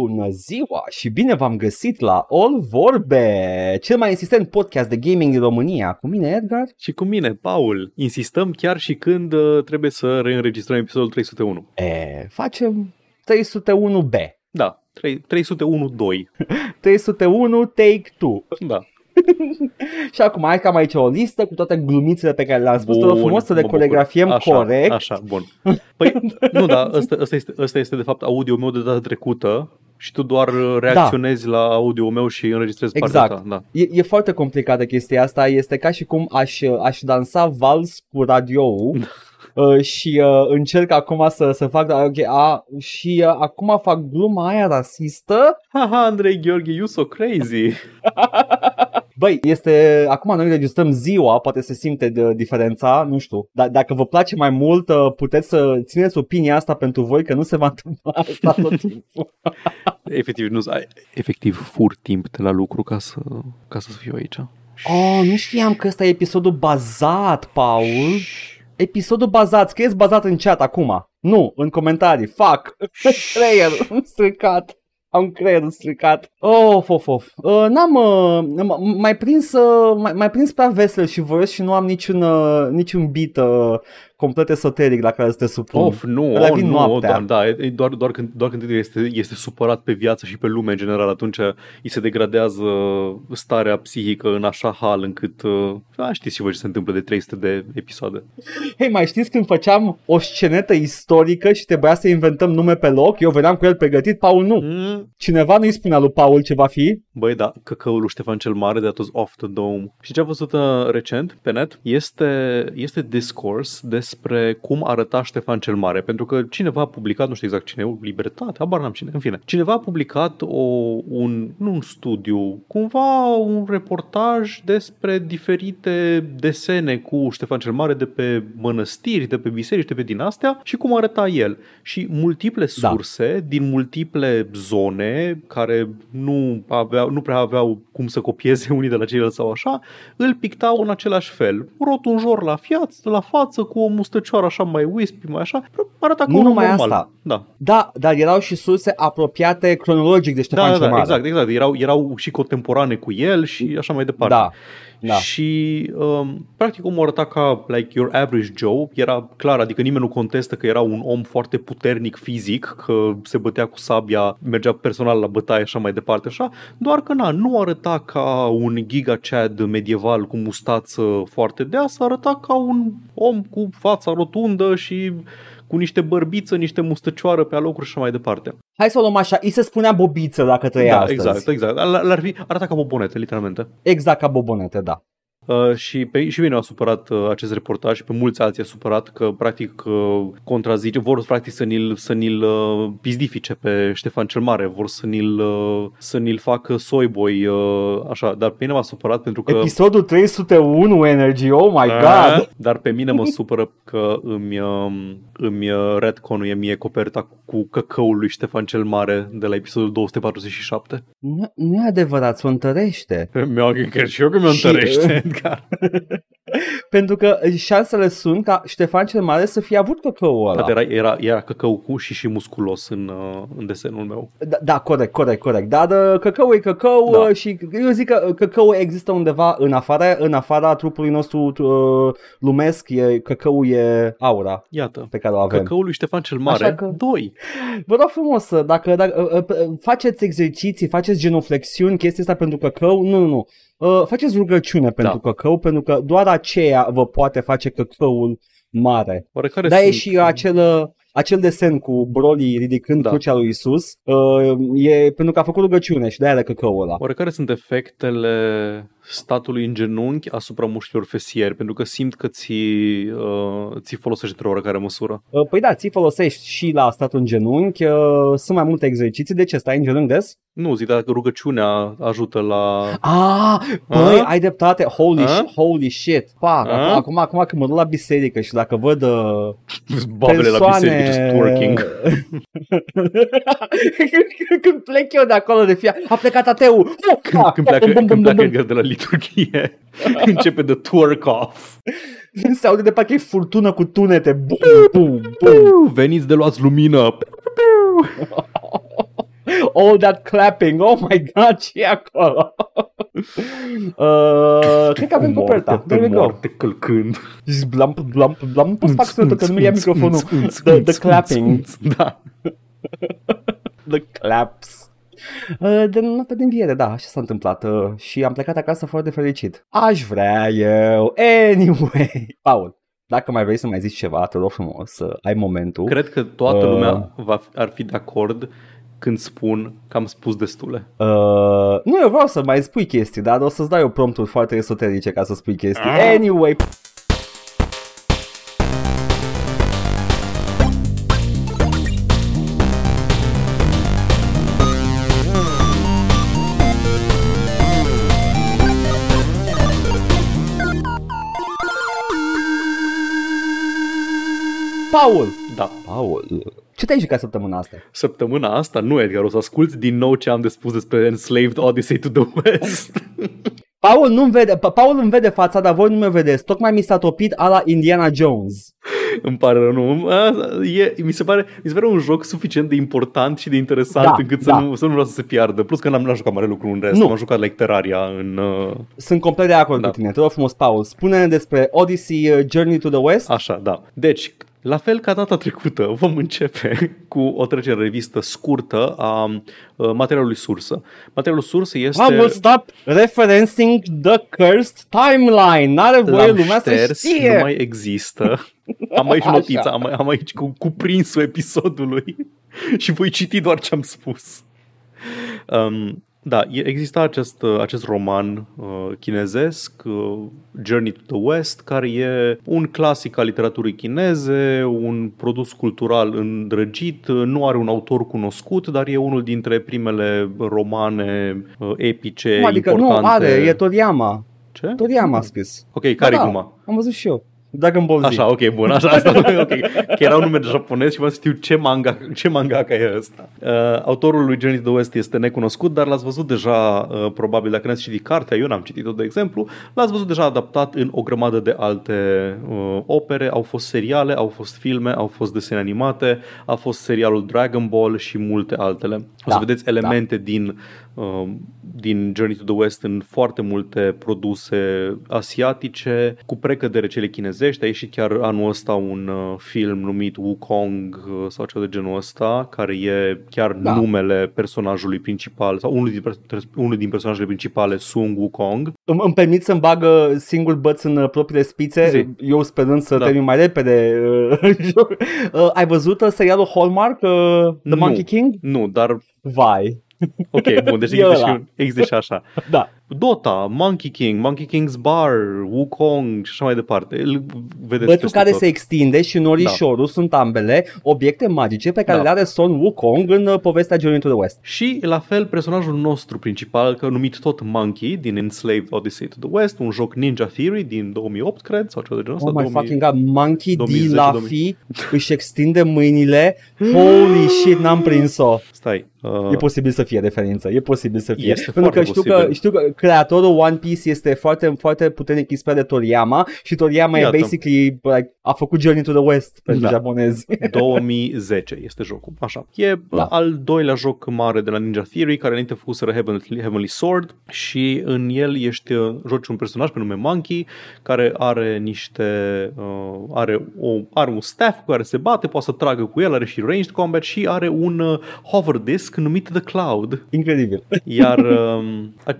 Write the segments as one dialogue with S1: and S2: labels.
S1: Bună ziua și bine v-am găsit la All Vorbe, cel mai insistent podcast de gaming din România. Cu mine, Edgar.
S2: Și cu mine, Paul. Insistăm chiar și când uh, trebuie să reînregistrăm episodul 301.
S1: E, facem 301B.
S2: Da, 301-2.
S1: 301 Take 2.
S2: Da.
S1: și acum hai că am aici o listă cu toate glumițele pe care le-am spus. Te rog
S2: Bun,
S1: frumos să le
S2: mă bucur.
S1: coregrafiem
S2: așa,
S1: corect.
S2: Așa, bun. Păi, nu, da, ăsta, ăsta, este, ăsta este de fapt audio meu de data trecută și tu doar uh, reacționezi la audio meu și înregistrezi
S1: Exact.
S2: partea ta. Da.
S1: E, e foarte complicată chestia asta, este ca și cum aș, aș dansa vals cu radioul uh, și uh, încerc acum să, să fac, ok, a, și uh, acum fac gluma aia rasistă.
S2: Haha, Andrei Gheorghe, you so crazy.
S1: Băi, este, acum noi registrăm ziua, poate se simte de diferența, nu știu, dar dacă vă place mai mult, uh, puteți să țineți opinia asta pentru voi, că nu se va întâmpla asta tot timpul.
S2: Efectiv, nu, ai- efectiv fur timp de la lucru ca să, ca să fiu aici.
S1: Oh, nu știam că ăsta e episodul bazat, Paul. Episodul bazat, scrieți bazat în chat acum. Nu, în comentarii. Fuck. Creier stricat. Am creierul stricat. Of, of, of. Uh, n-am, uh, m- mai prins, uh, mai, mai prins prea vesel și voios și nu am niciun, uh, niciun beat uh, complet esoteric la care să te supun.
S2: Of, nu,
S1: Ăla
S2: oh,
S1: vin
S2: nu,
S1: noaptea.
S2: doar, da, e- e doar, doar, când, doar când este, este supărat pe viață și pe lume în general, atunci îi se degradează starea psihică în așa hal încât, uh, a, știți și voi ce se întâmplă de 300 de episoade.
S1: Hei, mai știți când făceam o scenetă istorică și trebuia să inventăm nume pe loc? Eu veneam cu el pregătit, Paul nu.
S2: Mm.
S1: Cineva nu-i spunea lui Paul ce va fi?
S2: Băi, da, căcăul lui Ștefan cel Mare, de was off the dome. Și ce am văzut uh, recent pe net este, este discours despre cum arăta Ștefan cel Mare. Pentru că cineva a publicat, nu știu exact cine, Libertate, habar n-am cine, în fine. Cineva a publicat o, un, nu un studiu, cumva un reportaj despre diferite desene cu Ștefan cel Mare de pe mănăstiri, de pe biserici, de pe din astea și cum arăta el. Și multiple
S1: Da.
S2: surse din multiple zone care nu, aveau, nu prea aveau cum să copieze unii de la ceilalți sau așa, îl pictau în același fel. Rotunjor la, fiață, la față, cu o mustăcioară așa mai wispy, mai așa, arăta ca
S1: Nu
S2: un om
S1: numai
S2: normal.
S1: asta.
S2: Da.
S1: Da, dar erau și surse apropiate cronologic de Ștefan
S2: Da, da,
S1: cel
S2: da,
S1: Mare.
S2: exact, exact. Erau, erau și contemporane cu el și așa mai departe.
S1: Da, da.
S2: Și um, practic omul arăta ca like your average Joe, era clar, adică nimeni nu contestă că era un om foarte puternic fizic, că se bătea cu sabia, mergea personal la bătaie și așa mai departe, așa, doar că na, nu arăta ca un Giga Chad medieval cu mustață foarte deasă, arăta ca un om cu fața rotundă și cu niște bărbiță, niște mustăcioară pe alocuri și așa mai departe.
S1: Hai să o luăm așa, îi se spunea bobiță dacă trăia
S2: da,
S1: astăzi.
S2: exact, exact. L- L-ar fi, arăta ca bobonete, literalmente.
S1: Exact ca bobonete, da.
S2: Uh, și pe și bine a supărat uh, acest reportaj și pe mulți alții a supărat că practic uh, contrazice, vor practic să ni-l, să ni-l uh, pizdifice pe Ștefan cel Mare, vor să ni-l, uh, să ni-l facă soiboi, uh, așa, dar pe mine m-a supărat pentru că...
S1: Episodul 301 Energy, oh my
S2: Ah,
S1: god!
S2: Dar pe mine mă supără că îmi, um, îmi uh, retconuie mie coperta cu căcăul lui Ștefan cel Mare de la episodul 247.
S1: Nu, nu e adevărat, o întărește.
S2: Mi-a cred și eu că mi-o
S1: Și-
S2: întărește, Edgar.
S1: Pentru că șansele sunt ca Ștefan cel Mare să fie avut căcăul ăla.
S2: Poate era, era, era căcău cu și și musculos în, uh, în desenul meu.
S1: Da, da, corect, corect, corect. Dar uh, căcău e căcău
S2: Da.
S1: uh, și eu zic că căcău există undeva în afara, în afara trupului nostru uh, lumesc, e, căcău e aura
S2: Iată.
S1: pe care o avem.
S2: Căcăul lui Ștefan cel Mare,
S1: Așa că-
S2: 2.
S1: Vă rog frumos, uh, dacă, dacă uh, uh, faceți exerciții, faceți genuflexiuni, chestia asta pentru căcău, nu, nu, nu. Uh, faceți rugăciune pentru căcău, pentru că doar aceea vă poate face căcăul mare.
S2: Oarecare
S1: Da,
S2: sunt...
S1: e și acel, uh, acel desen cu brolii ridicând
S2: Da.
S1: crucea lui Isus, uh, e pentru că a făcut rugăciune și de-aia are căcăul ăla.
S2: Oarecare sunt efectele statului în genunchi asupra mușchilor fesieri, pentru că simt că ți, uh, ți folosește într-o oarecare măsură.
S1: Uh, Păi da, ți folosești și la statul în genunchi, uh, sunt mai multe exerciții, de ce stai în genunchi des?
S2: Nu, zic, dacă rugăciunea ajută la...
S1: Ah, băi,
S2: A?
S1: ai dreptate, holy,
S2: A?
S1: sh- holy shit. Pa,
S2: A?
S1: acum, acum, acum când mă duc la biserică și dacă văd uh,
S2: Babele la
S1: persoane...
S2: biserică, just twerking.
S1: când plec eu de acolo de fia, a plecat ateul.
S2: Când, când pleacă, când pleacă Edgar de la liturghie, începe de twerk off.
S1: Se aude de parcă e furtună cu tunete. Bum, bum, bum.
S2: Veniți de luați lumină.
S1: All that clapping, oh my god, ce e acolo? uh, cred că avem coperta. There we go.
S2: moarte călcând.
S1: Just blump, blump, blump. Nu poți fac sunetul că nu mi ia microfonul. The, the clapping.
S2: Da.
S1: The claps. Uh, de noapte de înviere, da, așa s-a întâmplat uh, și am plecat acasă foarte fericit. Aș vrea eu. Anyway. Paul, dacă mai vrei să mai zici ceva, te rog frumos să ai momentul.
S2: Cred că toată
S1: Uh.
S2: lumea va, ar fi de acord când spun că am spus destule.
S1: Uh, nu, eu vreau să mai spui chestii, dar o să-ți dau eu prompturi foarte esoterice ca să spui chestii.
S2: Ah.
S1: Anyway, Paul!
S2: Da.
S1: Paul, ce te-ai jucat săptămâna asta?
S2: Săptămâna asta, nu Edgar, o să asculti din nou ce am de spus despre Enslaved Odyssey to the West.
S1: Paul nu vede, Pa- Paul îmi vede fața, dar voi nu mă vedeți. Tocmai mi s-a topit a la Indiana Jones.
S2: Îmi pare rău, nu. A, E, mi, se pare, mi se pare un joc suficient de important și de interesant
S1: Da,
S2: încât să,
S1: da.
S2: nu, să nu vreau să se piardă. Plus că n-am, n-am jucat mare lucru în rest.
S1: Nu.
S2: M-am jucat like Terraria în... Uh,
S1: Sunt complet de acord
S2: Da.
S1: cu tine. Te rog frumos, Paul. Spune-ne despre Odyssey uh, Journey to the West.
S2: așa, da. Deci, la fel ca data trecută, vom începe cu o trecere în revistă scurtă a uh, materialului sursă. Materialul sursă este...
S1: I will stop referencing the cursed timeline. N-are voie
S2: L-am
S1: lumea să
S2: șters,
S1: știe.
S2: nu mai există. Am aici
S1: Așa.
S2: notița, am, am aici cu, cuprinsul episodului și voi citi doar ce am spus. Um, da, e- exista acest, uh, acest roman uh, chinezesc, uh, Journey to the West, care e un clasic al literaturii chineze, un produs cultural îndrăgit, uh, nu are un autor cunoscut, dar e unul dintre primele romane uh, epice
S1: Cum adică
S2: importante.
S1: nu are, e Toriyama.
S2: Ce?
S1: Toriyama a scris.
S2: Ok, care
S1: da,
S2: e gluma?
S1: Am văzut și eu. Dragon Ball Z.
S2: Așa, ok, bun, așa, asta, ok. Că era un nume japonez și vreau să știu ce manga, ce mangaka e ăsta. Uh, autorul lui Journey to the West este necunoscut, dar l-ați văzut deja, uh, probabil, dacă n-ați citit cartea, eu n-am citit-o, de exemplu, l-ați văzut deja adaptat în o grămadă de alte uh, opere, au fost seriale, au fost filme, au fost desene animate, a fost serialul Dragon Ball și multe altele. O să
S1: Da,
S2: vedeți elemente din, uh, din Journey to the West în foarte multe produse asiatice, cu precădere cele chinezești. A ieșit chiar anul ăsta un uh, film numit Wukong uh, sau ceva de genul ăsta, care e chiar
S1: Da.
S2: numele personajului principal sau unul din, pers- unul din personajele principale, Sung Wukong.
S1: Îmi, îmi permit să-mi bagă singur băț în uh, propriile spițe,
S2: Zi.
S1: eu sperând să
S2: Da.
S1: termin mai repede. uh, joc. uh, ai văzut uh, serialul Hallmark, uh, The
S2: Nu.
S1: Monkey King?
S2: Nu, dar
S1: Vai,
S2: ok, bun, deci
S1: E
S2: există
S1: ăla.
S2: și, există și așa.
S1: da.
S2: Dota, Monkey King, Monkey King's Bar, Wukong și așa mai departe. Îl vedeți
S1: Bățul
S2: peste
S1: care
S2: tot.
S1: se extinde și norișorul sunt ambele obiecte magice pe care
S2: Da.
S1: le are Son Wukong în uh, povestea Journey to the West.
S2: Și la fel personajul nostru principal, că numit tot Monkey din Enslaved Odyssey to the West, un joc Ninja Theory din 2008, cred, sau ceva de genul
S1: Oh
S2: ăsta.
S1: my fucking god, Monkey D.
S2: 2010,
S1: Laffy își extinde mâinile. Holy shit, n-am prins-o.
S2: Stai. Uh,
S1: E posibil să fie referință, e posibil să fie.
S2: Este
S1: Pentru că
S2: foarte
S1: știu, că
S2: posibil.
S1: știu că creatorul One Piece este foarte, foarte puternic inspirat de Toriyama și Toriyama
S2: Iată.
S1: e basically like, a făcut Journey to the West pentru
S2: Da.
S1: japonezi.
S2: 2010 este jocul. Așa. E
S1: Da.
S2: da. al doilea joc mare de la Ninja Theory, care înainte făcuseră Heavenly, Heavenly Sword și în el ești, uh, joci un personaj pe nume Monkey, care are niște, uh, are, o, are un staff cu care se bate, poate să tragă cu el, are și ranged combat și are un uh, hover disk numit The Cloud.
S1: Incredibil.
S2: Iar um, a-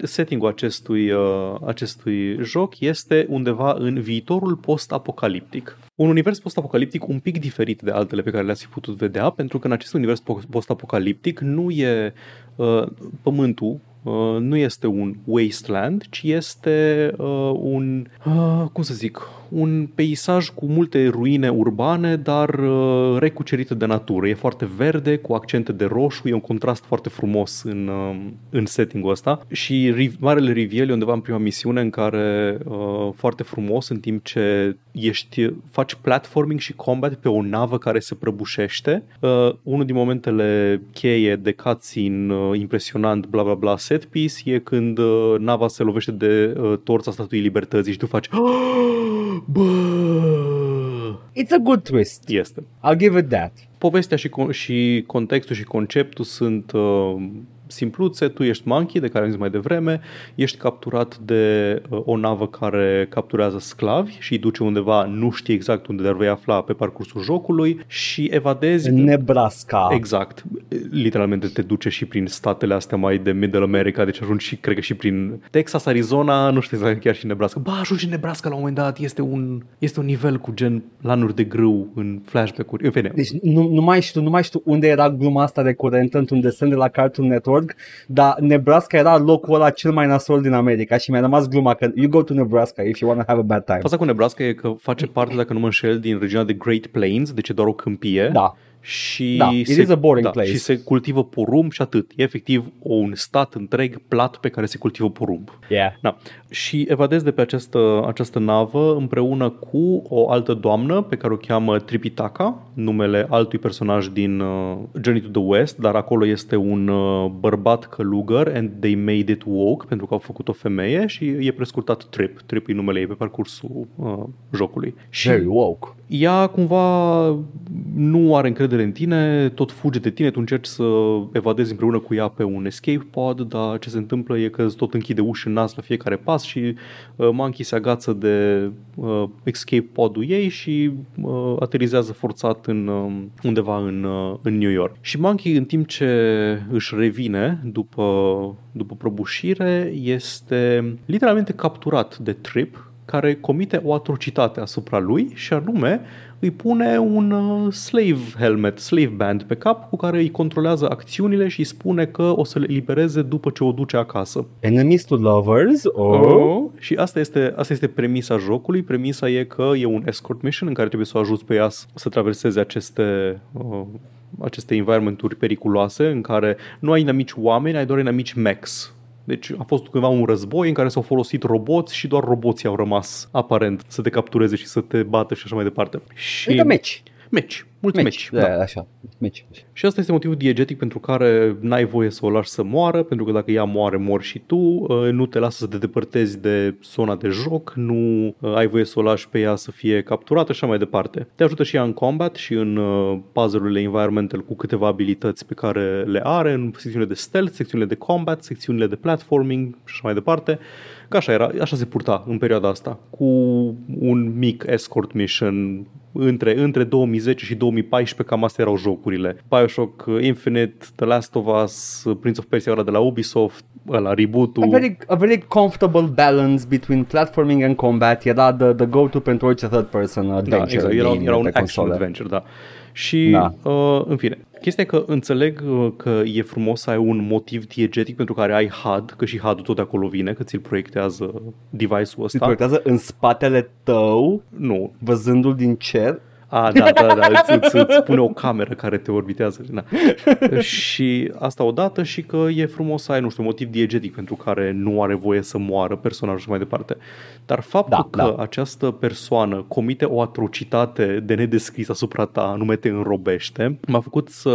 S2: setting-ul acestui, uh, acestui joc este undeva în viitorul post-apocaliptic. Un univers post-apocaliptic un pic diferit de altele pe care le-ați fi putut vedea, pentru că în acest univers po- post-apocaliptic nu e uh, pământul, uh, nu este un wasteland, ci este uh, un, uh, cum să zic, un peisaj cu multe ruine urbane, dar uh, recucerite de natură. E foarte verde, cu accente de roșu, e un contrast foarte frumos în, uh, în setting-ul ăsta. Și ri- marele reveal e undeva în prima misiune în care uh, foarte frumos, în timp ce ești, faci platforming și combat pe o navă care se prăbușește. Uh, unul din momentele cheie de cutscene uh, impresionant, bla bla bla, set piece, e când uh, nava se lovește de uh, torța statuii libertății și tu faci Bă!
S1: It's a good twist.
S2: Este.
S1: I'll give it that.
S2: Povestea și, con- și contextul și conceptul sunt uh, simpluțe, tu ești monkey, de care am zis mai devreme, ești capturat de uh, o navă care capturează sclavi și îi duce undeva, nu știi exact unde, dar vei afla pe parcursul jocului și evadezi...
S1: În Nebraska.
S2: Exact. Literalmente te duce și prin statele astea mai de Middle America, deci ajungi și, cred că și prin Texas, Arizona, nu știu exact, chiar și Nebraska. Ba, ajungi în Nebraska la un moment dat, este un, este un nivel cu gen lanuri de grâu în flashback-uri. În fine,
S1: Deci nu, nu, mai știu, nu mai știu unde era gluma asta recurentă într-un desen de la Cartoon Network, dar Nebraska era locul ăla cel mai nasol din America și mi-a rămas gluma că you go to Nebraska if you want to have a bad time.
S2: Faza cu Nebraska e că face parte, dacă nu mă înșel, din regiunea de Great Plains, deci e doar o câmpie.
S1: Da.
S2: Și
S1: Da, it
S2: se,
S1: is a boring
S2: da,
S1: place.
S2: Și se cultivă porumb și atât. E efectiv un stat întreg plat pe care se cultivă porumb.
S1: Yeah.
S2: Da. Și evadezi de pe această, această navă împreună cu o altă doamnă pe care o cheamă Tripitaka, numele altui personaj din uh, Journey to the West, dar acolo este un uh, bărbat călugăr and they made it woke pentru că au făcut o femeie și e prescurtat Trip. Trip e numele ei pe parcursul uh, jocului. Și
S1: Very woke.
S2: ea cumva nu are încredere în tine, tot fuge de tine, tu încerci să evadezi împreună cu ea pe un escape pod, dar ce se întâmplă e că îți tot închide uși în nas la fiecare pas și uh, Monkey se agață de uh, escape podul ei și uh, aterizează forțat în, uh, undeva în, uh, în New York. Și Monkey în timp ce își revine după, după prăbușire este literalmente capturat de Trip care comite o atrocitate asupra lui și anume îi pune un uh, slave helmet, slave band pe cap cu care îi controlează acțiunile și îi spune că o să le elibereze după ce o duce acasă.
S1: Enemies to lovers? Oh.
S2: Și asta este, asta este premisa jocului. Premisa e că e un escort mission în care trebuie să o ajuți pe ea să- să traverseze aceste, uh, aceste environmenturi periculoase în care nu ai inamici oameni, ai doar inamici mechs. Deci a fost cândva un război în care s-au folosit roboți și doar roboții au rămas aparent să te captureze și să te bată și așa mai departe. Și
S1: Adică meci.
S2: Meci, mulți meci.
S1: Da, așa. Meci.
S2: Și asta este motivul diegetic pentru care n-ai voie să o lași să moară, pentru că dacă ea moare, mor și tu, uh, nu te lasă să te depărtezi de zona de joc, nu uh, ai voie să o lași pe ea să fie capturată și așa mai departe. Te ajută și ea în combat și în uh, puzzle-urile environmental cu câteva abilități pe care le are, în secțiunile de stealth, secțiunile de combat, secțiunile de platforming și așa mai departe. Că așa era, așa se purta în perioada asta, cu un mic escort mission între, între 2010 și 2014, cam astea erau jocurile. Bioshock Infinite, The Last of Us, Prince of Persia ăla de la Ubisoft, ăla, reboot-ul.
S1: A very, a very comfortable balance between platforming and combat era the, the go-to pentru orice third person adventure
S2: da, exact, era,
S1: game
S2: era un
S1: pe
S2: action
S1: console.
S2: adventure, da. Și,
S1: Da.
S2: uh, în fine, chestia e că înțeleg uh, că e frumos să ai un motiv diegetic pentru care ai HUD, că și HUD-ul tot de acolo vine, că ți-l proiectează device-ul
S1: Îți
S2: ăsta.
S1: proiectează în spatele tău,
S2: Nu,
S1: văzându-l din cer.
S2: A, da, da, da, îți, îți, îți pune o cameră care te orbitează. Na. și asta odată și că e frumos să ai, nu știu, motiv diegetic pentru care nu are voie să moară personajul și mai departe. Dar faptul
S1: Da,
S2: că
S1: da.
S2: această persoană comite o atrocitate de nedescris asupra ta, anume te înrobește, m-a făcut să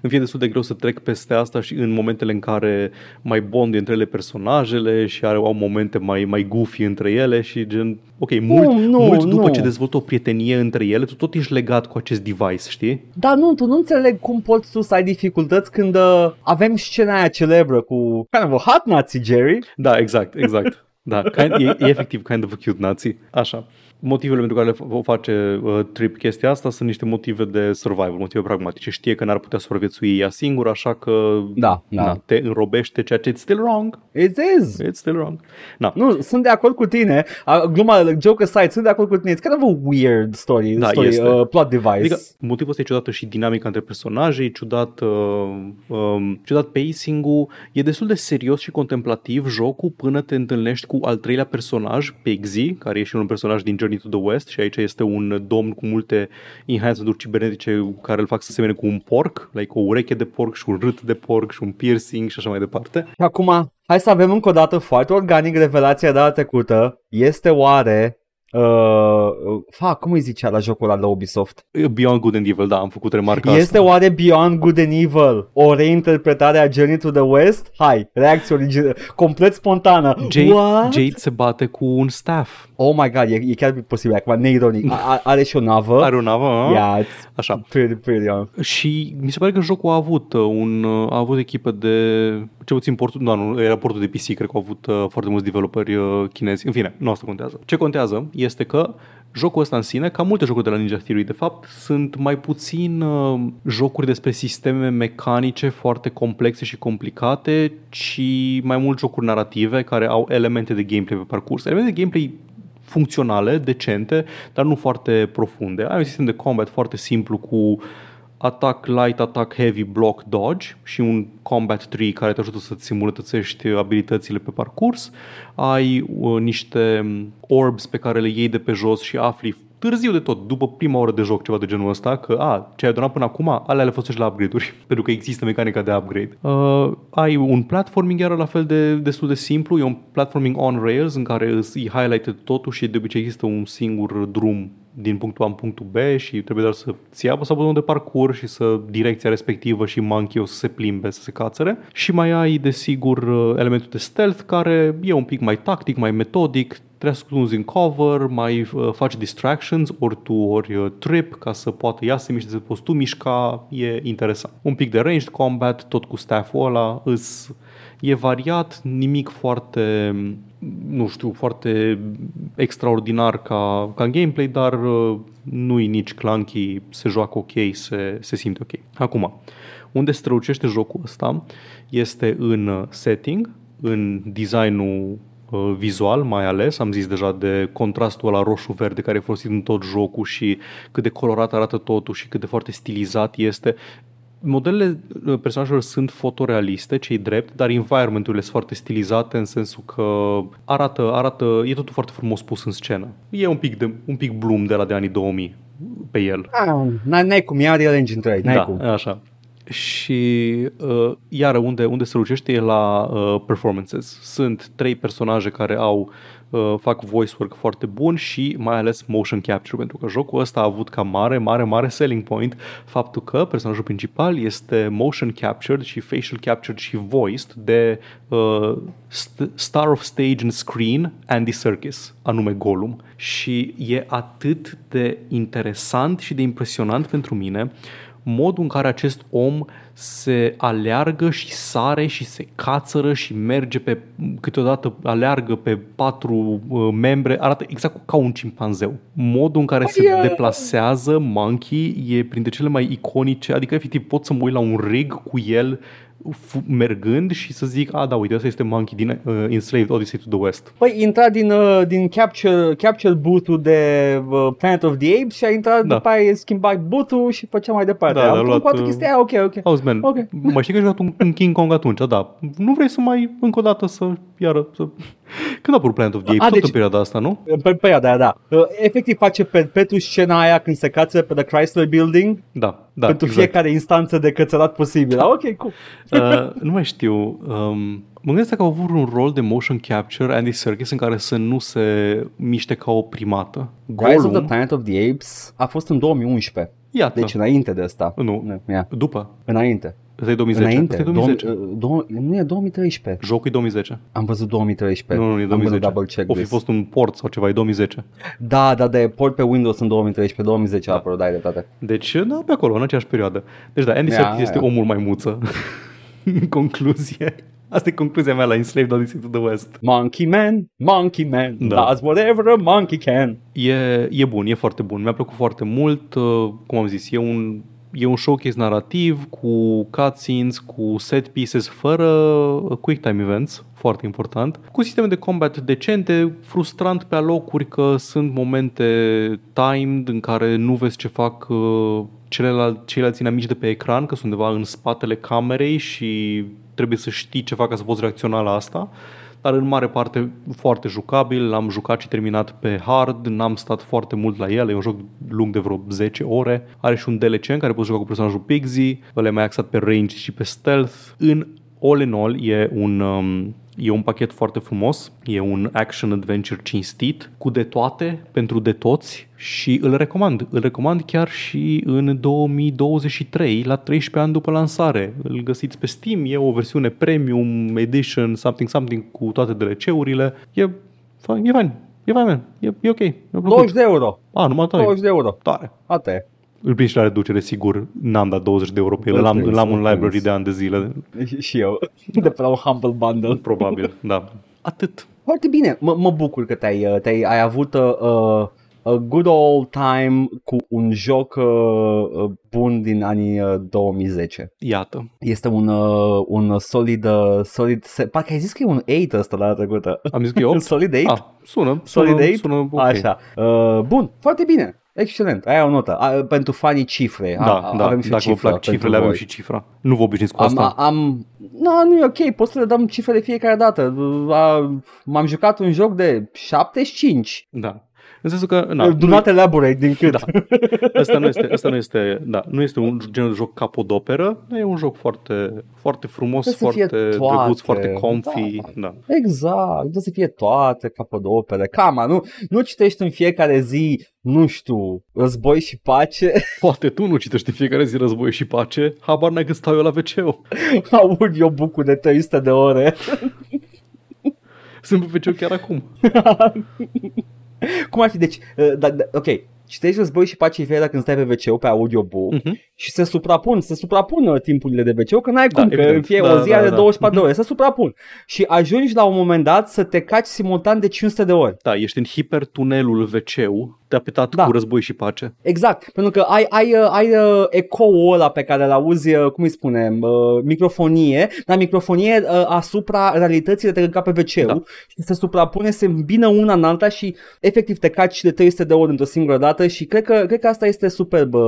S2: îmi fie destul de greu să trec peste asta și în momentele în care mai bond între ele personajele și are, au momente mai, mai goofy între ele și gen, ok, mult,
S1: nu,
S2: mult după
S1: nu.
S2: ce dezvoltă o prietenie între ele, tu tot ești legat cu acest device, știi?
S1: Dar nu, tu nu înțeleg cum poți tu să ai dificultăți când uh, avem scena aia celebră cu kind of a hot Nazi, Jerry.
S2: Da, exact, exact. Da, kind, e, e efectiv kind of a cute nazi. Așa. Motivele pentru care le f- o face uh, Trip chestia asta sunt niște motive de survival, motive pragmatice. Știe că n-ar putea supraviețui ea singură, așa că
S1: Da, da.
S2: na, te înrobește, ceea ce it's still wrong.
S1: It is.
S2: It's still wrong. Na.
S1: Nu, sunt de acord cu tine. Uh, gluma, joke aside, sunt de acord cu tine. It's kind of a weird story,
S2: Da,
S1: story
S2: este.
S1: uh, plot device.
S2: Adică motivul ăsta e ciudată și dinamica între personaje, e ciudat, uh, um, ciudat pacing-ul, e destul de serios și contemplativ jocul până te întâlnești cu al treilea personaj, Pigsy, care e și un personaj din Journey to the West și aici este un domn cu multe enhancement-uri cibernetice care îl fac să semene cu un porc, like o ureche de porc și un rât de porc și un piercing și așa mai departe.
S1: Și acum, hai să avem încă o dată foarte organic revelația de data trecută. Este oare Uh, fac, cum îi zicea la jocul ăla la Ubisoft?
S2: Beyond Good and Evil, da, am făcut remarca
S1: Este
S2: asta.
S1: oare Beyond Good and Evil o reinterpretare a Journey to the West? Hai, reacție originală, complet spontană.
S2: Jade,
S1: What?
S2: Jade se bate cu un staff.
S1: Oh my god, e, e chiar posibil acum, neironic. A, a, are și o navă.
S2: Are o navă, a?
S1: Yeah, it's
S2: Așa.
S1: pretty, pretty, uh.
S2: Și mi se pare că jocul a avut uh, un uh, a avut echipă de ce puțin portul, nu, nu, era portul de PC, cred că au avut uh, foarte mulți developeri uh, chinezi. În fine, nu asta contează. Ce contează este că jocul ăsta în sine, ca multe jocuri de la Ninja Theory, de fapt, sunt mai puțin uh, jocuri despre sisteme mecanice foarte complexe și complicate, ci mai mult jocuri narrative care au elemente de gameplay pe parcurs. Elemente de gameplay funcționale, decente, dar nu foarte profunde. Ai un sistem de combat foarte simplu cu atac light, atac heavy, block, dodge și un combat tree care te ajută să-ți îmbunătățești abilitățile pe parcurs. Ai uh, niște orbs pe care le iei de pe jos și afli târziu de tot, după prima oră de joc, ceva de genul ăsta, că a, ce ai adunat până acum, alea le folosești la upgrade-uri, pentru că există mecanica de upgrade. Uh, ai un platforming iar la fel de destul de simplu, e un platforming on rails în care îți e highlighted totul și de obicei există un singur drum din punctul A în punctul B și trebuie doar să ți ia apăsa butonul de parcurs și să direcția respectivă și monkey o să se plimbe, să se cațere. Și mai ai, desigur, elementul de stealth care e un pic mai tactic, mai metodic, trebuie să ascunzi în cover, mai uh, faci distractions, ori tu, ori uh, trip, ca să poată ea să se miște, să poți tu mișca, e interesant. Un pic de ranged combat, tot cu staff-ul ăla, îs, e variat, nimic foarte, nu știu, foarte extraordinar ca, ca gameplay, dar uh, nu-i nici clunky, se joacă ok, se, se simte ok. Acum, unde strălucește jocul ăsta este în uh, setting, în designul uh, vizual mai ales, am zis deja de contrastul ăla roșu-verde care e folosit în tot jocul și cât de colorat arată totul și cât de foarte stilizat este. Modelele uh, personajelor sunt fotorealiste, cei drept, dar environmenturile sunt foarte stilizate în sensul că arată, arată, e totul foarte frumos pus în scenă. E un pic, de, un pic Bloom de la de anii 2000 pe el.
S1: Ah, n-ai, n-ai cum, e Unreal Engine 3, n-ai
S2: da,
S1: cum.
S2: așa. Și uh, iară unde, unde se lucește e la uh, performances. Sunt trei personaje care au uh, fac voice work foarte bun și mai ales motion capture, pentru că jocul ăsta a avut ca mare, mare, mare selling point faptul că personajul principal este motion captured și facial captured și voiced de uh, st- star of stage and screen Andy Serkis, anume Gollum. Și e atât de interesant și de impresionant pentru mine modul în care acest om se aleargă și sare și se cațără și merge pe, câteodată aleargă pe patru uh, membre, arată exact ca un cimpanzeu. Modul în care se
S1: e-
S2: deplasează Monkey e printre cele mai iconice, adică efectiv pot să mă uit la un rig cu el f- mergând și să zic, a, da, uite, ăsta este Monkey din uh, Enslaved Odyssey to the West.
S1: Păi intra din, uh, din capture, capture booth-ul de uh, Planet of the Apes și a intrat
S2: Da.
S1: după aia schimba booth-ul și făcea mai departe.
S2: Da,
S1: Am
S2: a
S1: făcut
S2: luat,
S1: cu altă
S2: uh,
S1: chestie, aia, ok, ok.
S2: Auzi, man,
S1: Ok.
S2: mai știi că ai jucat un, un King Kong atunci, da. Nu vrei să mai, încă o dată, să, iară, să... Când a apărut Planet of the Apes?
S1: A,
S2: Tot
S1: deci-
S2: în perioada asta, nu?
S1: Pe perioada aia, da. Uh, Efectiv face perpetu scena aia când se cață pe The Chrysler Building
S2: Da, da,
S1: pentru
S2: exact.
S1: fiecare instanță de cățărat posibil. Da. Ok, cool.
S2: Uh, nu mai știu. Um, mă gândesc dacă au avut un rol de motion capture Andy Serkis în care să nu se miște ca o primată.
S1: Rise of the
S2: Gollum,
S1: Planet of the Apes a fost în 2011.
S2: iată.
S1: Deci înainte de asta.
S2: nu,
S1: Yeah.
S2: după.
S1: Înainte.
S2: Ăsta e 2010.
S1: Înainte.
S2: Ăsta e 2010.
S1: Dou- uh, dou- nu e 2013.
S2: Jocul e 2010.
S1: Am văzut 2013.
S2: Nu, nu, e
S1: I'm gonna
S2: 2010.
S1: double check
S2: O fi
S1: this.
S2: fost un port sau ceva, e 2010.
S1: Da, da, de port pe Windows în 2013, 2010 a apărut, dai de toate.
S2: Deci, da, pe acolo, în aceeași perioadă. Deci, da, Andy
S1: Ia,
S2: Serkis este
S1: ia.
S2: omul maimuță. în concluzie. Asta e concluzia mea la Enslaved Odyssey to the West.
S1: Monkey Man, Monkey Man,
S2: Da.
S1: does whatever a monkey can.
S2: E, e bun, e foarte bun. Mi-a plăcut foarte mult. uh, Cum am zis, e un, e un showcase narrativ cu cutscenes, cu set pieces fără uh, quick time events, foarte important, cu sisteme de combat decente, frustrant pe alocuri că sunt momente timed în care nu vezi ce fac uh, celelalte, ceilalți inamici de pe ecran, că sunt undeva în spatele camerei și trebuie să știi ce fac ca să poți reacționa la asta dar în mare parte foarte jucabil, l-am jucat și terminat pe hard, n-am stat foarte mult la el, e un joc lung de vreo 10 ore, are și un DLC în care poți juca cu personajul Pixie, ăla e mai axat pe range și pe stealth, în all in all e un um, E un pachet foarte frumos, e un action-adventure cinstit, cu de toate, pentru de toți și îl recomand. Îl recomand chiar și în 2023, la 13 ani după lansare. Îl găsiți pe Steam, e o versiune premium edition, something something cu toate DLC-urile. E, e fain, e fain, e fain, e, e ok.
S1: 20 de euro.
S2: A, numai tare.
S1: 20 de euro.
S2: Tare.
S1: Ata e.
S2: Îl prind și la reducere, sigur. N-am dat 20 de euro pe el.
S1: Îl
S2: L-am,
S1: prins,
S2: l-am
S1: îl
S2: în library
S1: prins.
S2: de ani de zile.
S1: Și eu. De pe la un Humble Bundle.
S2: Probabil, da. Atât.
S1: Foarte bine. M- mă bucur că te-ai, uh, te-ai ai avut uh, uh, a good old time cu un joc uh, uh, bun din anii uh, 2010.
S2: Iată.
S1: Este un, uh, un solid, uh, solid, se, parcă ai zis că e un 8 ăsta la data trecută.
S2: Am zis că e 8?
S1: solid 8?
S2: Ah, sună.
S1: Solid
S2: sună,
S1: 8?
S2: sună ok.
S1: Așa. Uh, bun, foarte bine. Excelent, aia o notă. A, pentru fanii cifre. A,
S2: Da, da,
S1: avem și
S2: dacă vă
S1: cifră
S2: plac cifrele,
S1: pentru
S2: avem
S1: voi.
S2: și cifra. Nu vă obișnuiți cu
S1: Am,
S2: asta.
S1: am, nu, nu e ok, pot să le dăm cifre de fiecare dată. A, m-am jucat un joc de 75.
S2: Da. În sensul că, na,
S1: Na, Do
S2: nu,
S1: not elaborate din cât.
S2: Da. asta nu este, asta nu este, da, nu este un genul de joc capodoperă, dar e un joc foarte, foarte frumos,
S1: Trebuie să fie
S2: foarte
S1: toate.
S2: drăguț, foarte comfy.
S1: Da.
S2: Da.
S1: Exact, trebuie să fie toate capodopere. Cama, nu, nu citești în fiecare zi, nu știu, război și pace.
S2: Poate tu nu citești în fiecare zi război și pace, habar n-ai că stau eu la wc
S1: Aud eu bucul de 300 de ore.
S2: Sunt pe wc chiar acum.
S1: Cum ar fi? Deci, uh, da, da, ok, citești război și pace fiecare când stai pe wc pe audiobook
S2: Mhm.
S1: și se suprapun, se suprapun uh, timpurile de wc că n-ai
S2: Da,
S1: cum, că
S2: evident.
S1: în fie
S2: Da,
S1: o zi
S2: da,
S1: are
S2: da.
S1: 24 de
S2: Mhm.
S1: ore, se suprapun. Și ajungi la un moment dat să te caci simultan de 500 de ori.
S2: Da, ești în hipertunelul wc tapetat
S1: Da.
S2: cu război și pace.
S1: Exact, pentru că ai, ai, uh, ai uh, ecoul ăla pe care îl auzi, uh, cum îi spunem, uh, microfonie, dar microfonie uh, asupra realității de te căca pe wc
S2: Da.
S1: și se suprapune, se îmbină una în alta și efectiv te caci de 300 de ori într-o singură dată și cred că, cred că asta este superb uh,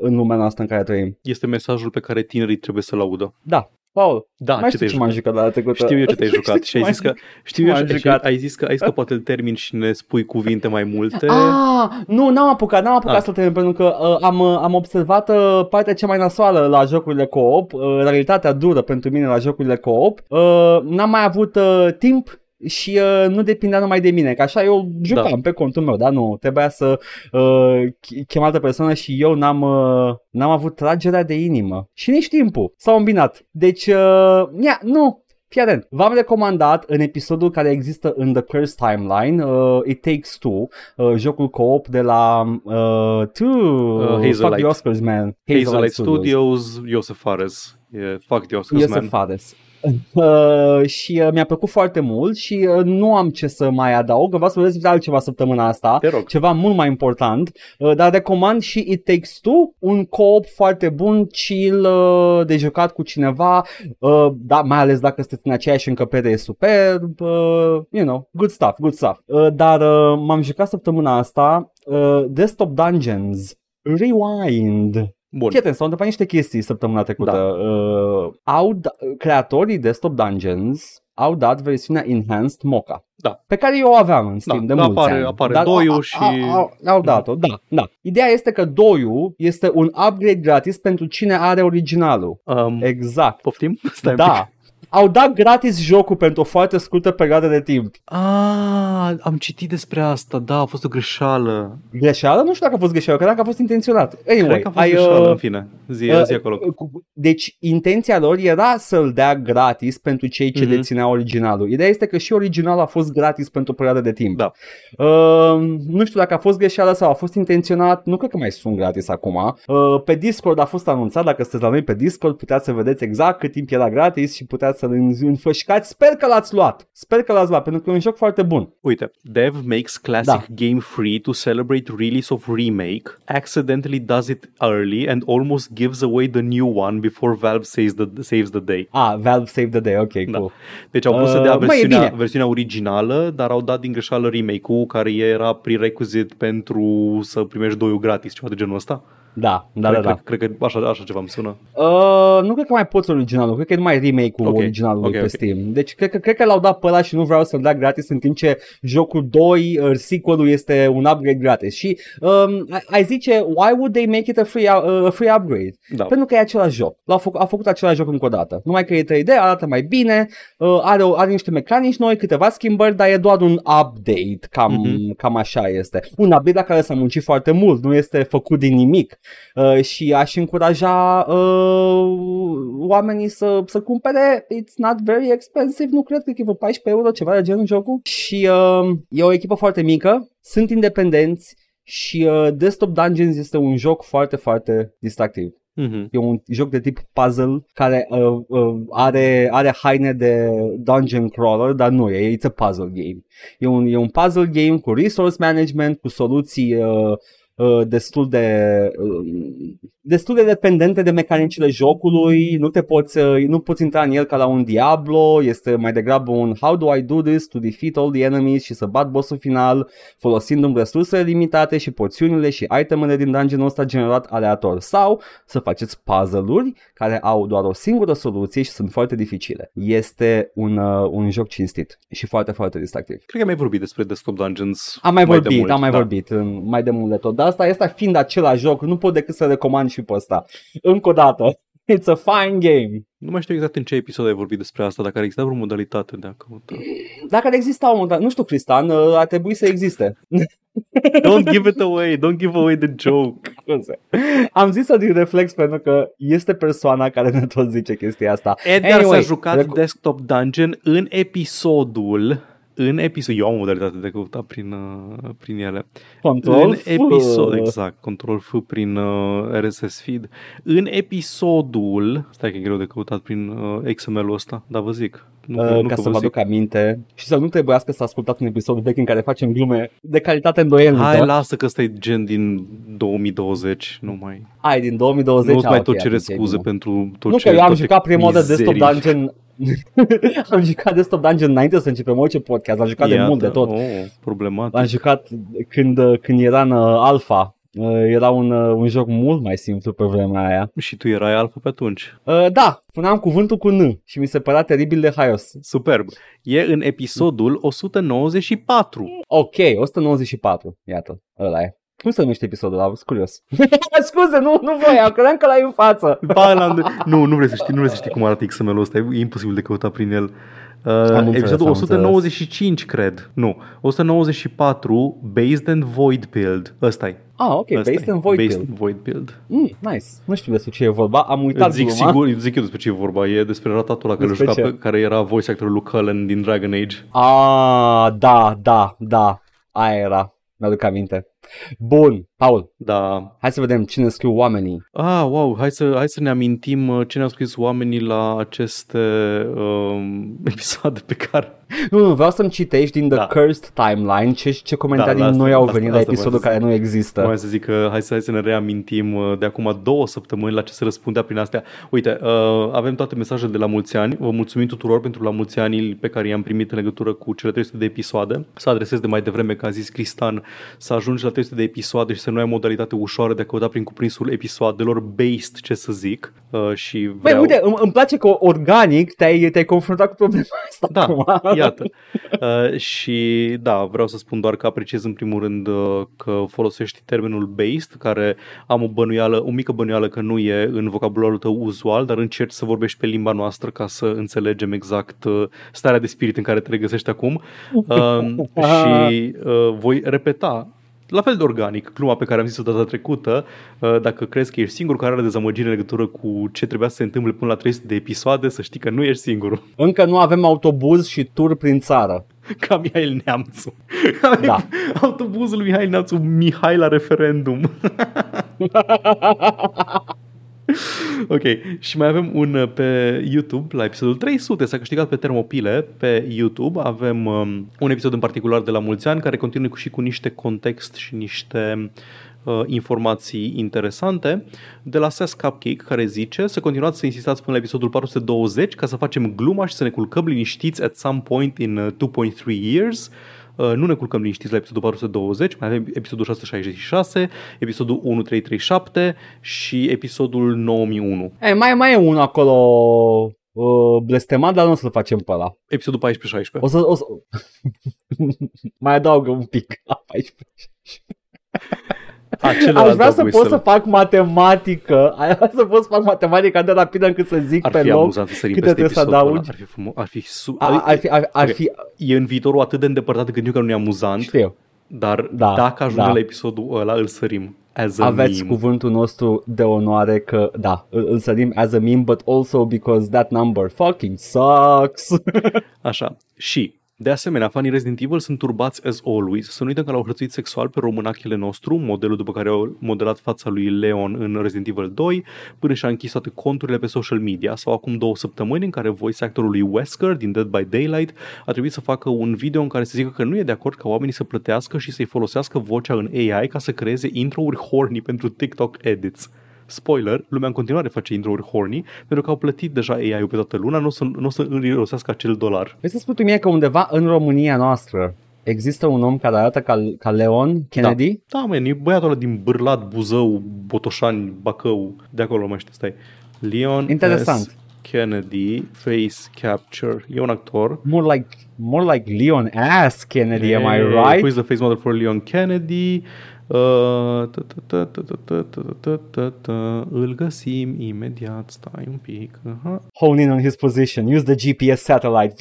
S1: în lumea noastră în care trăim.
S2: Este mesajul pe care tinerii trebuie să-l audă.
S1: Da, Paul,
S2: Da,
S1: mai
S2: ce
S1: știu
S2: te-ai
S1: ce m-am
S2: jucat?
S1: jucat la trecută.
S2: Știu eu ce te-ai
S1: Știu
S2: jucat
S1: ce
S2: și ai
S1: m-am
S2: zis că știu
S1: m-am
S2: eu și
S1: jucat.
S2: ai zis că ai zis că poate îl termin și ne spui cuvinte mai multe.
S1: Ah, nu, n-am apucat, n-am apucat
S2: Ah.
S1: să termin pentru că uh, am, uh, am observat uh, partea cea mai nasoală la jocurile co-op, uh, realitatea dură pentru mine la jocurile co-op. Uh, n-am mai avut uh, timp și uh, nu depindea numai de mine, că așa eu jucam
S2: Da.
S1: pe contul meu, dar nu, trebuia să uh, ch- chem altă persoană și eu n-am, uh, n-am avut tragerea de inimă și nici timpul, s-au îmbinat. Deci, uh, ia, nu, Fii atent, v-am recomandat în episodul care există în The Curse Timeline, uh, It Takes Two, uh, jocul co-op de la uh, two, uh, fuck
S2: Hazelight.
S1: the Oscars, man.
S2: Hazelight Studios, Joseph Fares. E, fuck the Oscars,
S1: Iosef
S2: man.
S1: Fares. Uh, și uh, mi-a plăcut foarte mult și uh, nu am ce să mai adaug, vreau să vedeți altceva săptămâna asta,
S2: Te rog.
S1: ceva mult mai important, uh, dar recomand și It Takes Two, un co-op foarte bun, chill, uh, de jucat cu cineva, uh, da, mai ales dacă sunteți în aceeași încăpere e superb, uh, you know, good stuff, good stuff. Uh, dar uh, m-am jucat săptămâna asta uh, Desktop Dungeons, Rewind.
S2: Bun.
S1: Fii atent, s-au întâmplat niște chestii săptămâna trecută.
S2: Da.
S1: Uh, au da- creatorii Desktop Dungeons au dat versiunea Enhanced Mocha.
S2: Da.
S1: Pe care eu o aveam în Steam
S2: Da,
S1: de mulți
S2: apare-
S1: ani.
S2: apare
S1: Dar
S2: doiul
S1: au-
S2: și-
S1: Au, au, au dat-o, da, da. Ideea este că doiul este un upgrade gratis pentru cine are originalul.
S2: Um,
S1: Exact.
S2: poftim? Stai un pic.
S1: Da. Au dat gratis jocul pentru o foarte scurtă perioadă de timp.
S2: Ah, am citit despre asta, da, a fost o greșeală.
S1: Greșeală? Nu știu dacă a fost greșeală, cred că a fost intenționat. Anyway,
S2: Cred că a fost
S1: ai,
S2: greșeală,
S1: uh,
S2: în fine. Zi,
S1: Uh,
S2: zi acolo.
S1: cu- Deci intenția lor era să-l dea gratis pentru cei ce
S2: Mhm.
S1: dețineau originalul. Ideea este că și originalul a fost gratis pentru o perioadă de timp.
S2: Da.
S1: Uh, nu știu dacă a fost greșeală sau a fost intenționat, nu cred că mai sunt gratis acum. Uh, pe Discord a fost anunțat, dacă sunteți la noi pe Discord, puteți să vedeți exact cât timp era gratis și puteți să-l în- înfășcați. Sper că l-ați luat. Sper că l-ați luat, pentru că e un joc foarte bun.
S2: Uite, Dev makes classic
S1: Da.
S2: game free to celebrate release of remake, accidentally does it early and almost gives away the new one before Valve saves the, saves the day.
S1: Ah, Valve Save the Day, ok,
S2: Da.
S1: cool.
S2: Deci au vrut să
S1: Uh,
S2: dea
S1: mă, e
S2: versiunea,
S1: bine.
S2: versiunea originală, dar au dat din greșeală remake-ul care era prerequisite pentru să primești doiul gratis, ceva de genul ăsta.
S1: Da, da,
S2: cred,
S1: da. da.
S2: Cred, cred că așa, așa ceva îmi sună.
S1: Uh, nu cred că mai poți originalul, cred că e numai remake-ul
S2: Ok,
S1: originalului
S2: ok,
S1: pe
S2: ok.
S1: Steam. Deci cred că, cred că l-au dat pe ăla și nu vreau să-l dea gratis în timp ce jocul 2, uh, sequel-ul este un upgrade gratis. Și um, ai- ai zice, why would they make it a free, uh, a free upgrade?
S2: Da.
S1: Pentru că e același joc. L-au făcut, a făcut același joc încă o dată. Numai că e 3D, arată mai bine, uh, are, o- are niște mecanici noi, câteva schimbări, dar e doar un update. Cam,
S2: Mhm.
S1: cam așa este. Un update la care s-a muncit foarte mult, nu este făcut din nimic. Uh, și aș încuraja uh, oamenii să, să cumpere. It's not very expensive, nu cred că e vreo 14 euro, ceva de genul jocul. Și uh, e o echipă foarte mică, sunt independenți și uh, Desktop Dungeons este un joc foarte, foarte distractiv.
S2: Mhm.
S1: E un joc de tip puzzle care uh, uh, are, are haine de dungeon crawler, dar nu e, it's a puzzle game. E un, e un puzzle game cu resource management, cu soluții uh, uh, destul de uh, destul de dependente de mecanicile jocului, nu te poți uh, nu poți intra în el ca la un Diablo, este mai degrabă un how do I do this to defeat all the enemies și să bat bossul final folosind resursele limitate și poțiunile și itemele din dungeonul ăsta generat aleator sau să faceți puzzle-uri care au doar o singură soluție și sunt foarte dificile. Este un, uh, un joc cinstit și foarte, foarte distractiv.
S2: Cred că am mai vorbit despre Desktop Dungeons
S1: Am mai, vorbit,
S2: de mult,
S1: am mai
S2: da.
S1: vorbit în, mai de mult de tot, dar asta, asta fiind același joc, nu pot decât să recomand și pe ăsta. Încă o dată, it's a fine game.
S2: Nu mai știu exact în ce episod ai vorbit despre asta, dacă ar exista vreo modalitate de a căuta.
S1: Dacă ar exista un, dar nu știu, Cristian, uh, ar trebui să existe.
S2: Don't give it away, don't give away the joke.
S1: Scuze. Am zis-o din reflex pentru că este persoana care ne tot zice chestia asta.
S2: Edgar
S1: Anyway,
S2: s-a jucat
S1: recu-
S2: Desktop Dungeon în episodul în episod, eu am o modalitate de căuta prin, uh, prin ele.
S1: Control
S2: în
S1: F.
S2: episod, exact, control F prin uh, RSS feed. În episodul, stai că e greu de căutat prin uh, XML-ul ăsta, dar vă zic. Nu,
S1: Uh,
S2: nu
S1: ca
S2: că
S1: să vă
S2: zic.
S1: aduc aminte și să nu trebuiască să ascultați un episod vechi în care facem glume de calitate îndoielnică.
S2: Hai, lasă că ăsta e gen din 2020, nu mai...
S1: Ai, din 2020.
S2: Nu-ți
S1: ah,
S2: mai
S1: ok,
S2: tot cere
S1: atunci e
S2: scuze
S1: bine.
S2: pentru tot
S1: Nu
S2: ce
S1: că eu am
S2: toate
S1: jucat prima oară Desktop
S2: mizerii.
S1: Dungeon am jucat Desktop Dungeon înainte să începem orice podcast, am jucat de
S2: Iată,
S1: mult de tot.
S2: Oh, problematic.
S1: L-am jucat când, când era în uh, alfa. Uh, Era un, uh, un joc mult mai simplu pe vremea aia.
S2: Și tu erai alfa pe atunci.
S1: Uh, da, puneam cuvântul cu N și mi se părea teribil de haios.
S2: Superb. E în episodul 194.
S1: Ok, 194, iată, ăla e. Cum se numește episodul ăla? Sunt curios. Scuze, nu, nu voiam, credeam că l-ai în față.
S2: Ba, l-am- nu, nu vrei să știi, nu vrei să știi cum arată XML-ul ăsta, e imposibil de căutat prin el. Uh,
S1: înțeles,
S2: episodul
S1: am
S2: 195, cred. Nu, 194, Based and Void Build. ăsta e.
S1: Ah, ok,
S2: Ăsta
S1: Based
S2: e.
S1: in Void
S2: Based
S1: Build.
S2: in Void Build.
S1: Mm, nice. Nu știu despre ce e vorba, am uitat
S2: Îți zic,
S1: gluma.
S2: sigur, îți zic eu despre ce e vorba. E despre ratatul ăla care,
S1: Despre
S2: juca
S1: ce?
S2: pe, care era voice actorul lui Cullen din Dragon Age.
S1: Ah, da, da, da. Aia era. Mi-aduc aminte. Bun, Paul,
S2: Da.
S1: hai să vedem cine scriu oamenii.
S2: Ah, wow, hai să, hai să ne amintim uh, ce ne-au scris oamenii la aceste um, episoade pe care...
S1: Nu, nu, vreau să-mi citești din The
S2: Da.
S1: Cursed Timeline ce, ce comentarii
S2: Da, asta-
S1: noi au
S2: asta-
S1: venit la
S2: asta
S1: episodul
S2: voiam să
S1: care nu există.
S2: Mai să zic că hai să, hai să ne reamintim uh, de acum două săptămâni la ce se răspundea prin astea. Uite, uh, avem toate mesajele de la mulți ani. Vă mulțumim tuturor pentru la mulți ani pe care i-am primit în legătură cu cele 300 de episoade. Să adresez de mai devreme, că a zis Cristan, să ajungi la 300 de episoade și să nu ai modalitate ușoară de a căuta prin cuprinsul episoadelor based, ce să zic. Uh, și
S1: Băi,
S2: vreau...
S1: uite, îmi, îmi place că organic te-ai, te-ai confruntat cu problema asta
S2: Da,
S1: acum.
S2: iată. Uh, și da, vreau să spun doar că apreciez în primul rând uh, că folosești termenul based, care am o bănuială, o mică bănuială că nu e în vocabularul tău uzual, dar încerci să vorbești pe limba noastră ca să înțelegem exact uh, starea de spirit în care te regăsești acum. Uh, și uh, voi repeta la fel de organic, gluma pe care am zis-o data trecută, uh, dacă crezi că ești singur care are dezamăgire în legătură cu ce trebuia să se întâmple până la 300 de episoade, să știi că nu ești singurul.
S1: Încă nu avem autobuz și tur prin țară.
S2: Ca Mihail Neamțu.
S1: Da.
S2: Autobuzul lui Mihail Neamțu, Mihai la referendum. ok, și mai avem un uh, pe YouTube, la episodul 300, s-a câștigat pe Termopile, pe YouTube. Avem um, un episod în particular de la mulți ani, care continuă cu și cu niște context și niște uh, informații interesante de la Sas Cupcake care zice să continuați să insistați până la episodul 420 ca să facem gluma și să ne culcăm liniștiți at some point in uh, 2.3 years. Uh, Uh, nu ne culcăm liniștiți la episodul 420, mai avem episodul 666, episodul 1337 și episodul 9001.
S1: E, mai, mai e unul acolo uh, blestemat, dar nu o să-l facem pe ăla.
S2: Episodul 14-16.
S1: O să... O să... mai adaugă un pic la 14.
S2: Acela
S1: Aș vrea să
S2: whistle.
S1: pot să fac matematică, aș vrea să pot să fac matematică atât de rapidă încât să zic
S2: Ar
S1: pe
S2: fi
S1: loc
S2: amuzant să sărim
S1: câte
S2: peste
S1: trebuie să
S2: episodul ăla.
S1: adaugi.
S2: Ar fi frumos, ar fi su-
S1: A- ar fi, ar, ar
S2: Ok.
S1: fi,
S2: E în viitorul atât de îndepărtat încât eu că nu e amuzant,
S1: știu,
S2: dar
S1: Da,
S2: dacă ajunge
S1: da.
S2: la episodul ăla, îl sărim as a
S1: aveți
S2: meme.
S1: cuvântul nostru de onoare că, da, îl, îl sărim as a meme, but also because that number fucking sucks.
S2: Așa. Și, de asemenea, fanii Resident Evil sunt turbați as always. Să nu uităm că l-au hărțuit sexual pe românachele nostru, modelul după care au modelat fața lui Leon în Resident Evil 2, până și-a închis toate conturile pe social media. Sau acum două săptămâni în care voice actorul lui Wesker din Dead by Daylight a trebuit să facă un video în care să zică că nu e de acord ca oamenii să plătească și să-i folosească vocea în AI ca să creeze intro-uri horny pentru TikTok edits. Spoiler, lumea în continuare face intro-uri horny, pentru că au plătit deja AI-ul pe toată luna, nu o să, nu o să îrirosească acel dolar.
S1: Vrei să spui tu mie că undeva în România noastră există un om care arată ca, ca Leon Kennedy?
S2: Da, man, e băiatul ăla din Bârlat, Buzău, Botoșani, Bacău, de acolo mai știu, stai. Leon
S1: Interesant.
S2: S. Kennedy, Face Capture, e un actor.
S1: More like, more like Leon ass Kennedy, am I
S2: Eh,
S1: right?
S2: Who is the face model for Leon Kennedy? Îl găsim imediat, stai un pic.
S1: Hone in on his position, use the GPS satellite.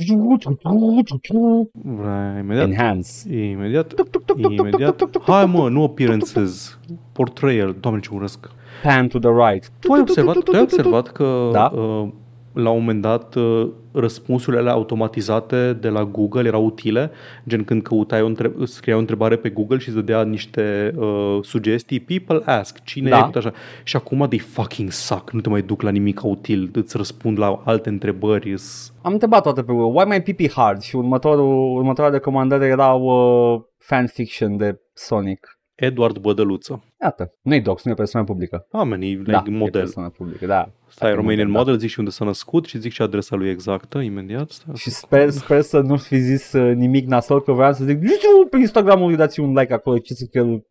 S2: Imediat.
S1: Enhance.
S2: Imediat. Imediat. Hai mă, nu appearances. Portrayal. Doamne ce urăsc.
S1: Pan to the right.
S2: Tu ai observat, tu ai observat că
S1: da?
S2: uh, la un moment dat uh, răspunsurile alea automatizate de la Google erau utile, gen când căutai o între- scriai o întrebare pe Google și îți dădea niște uh, sugestii, people ask, cine
S1: Da.
S2: e tot așa. Și acum they fucking suck, nu te mai duc la nimic util, îți răspund la alte întrebări. îs-
S1: Am întrebat toate pe Google. Why my PP hard? Și următorul, următoarea recomandare erau uh, fanfiction de Sonic.
S2: Edward Bădăluță.
S1: Iată, nu-i dox, nu e persoană publică.
S2: Oamenii, like
S1: Da, e
S2: model.
S1: persoană publică, da.
S2: Stai,
S1: E
S2: Romanian
S1: da.
S2: model, zic și unde s-a născut și zic și adresa lui exactă, imediat. Stai,
S1: Și sper, sper să nu fi zis uh, nimic nasol, că vreau să zic, nu știu, pe Instagramul lui dați un like acolo, ce să că îl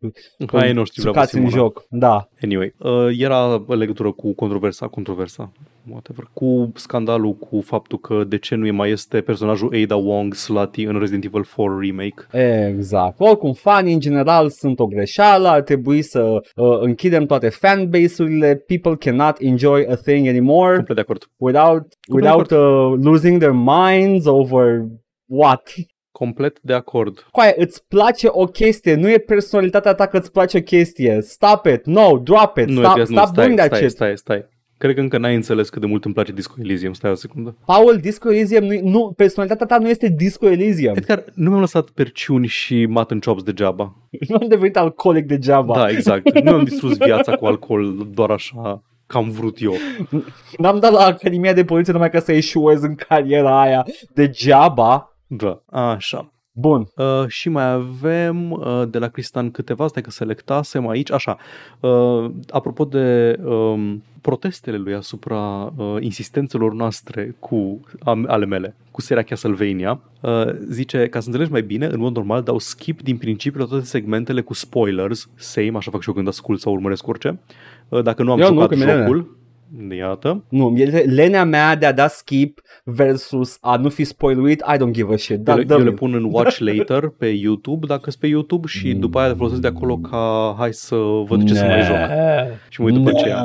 S2: Hai, nu știu, vreau
S1: sucați în
S2: Simona.
S1: joc. Da.
S2: Anyway, uh, era în legătură cu controversa, controversa, whatever, cu scandalul cu faptul că de ce nu mai este personajul Ada Wong slutty în Resident Evil 4 Remake.
S1: Exact. Oricum, fanii în general sunt o greșeală, ar trebui să uh, închidem toate fanbase-urile, people cannot enjoy a thing anymore
S2: Complet de acord.
S1: without, without uh, losing their minds over what?
S2: Complet de acord.
S1: Coaie, îți place o chestie, nu e personalitatea ta că îți place o chestie. Stop it, no, drop it,
S2: Nu,
S1: stop,
S2: e,
S1: stop
S2: nu, stai,
S1: doing that
S2: stai,
S1: shit.
S2: stai, stai. Cred că încă n-ai înțeles cât de mult îmi place Disco Elysium. Stai o secundă.
S1: Paul, Disco Elysium, nu, nu, personalitatea ta nu este Disco Elysium.
S2: Edgar, nu mi-am lăsat perciuni și mutton chops degeaba.
S1: Nu am devenit alcoolic degeaba.
S2: Da, exact. Nu am distrus viața cu alcool doar așa că am vrut eu.
S1: N-am dat la Academia de Poliție numai ca să eșuez în cariera aia degeaba.
S2: Da, așa.
S1: Bun.
S2: Uh, și mai avem uh, de la Cristian câteva, stai că selectasem aici, așa, uh, apropo de um, protestele lui asupra uh, insistențelor noastre cu am, ale mele, cu seria Castlevania, uh, zice, ca să înțelegi mai bine, în mod normal dau skip din principiu la toate segmentele cu spoilers, same, așa fac și eu când ascult sau urmăresc orice, uh, dacă nu am
S1: Eu nu,
S2: jucat
S1: că mi-e
S2: jocul, iată,
S1: Nu, e lenea mea de a da skip versus a nu fi spoiluit, I don't give a shit. Da,
S2: eu, le,
S1: dă
S2: eu le pun în watch later pe YouTube, dacă sunt pe YouTube și după aia le folosesc de acolo ca hai să văd ce să mai joc. Și mă uit după aceea.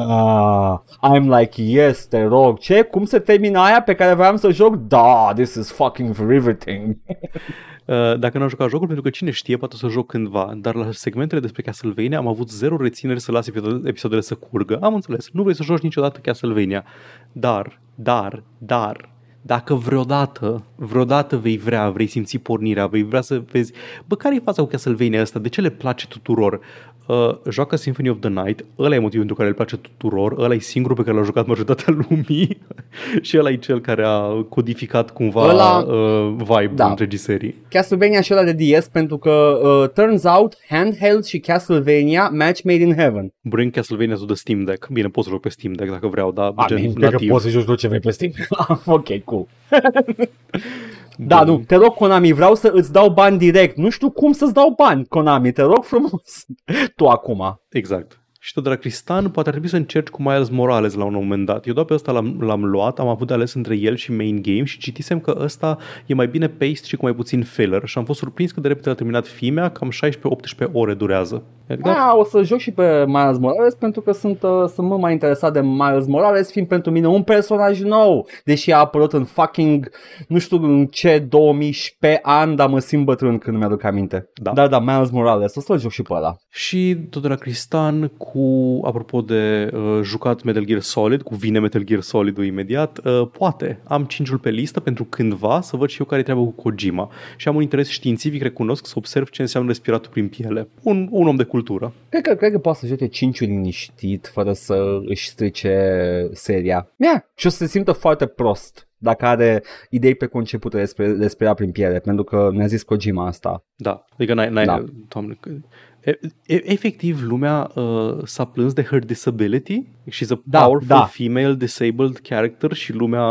S1: I'm like, yes, te rog. Ce? Cum se termină aia pe care vreau să joc? Da, this is fucking riveting.
S2: Uh, Dacă n-am jucat jocul, pentru că cine știe, poate o să joc cândva, dar la segmentele despre Castlevania am avut zero reținere să las episoadele- episoadele să curgă. Am înțeles, nu vrei să joci niciodată Castlevania, dar, dar, dar, dacă vreodată, vreodată vei vrea, vrei simți pornirea, vei vrea să vezi, bă, care e fața cu Castlevania asta? De ce le place tuturor? Uh, joacă Symphony of the Night, ăla e motivul pentru care le place tuturor, ăla e singurul pe care l-a jucat majoritatea lumii și ăla e cel care a codificat cumva
S1: Ăla-
S2: uh, vibe
S1: Da.
S2: întregii serii.
S1: Castlevania și ăla de DS pentru că uh, turns out handheld și Castlevania match made in heaven.
S2: Bring Castlevania to the Steam Deck. Bine, pot să joc pe Steam Deck dacă vreau, dar
S1: I
S2: gen
S1: mean, cred că
S2: nativ.
S1: poți să joci orice vrei pe Steam. ok, cool. Da, nu, te rog Konami, vreau să îți dau bani direct. Nu știu cum să-ți dau bani, Konami, te rog frumos. tu acum.
S2: Exact. Și tot de la Cristan, poate ar trebui să încerci cu Miles Morales la un moment dat. Eu doar pe ăsta l-am, l-am luat, am avut de ales între el și main game și citisem că ăsta e mai bine paced și cu mai puțin filler și am fost surprins cât de repede a terminat fimea, cam 16-18 ore durează.
S1: Edgar? Da, o să joc și pe Miles Morales pentru că sunt, uh, sunt mult mai interesat de Miles Morales fiind pentru mine un personaj nou, deși a apărut în fucking, nu știu în ce 2000 pe an, dar mă simt bătrân când mi-aduc aminte. Da, da, da Miles Morales, o să joc și pe ăla.
S2: Și tot de la Cristan cu, apropo de uh, jucat Metal Gear Solid, cu vine Metal Gear Solid-ul imediat, uh, poate am 5 pe listă pentru cândva să văd și eu care treabă cu Kojima și am un interes științific, recunosc, să observ ce înseamnă respiratul prin piele. Un, un om de cultură.
S1: Cred că, cred că poate să joace 5 liniștit fără să își strice seria. Yeah. Și o să se simtă foarte prost dacă are idei preconcepute despre, despre prin piele, pentru că ne-a zis Kojima asta.
S2: Da, adică n-ai, n-ai da. doamne, efectiv lumea uh, s-a plâns de her disability și a da, powerful da. female disabled character și lumea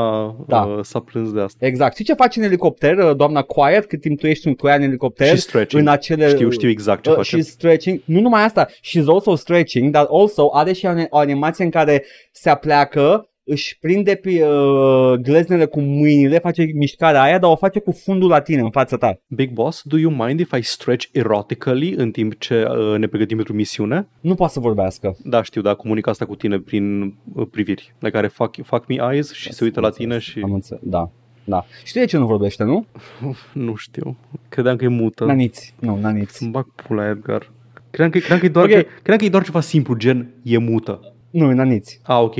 S2: da. uh, s-a plâns de asta.
S1: Exact. Știi ce face în elicopter, uh, doamna Quiet, cât timp tu ești cu ea în elicopter?
S2: Și stretching. În acele, știu, știu exact ce uh, face.
S1: Și stretching. Nu numai asta, she's also stretching, dar also are și o animație în care se apleacă își prinde pe uh, gleznele cu mâinile, face mișcarea aia, dar o face cu fundul la tine, în fața ta.
S2: Big Boss, do you mind if I stretch erotically în timp ce uh, ne pregătim pentru misiune?
S1: Nu poate să vorbească.
S2: Da, știu, dar comunică asta cu tine prin uh, priviri, la care fac, fac me eyes și yes, se uită la tine și...
S1: Am înțeles, da. Da. Știi de ce nu vorbește, nu?
S2: nu știu. Credeam că e mută.
S1: Naniți. Nu, naniți.
S2: Să-mi bag pula, Edgar. Credeam că, credeam, că e doar, okay. credeam că e doar ceva simplu, gen e mută.
S1: Nu, naniți.
S2: Ah, ok.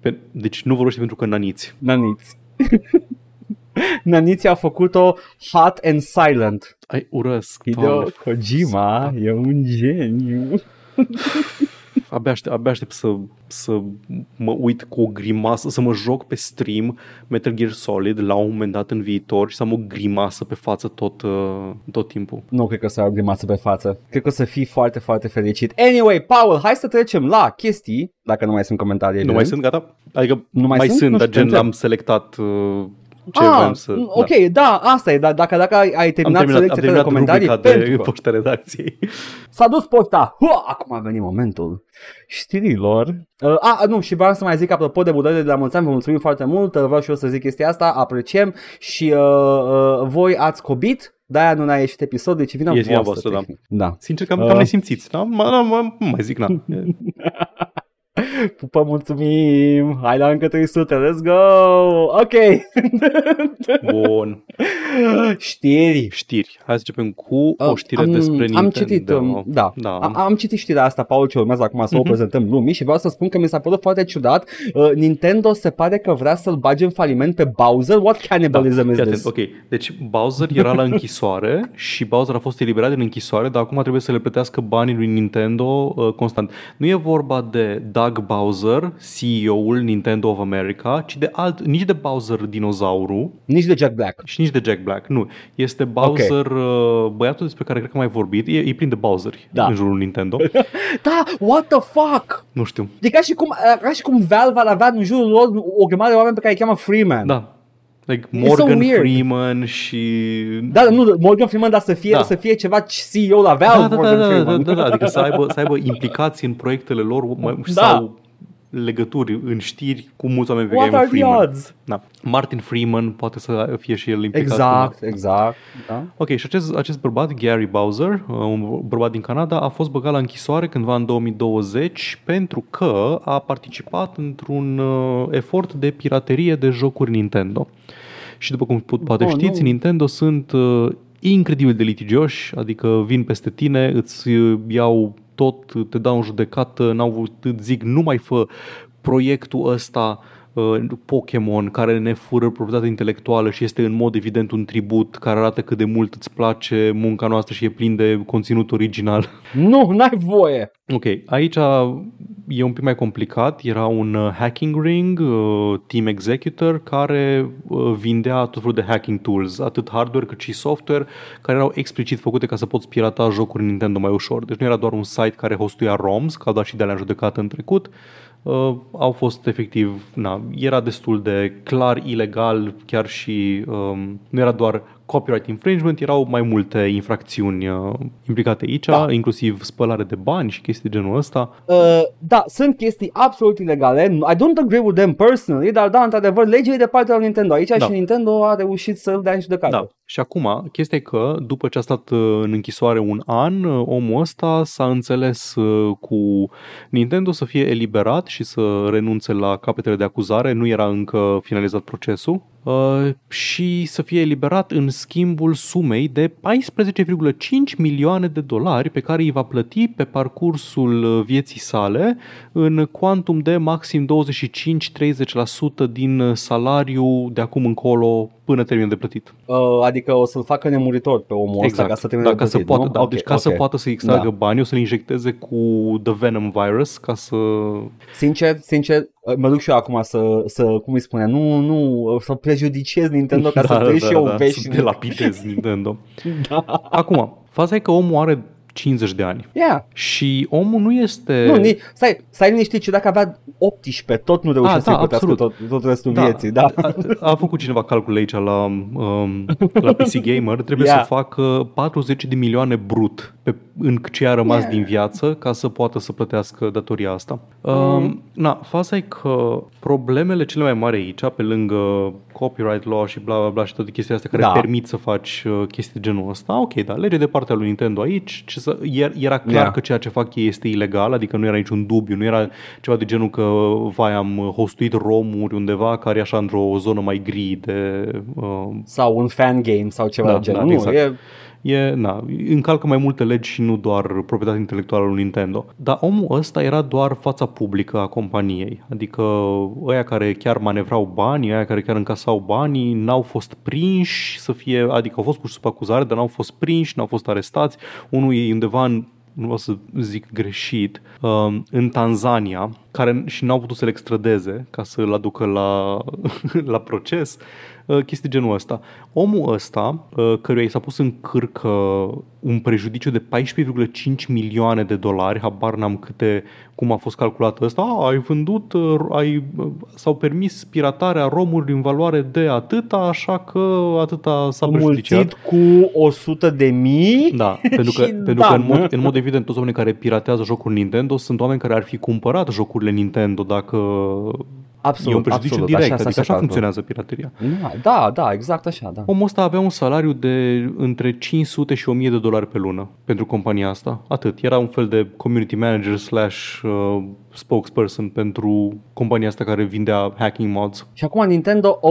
S2: Pe, deci nu vorbește pentru că naniți.
S1: Naniți. Naniți a făcut-o hot and silent.
S2: Ai urăsc.
S1: Hideo Kojima e un geniu.
S2: abia aștept, abia aștept să, să mă uit cu o grimasă, să mă joc pe stream Metal Gear Solid la un moment dat în viitor și să am o grimasă pe față tot, uh, tot timpul.
S1: Nu cred că să ai o grimasă pe față. Cred că o să fii foarte, foarte fericit. Anyway, Paul, hai să trecem la chestii, dacă nu mai sunt comentarii.
S2: Nu mai sunt, gata? Adică nu mai, mai sunt, sunt dar gen l-am selectat uh, ce
S1: ah, să... Ok, da. da, asta e, dar dacă, dacă ai, ai terminat,
S2: terminat
S1: selecția de comentarii,
S2: de poșta redacției.
S1: S-a dus poșta. Hua, acum a venit momentul știrilor. Uh, a, nu, și vreau să mai zic apropo de budările de la mulți ani, vă mulțumim foarte mult, uh, vreau și eu să zic chestia asta, apreciem și uh, uh, voi ați cobit de-aia nu a ieșit episod, deci vina voastră. voastră da.
S2: da. Sincer, cam, cam uh. nesimțiți. Da? Nu mai zic, na.
S1: Pupă, mulțumim! Hai la încă 300, let's go! Ok!
S2: Bun.
S1: Știri.
S2: Știri. Hai să începem cu o știre am, despre Nintendo.
S1: Am citit, um, da, da. Am, am citit știrea asta, Paul, ce urmează acum să uh-huh. o mhm. prezentăm lumii și vreau să spun că mi s-a părut foarte ciudat. Uh, Nintendo se pare că vrea să-l bage în faliment pe Bowser. What cannibalism da, is this?
S2: Ok, deci Bowser era la închisoare și Bowser a fost eliberat din închisoare, dar acum trebuie să le plătească banii lui Nintendo uh, constant. Nu e vorba de Doug Bowser, CEO-ul Nintendo of America, ci de alt, nici de Bowser dinozaurul.
S1: Nici de Jack Black.
S2: Și nici de Jack Black, nu. Este Bowser, okay. Uh, băiatul despre care cred că mai vorbit, e, e plin de Bowser da. în jurul Nintendo.
S1: da, what the fuck?
S2: Nu știu.
S1: E ca și cum, ca și cum Valve ar avea în jurul lor o grămadă de oameni pe care îi cheamă Freeman.
S2: Da, Like Morgan so Freeman și...
S1: Da, nu, Morgan Freeman, dar să fie, da. să fie ceva CEO la Valve,
S2: da, da, da, da, da, da, da, adică să aibă, să aibă implicații în proiectele lor da. sau legături în știri cu mulți oameni pe
S1: What Game Freeman. Odds?
S2: Da. Martin Freeman poate să fie și el implicat.
S1: Exact, exact. Da.
S2: Ok, și acest, acest bărbat, Gary Bowser, uh, un bărbat din Canada, a fost băgat la închisoare cândva în 2020 pentru că a participat într-un uh, efort de piraterie de jocuri Nintendo. Și după cum poate oh, știți, nu. Nintendo sunt uh, incredibil de litigioși, adică vin peste tine, îți iau tot, te dau în judecată, n-au vrut, zic, nu mai fă proiectul ăsta. uh, Pokémon care ne fură proprietatea intelectuală și este în mod evident un tribut care arată cât de mult îți place munca noastră și e plin de conținut original.
S1: Nu, n-ai voie!
S2: Ok, aici e un pic mai complicat. Era un uh, hacking ring, uh, team executor, care vindea tot felul de hacking tools, atât hardware cât și software, care erau explicit făcute ca să poți pirata jocuri Nintendo mai ușor. Deci nu era doar un site care hostuia ROMs, ca dat și de la judecat în trecut, uh, au fost efectiv, na, era destul de clar ilegal, chiar și um, nu era doar copyright infringement, erau mai multe infracțiuni uh, implicate aici,
S1: Da.
S2: inclusiv spălare de bani și chestii de genul ăsta.
S1: Uh, da, sunt chestii absolut ilegale. I don't agree with them personally, dar da, într-adevăr, legea e de partea lui Nintendo aici
S2: Da.
S1: și Nintendo a reușit să-l dea în judecată.
S2: Da. Și acum, chestia e că după ce a stat uh, în închisoare un an, uh, omul ăsta s-a înțeles uh, cu Nintendo să fie eliberat și să renunțe la capetele de acuzare, nu era încă finalizat procesul, uh, și să fie eliberat în schimbul sumei de 14,5 milioane de dolari pe care îi va plăti pe parcursul uh, vieții sale în quantum de maxim 25-30% din uh, salariu de acum încolo până termină de plătit.
S1: Uh, adică o să-l facă nemuritor pe omul ăsta ca să termine
S2: da,
S1: de
S2: ca să
S1: plătit,
S2: poată,
S1: nu?
S2: da,
S1: Ok,
S2: deci ca
S1: ok.
S2: să poată să extragă
S1: Da.
S2: bani, o să-l injecteze cu The Venom Virus ca să...
S1: Sincer, sincer, uh, mă duc și eu acum să, să cum îi spune, nu, nu, să prejudiciez Nintendo ca să trăiesc și eu
S2: da, să
S1: veșnic.
S2: te lapidezi Nintendo.
S1: Da.
S2: Acum, faza e că omul are 50 de ani
S1: Yeah.
S2: și omul nu este...
S1: Nu, ni, stai, stai liniștit și dacă avea 18, tot nu reușea
S2: Ah,
S1: să-i
S2: da,
S1: plătească tot,
S2: absolut.
S1: tot restul vieții, da.
S2: A, a făcut cineva calcul aici la, um, la PC Gamer, trebuie
S1: Yeah.
S2: să facă 40 de milioane brut pe, în ce a rămas
S1: Yeah.
S2: din viață ca să poată să plătească datoria asta. Um,
S1: Mm.
S2: na, faza e că problemele cele mai mari aici, pe lângă copyright law și bla bla bla și toate chestiile astea care
S1: Da.
S2: permit să faci uh, chestii de genul ăsta, ok, da, lege de partea lui Nintendo aici, ce să, er- era clar
S1: Yeah.
S2: că ceea ce fac ei este ilegal, adică nu era niciun dubiu, nu era ceva de genul că vai am hostuit romuri undeva care e așa într-o zonă mai gri de... Uh,
S1: Sau un fan game sau ceva
S2: Da,
S1: de genul.
S2: da,
S1: nu,
S2: exact.
S1: e,
S2: e, na, încalcă mai multe legi și nu doar proprietatea intelectuală lui Nintendo. Dar omul ăsta era doar fața publică a companiei, adică ăia care chiar manevrau banii, ăia care chiar încasau banii, n-au fost prinși să fie, adică au fost puși sub acuzare, dar n-au fost prinși, n-au fost arestați. Unul e undeva în nu vreau să zic greșit, um, în Tanzania, care și n-au putut să-l extradeze ca să-l aducă la, la proces, uh, chestii genul ăsta. Omul ăsta, uh, căruia i s-a pus în cârcă un prejudiciu de 14,5 milioane de dolari, habar n-am câte, cum a fost calculat ăsta, a, ai vândut, uh, ai, uh, s-au permis piratarea romuri în valoare de atâta, așa că atâta s-a prejudiciat.
S1: mulțit cu 100 de mii.
S2: Da, pentru că,
S1: Și
S2: pentru
S1: da,
S2: că în, mod,
S1: nu?
S2: în mod evident toți oamenii care piratează jocuri Nintendo sunt oameni care ar fi cumpărat jocurile Nintendo dacă
S1: Absolut,
S2: e un prejudiciu
S1: absolut,
S2: direct,
S1: așa
S2: așa
S1: s-a
S2: adică așa
S1: separat,
S2: funcționează pirateria.
S1: Da, da, da, exact așa, da.
S2: Omul ăsta avea un salariu de între 500 și 1000 de dolari pe lună pentru compania asta. Atât. Era un fel de community manager slash uh, spokesperson pentru compania asta care vindea hacking mods.
S1: Și acum Nintendo o,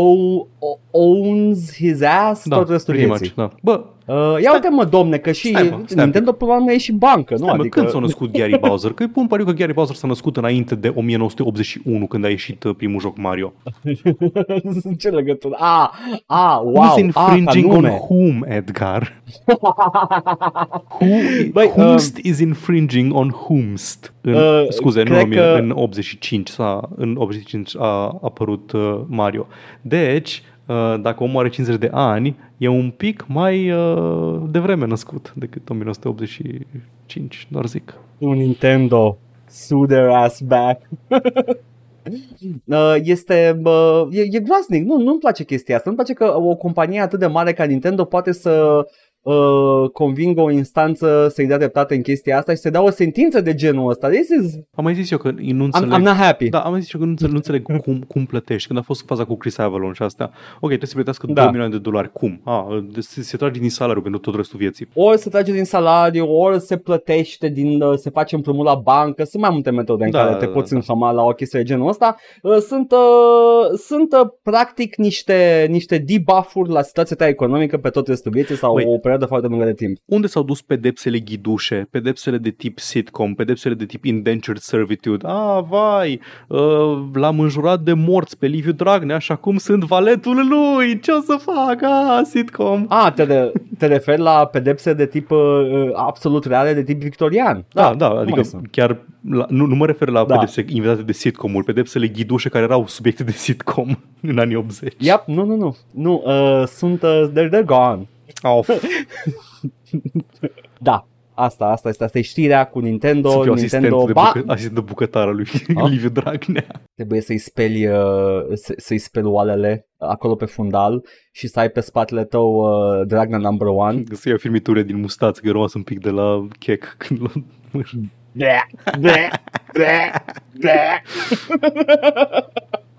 S1: o, owns his ass
S2: Da,
S1: tot restul
S2: pretty
S1: vieții.
S2: much, da. Bă,
S1: Uh, ia uite mă, domne, că și
S2: Stai, mă, stai
S1: Nintendo până la urmă e și bancă, nu?
S2: Stai, mă,
S1: adică...
S2: când s-a născut Gary Bowser? Că îi pun pariu că Gary Bowser s-a născut înainte de 1981 când a ieșit uh, primul joc Mario.
S1: Ce legătură? A, a, wow,
S2: Who's
S1: a, ca
S2: infringing on
S1: nume.
S2: whom, Edgar? Who,
S1: Băi,
S2: whomst is infringing on whomst? În,
S1: Uh,
S2: scuze, nu
S1: cred
S2: în,
S1: că-
S2: în 85 s-a, în 85 a apărut uh, Mario. Deci, uh, dacă omul are 50 de ani, e un pic mai uh, devreme născut decât 1985, doar zic.
S1: un Nintendo sue their ass back. Uh, este bă, e, e groaznic, nu, nu-mi place chestia asta. Nu-mi place că o companie atât de mare ca Nintendo poate să uh, convingă o instanță să-i dea dreptate în chestia asta și să dea o sentință de genul ăsta. This is...
S2: Am mai zis eu că nu
S1: I'm,
S2: înțeleg...
S1: I'm not happy.
S2: Da, am mai zis eu că nu înțeleg, nu înțeleg cum, cum plătești. Când a fost faza cu Chris Avalon și astea, ok, trebuie să plătească
S1: Da.
S2: 2 milioane de dolari. Cum? A, se, se trage din salariu pentru tot restul vieții.
S1: Ori se trage din salariu, ori se plătește, din, uh, se face împrumut la bancă. Sunt mai multe metode în
S2: Da,
S1: care
S2: da,
S1: te
S2: da,
S1: poți
S2: da.
S1: înhăma la o chestie de genul ăsta. Uh, Sunt, uh, sunt uh, practic niște, niște debuff-uri la situația ta economică pe tot restul vieții sau
S2: Băi.
S1: o perioadă foarte lungă de timp.
S2: Unde s-au dus pedepsele ghidușe, pedepsele de tip sitcom, pedepsele de tip indentured servitude? A, vai, uh, l-am înjurat de morți pe Liviu Dragnea și acum sunt valetul lui, ce o să fac? A, sitcom.
S1: A, te, re- te referi la pedepse de tip uh, uh, absolut reale, de tip victorian.
S2: Da, da,
S1: nu
S2: adică
S1: mai sunt.
S2: chiar la, nu, nu mă refer la
S1: Da.
S2: pedepse inventate de sitcomuri, pedepsele ghidușe care erau subiecte de sitcom în anii 80.
S1: Yep, nu, nu, nu. Nu, uh, sunt, uh, they're, they're gone.
S2: Au,
S1: Da. Asta, asta este, asta e știrea cu Nintendo.
S2: Să fiu asistent
S1: Nintendo,
S2: de,
S1: ba,
S2: bucă, asistent de bucătară lui
S1: Ah?
S2: Liviu Dragnea.
S1: trebuie să-i speli, uh, să, să-i speli oalele acolo pe fundal și să ai pe spatele tău uh, Dragna number one.
S2: Să iau filmiture din mustață, că rămas un pic de la chec când l
S1: Bleh, bleh, bleh, bleh.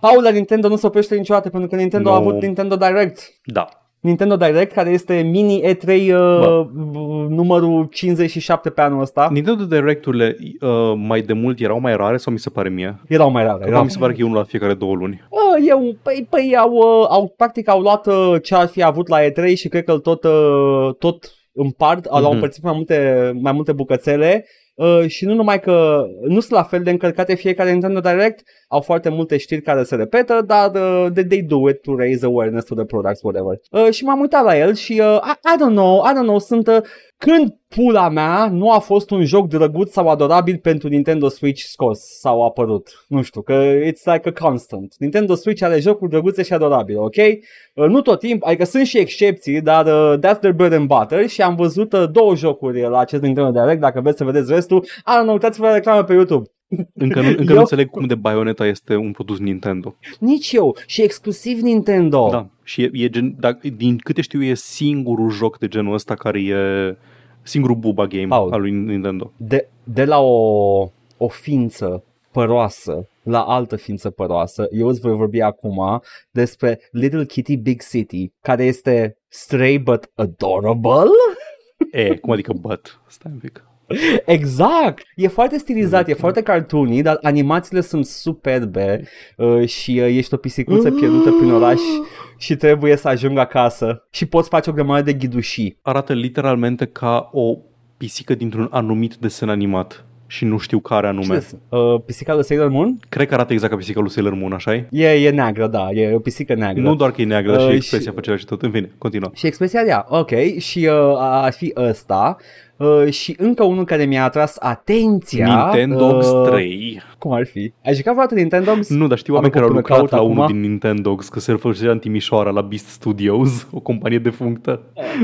S1: Paul, la Nintendo nu se oprește niciodată pentru că Nintendo
S2: Nu.
S1: a avut Nintendo Direct.
S2: Da.
S1: Nintendo Direct, care este mini E3 uh,
S2: Bă.
S1: numărul 57 pe anul ăsta.
S2: Nintendo Direct-urile uh, mai de mult erau mai rare sau mi se pare mie?
S1: Erau mai rare.
S2: Erau...
S1: Erau
S2: Mi se pare că e unul la fiecare două luni.
S1: Uh, eu, păi, păi au, uh, au, practic au luat uh, ce ar fi avut la E3 și cred că îl tot, uh, tot împart, uh-huh. l-au
S2: Mhm.
S1: împărțit mai multe, mai multe bucățele uh, și nu numai că nu sunt la fel de încărcate fiecare Nintendo Direct, au foarte multe știri care se repetă, dar uh, they, they do it to raise awareness to the products, whatever. Uh, și m-am uitat la el și uh, I, I don't know, I don't know, sunt uh, când pula mea nu a fost un joc drăguț sau adorabil pentru Nintendo Switch scos sau apărut. Nu știu, că it's like a constant. Nintendo Switch are jocuri drăguțe și adorabile, ok? Uh, nu tot timp, adică sunt și excepții, dar uh, that's their bread and butter și am văzut uh, două jocuri la acest Nintendo Direct, dacă vreți să vedeți restul, I don't know, uitați-vă la reclamă pe YouTube.
S2: Încă, nu, încă
S1: Eu-
S2: nu înțeleg cum de Bayonetta este un produs Nintendo.
S1: Nici eu, și exclusiv Nintendo.
S2: Da. Și e, e gen, dacă, din câte știu, e singurul joc de genul ăsta care e singurul buba game
S1: Paul.
S2: al lui Nintendo.
S1: de, de la o, o ființă păroasă la altă ființă păroasă, eu îți voi vorbi acum despre Little Kitty Big City, care este stray but adorable.
S2: E, cum adică but? Stai un pic.
S1: Exact! E foarte stilizat, e foarte cartoony, dar animațiile sunt superbe uh, și uh, ești o pisicuță pierdută prin oraș și trebuie să ajung acasă și poți face o grămadă de ghidușii.
S2: Arată literalmente ca o pisică dintr-un anumit desen animat și nu știu care
S1: Ce
S2: anume.
S1: este? Uh, pisica lui Sailor Moon?
S2: Cred că arată exact ca pisica lui Sailor Moon, așa -i?
S1: E, e neagră, da, e o pisică neagră.
S2: Nu doar că e neagră, dar
S1: Uh,
S2: și
S1: și-
S2: expresia face și tot. În fine, continuă.
S1: Și expresia de ea, ok, și uh, ar fi ăsta. Uh, și încă unul care mi-a atras atenția
S2: Nintendo
S1: uh,
S2: 3.
S1: Cum ar fi? Ai jucat vreodată Nintendo?
S2: Nu, dar știu
S1: Am
S2: oameni care au
S1: până
S2: lucrat
S1: caut
S2: la
S1: acum.
S2: unul din Nintendo, că se făcea în Timișoara la Beast Studios, o companie defunctă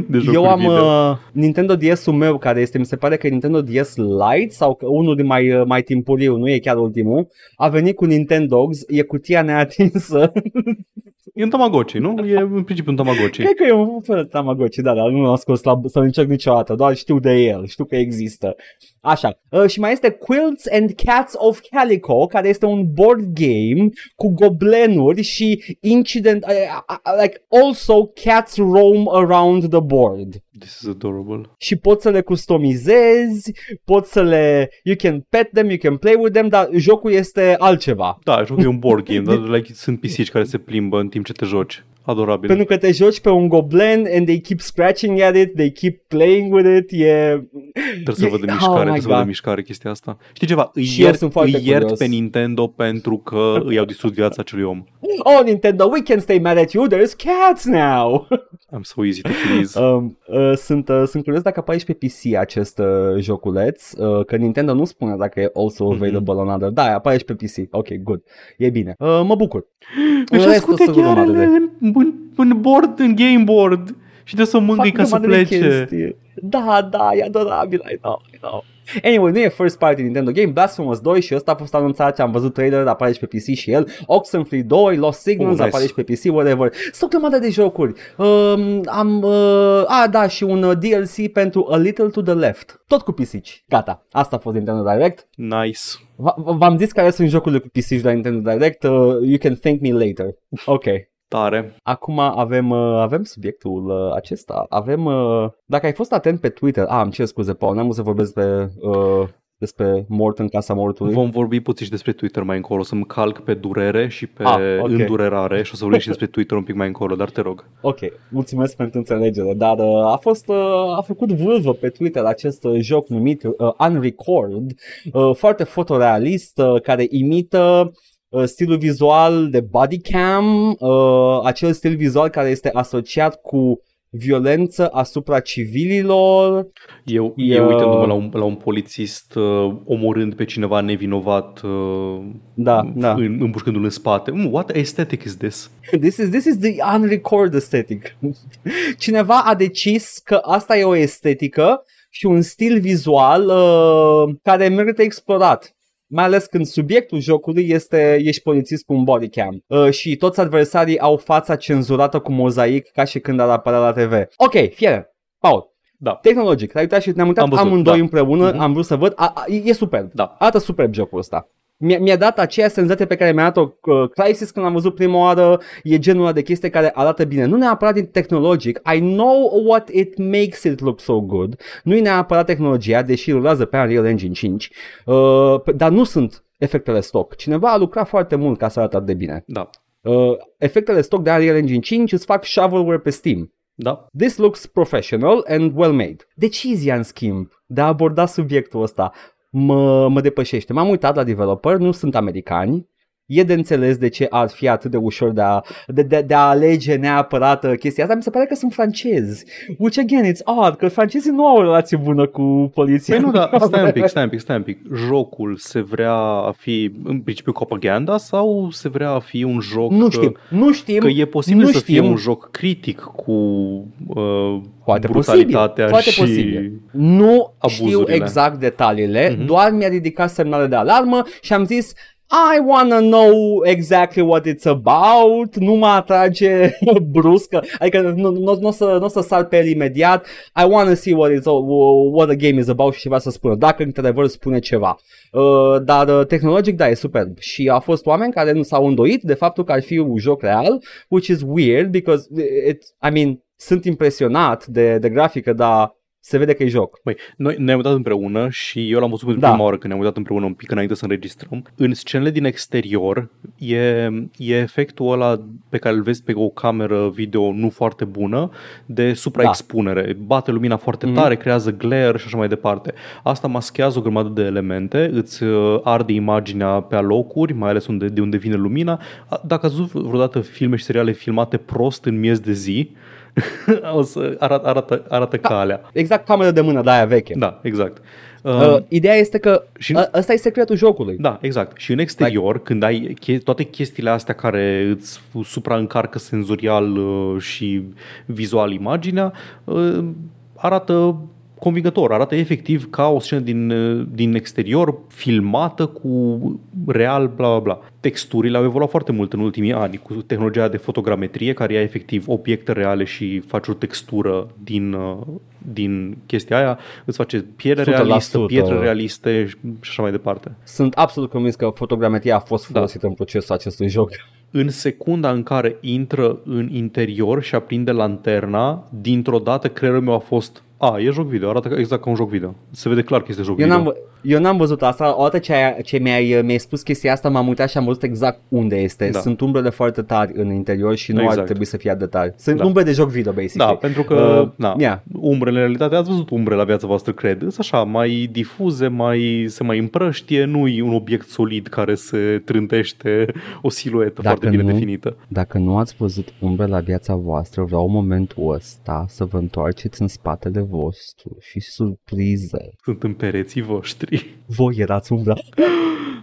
S2: de jocuri
S1: Eu am
S2: video.
S1: uh, Nintendo DS-ul meu care este, mi se pare că e Nintendo DS Lite sau că unul din mai, uh, mai timpuriu, nu e chiar ultimul, a venit cu Nintendogs, e cutia neatinsă.
S2: E un Tamagotchi, nu? E în principiu un Tamagotchi.
S1: Cred că e un fel de Tamagotchi, da, dar nu l-am scos la, să încerc niciodată, doar știu de el, știu că există. Așa, uh, și mai este Quilts and Cats of Calico, care este un board game cu goblenuri și incident, uh, uh, like also cats roam around the board.
S2: This is adorable.
S1: și poți să le customizezi, poți să le, you can pet them, you can play with them, dar jocul este altceva.
S2: Da, jocul e un board game, dar like, sunt pisici care se plimbă în timp ce te joci. Adorabil.
S1: Pentru că te joci pe un goblen and they keep scratching at it, they keep playing with it, e...
S2: Trebuie să
S1: e-
S2: văd de
S1: oh
S2: mișcare,
S1: my
S2: trebuie să văd de
S1: God.
S2: mișcare chestia asta. Știi ceva? Îi
S1: Și eu
S2: iert,
S1: sunt foarte
S2: îi iert
S1: curios.
S2: pe Nintendo pentru că îi au distrus viața acelui om.
S1: Oh, Nintendo, we can stay mad at you, there's cats now!
S2: I'm so easy to please.
S1: um, uh, sunt, uh, sunt curios dacă apare și pe PC acest uh, joculeț, uh, că Nintendo nu spune dacă e also
S2: Mhm.
S1: available on other. Da, apare și pe PC. Ok, good. E bine. Uh, mă bucur.
S2: Își
S1: Restul
S2: ascute
S1: sunt o grămadă
S2: ghearele
S1: de-
S2: în, în, în board, în game board. Și trebuie să o mângâi
S1: Fac
S2: ca să
S1: grămadă de
S2: plece.
S1: chestii. Da, da, e adorabil, I know, I know. Anyway, nu e first party Nintendo game, Blasphemous 2 și ăsta a fost anunțat, am văzut trailer, apare și pe PC și el, Oxenfree 2, Lost Signals,
S2: Oh, nice.
S1: apare și pe PC, whatever. Sunt o grămadă de jocuri. Um, am, uh, a, da, și un uh, DLC pentru A Little to the Left, tot cu pisici. Gata, asta a fost Nintendo Direct.
S2: Nice.
S1: V- V-am zis care sunt jocurile cu pisici de la Nintendo Direct, uh, you can thank me later. Ok.
S2: Tare.
S1: Acum avem, uh, avem subiectul uh, acesta. Avem, uh, dacă ai fost atent pe Twitter, ah, îmi cer scuze, Paul, n-am vrut să vorbesc pe, uh, despre mort în casa mortului.
S2: Vom vorbi puțin și despre Twitter mai încolo, să-mi calc pe durere și pe
S1: Ah, ok.
S2: îndurerare și o să vorbim și despre Twitter un pic mai încolo, dar te rog.
S1: Ok, mulțumesc pentru înțelegere, dar uh, a fost, uh, a făcut vârvă pe Twitter acest uh, joc numit uh, Unrecord, uh, foarte fotorealist, uh, care imită uh, stilul vizual de body cam, uh, acel stil vizual care este asociat cu violență asupra civililor,
S2: Eu,
S1: E-
S2: eu uitându-mă la un, la un polițist uh, omorând pe cineva nevinovat, uh,
S1: Da, da.
S2: în, împușcându-l în spate. Mm, what aesthetic is this?
S1: This is, this is the unrecord aesthetic. Cineva a decis că asta e o estetică și un stil vizual uh, care merită explorat mai ales când subiectul jocului este ești polițist cu un bodycam uh, și toți adversarii au fața cenzurată cu mozaic ca și când ar apărea la TV. Ok, fiere, Paul,
S2: Da.
S1: tehnologic, l-ai uitat și ne-am uitat
S2: Am văzut,
S1: amândoi
S2: da.
S1: împreună,
S2: Mhm.
S1: am vrut să văd, a, a, e superb,
S2: Da.
S1: arată superb jocul ăsta. Mi-a, mi-a dat aceea senzație pe care mi-a dat-o uh, Crysis când am văzut prima oară, e genul ăla de chestie care arată bine. Nu neapărat din tehnologic, I know what it makes it look so good. Nu e neapărat tehnologia, deși rulează pe Unreal Engine 5, uh, p- dar nu sunt efectele stock. Cineva a lucrat foarte mult ca să arate atât de bine.
S2: Da.
S1: Uh, efectele stock de Unreal Engine 5 îți fac shovelware pe Steam.
S2: Da.
S1: This looks professional and well made. Decizia, în schimb, de a aborda subiectul ăsta mă, mă depășește. M-am uitat la developer, nu sunt americani. E de înțeles de ce ar fi atât de ușor de a, de, de, de a alege neapărat uh, chestia asta. Mi se pare că sunt francezi. Which again, it's odd, că francezii nu au o relație bună cu poliția.
S2: Păi nu, dar stai un pic, stai un pic, stai un pic. Jocul se vrea a fi în principiu propaganda sau se vrea a fi un joc
S1: Nu știm, nu știm.
S2: că e posibil
S1: nu
S2: să fie
S1: știm.
S2: un joc critic cu uh,
S1: Foarte
S2: brutalitatea
S1: posibil, foarte
S2: și
S1: posibil. Nu știu
S2: abuzurile.
S1: exact detaliile,
S2: Mhm.
S1: doar mi-a ridicat semnale de alarmă și am zis I wanna know exactly what it's about, nu mă atrage bruscă, adică nu, nu, nu, o să, nu o să sar pe el imediat, I wanna see what, it's, what the game is about și ceva să spună, dacă într-adevăr spune ceva. Uh, dar uh, tehnologic, da, e superb. Și au fost oameni care nu s-au îndoit de faptul că ar fi un joc real, which is weird because, it, I mean, sunt impresionat de, de grafică, dar se vede că e joc.
S2: Băi, noi ne-am uitat împreună și eu l-am văzut pentru
S1: Da.
S2: prima oară când ne-am uitat împreună un pic înainte să înregistrăm. În scenele din exterior e, e efectul ăla pe care îl vezi pe o cameră video nu foarte bună de supraexpunere. Bate lumina foarte
S1: Mhm.
S2: tare, creează glare și așa mai departe. Asta maschează o grămadă de elemente, îți uh, arde imaginea pe alocuri, mai ales unde, de unde vine lumina. A- Dacă ați văzut vreodată filme și seriale filmate prost în miez de zi, o să arată, arată, arată calea.
S1: Exact cameră de mână de aia veche.
S2: Da, exact. Uh,
S1: Uh, ideea este că
S2: și-
S1: și... ăsta e secretul jocului.
S2: da, exact. Și în exterior, când ai che- toate chestiile astea care îți supraîncarcă senzorial uh, și vizual imaginea, uh, arată convingător, arată efectiv ca o scenă din, uh, din exterior filmată cu real, bla bla bla. Texturile au evoluat foarte mult în ultimii ani cu tehnologia de fotogrametrie care ia efectiv obiecte reale și face o textură din, uh, din chestia aia, îți face piele
S1: 100%.
S2: realistă, pietre realiste și așa mai departe.
S1: Sunt absolut convins că fotogrametria a fost
S2: Da.
S1: folosită în procesul acestui joc.
S2: În secunda în care intră în interior și aprinde lanterna, dintr-o dată creierul meu a fost a, e joc video, arată ca- exact ca un joc video. Se vede clar că este joc
S1: Eu
S2: video.
S1: n-am, vă- eu n-am văzut asta, odată ce, ai, ce mi-ai, mi-ai spus chestia asta m-am uitat și am văzut exact unde este.
S2: Da.
S1: Da. Sunt umbrele foarte tari în interior și nu
S2: Exact.
S1: ar trebui să fie atât de tari. Sunt
S2: Da.
S1: da. umbre de joc video, basically.
S2: Da, pentru că
S1: Uh,
S2: na,
S1: yeah.
S2: umbrele în realitate, ați văzut umbre la viața voastră, cred. Sunt așa, mai difuze, mai, se mai împrăștie, nu e un obiect solid care se trântește o siluetă
S1: Dacă
S2: foarte bine
S1: nu-
S2: definită.
S1: Dacă nu ați văzut umbre la viața voastră, vreau momentul ăsta să vă întoarceți în spatele vostru și surprize.
S2: Sunt în pereții voștri.
S1: Voi erați umbra.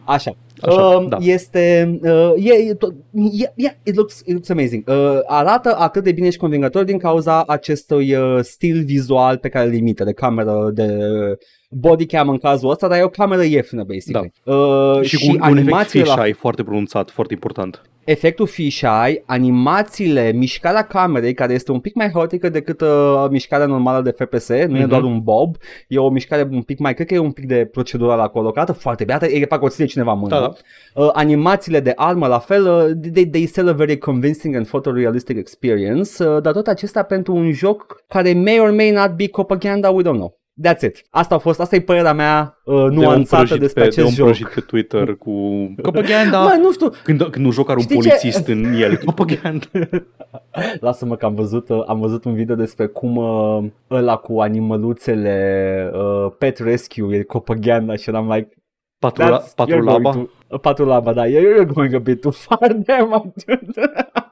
S1: Așa.
S2: Așa,
S1: um,
S2: da.
S1: Este uh, e, e, tot- e, e, it, looks, it looks amazing. Uh, arată atât de bine și convingător din cauza acestui uh, stil vizual pe care îl imite de cameră de bodycam în cazul ăsta, dar e o cameră ieftină basically. Da. Uh,
S2: și, cu un, un efect
S1: animațiile la
S2: fisheye foarte pronunțat, foarte important.
S1: Efectul fisheye, animațiile, mișcarea camerei, care este un pic mai haotică decât uh, mișcarea normală de FPS, nu mm-hmm. e
S2: Mhm.
S1: doar un bob, e o mișcare un pic mai, cred că e un pic de procedural acolo, că arată foarte bine, arată, e parcă o ține cineva în mână.
S2: Da, da.
S1: Uh, animațiile de armă, la fel, uh, they, they sell a very convincing and photorealistic experience, uh, dar tot acesta pentru un joc care may or may not be propaganda, we don't know. That's it. Asta a fost, asta e părerea mea uh,
S2: De om
S1: nuanțată
S2: prăjit
S1: despre
S2: pe,
S1: acest
S2: de om
S1: joc.
S2: prăjit pe Twitter cu propaganda.
S1: Mă, nu știu,
S2: Când, când un joc are un
S1: Știi ce?
S2: polițist în el, propaganda.
S1: Lasă-mă că am văzut, uh, am văzut un video despre cum uh, ăla cu animăluțele uh, Pet Rescue e propaganda și eram like
S2: Patrula,
S1: that's, you're
S2: patrulaba.
S1: going to, uh, patrulaba, da, you're going a bit too far there, my dude.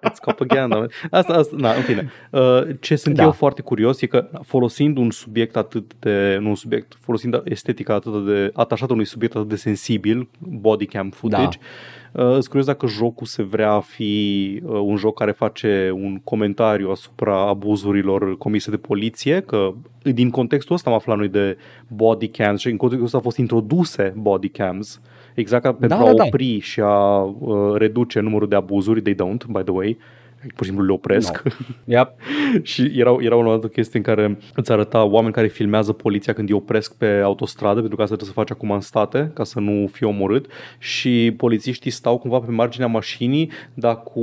S2: It's propaganda. Asta, asta, na, în fine. Uh, Ce sunt
S1: Da.
S2: eu foarte curios e că folosind un subiect atât de, nu un subiect, folosind estetica atât de atașată unui subiect atât de sensibil, body cam footage, Uh, sunt curios dacă jocul se vrea a fi uh, un joc care face un comentariu asupra abuzurilor comise de poliție, că din contextul ăsta am aflat noi de body cams și în contextul ăsta au fost introduse body cams exact ca pentru
S1: da,
S2: a
S1: da.
S2: opri și a uh, reduce numărul de abuzuri, they don't, by the way, pur și simplu le opresc.
S1: Yep.
S2: și era, era o altă chestie în care îți arăta oameni care filmează poliția când îi opresc pe autostradă, pentru că asta trebuie să faci acum în state, ca să nu fie omorât, și polițiștii stau cumva pe marginea mașinii, dar cu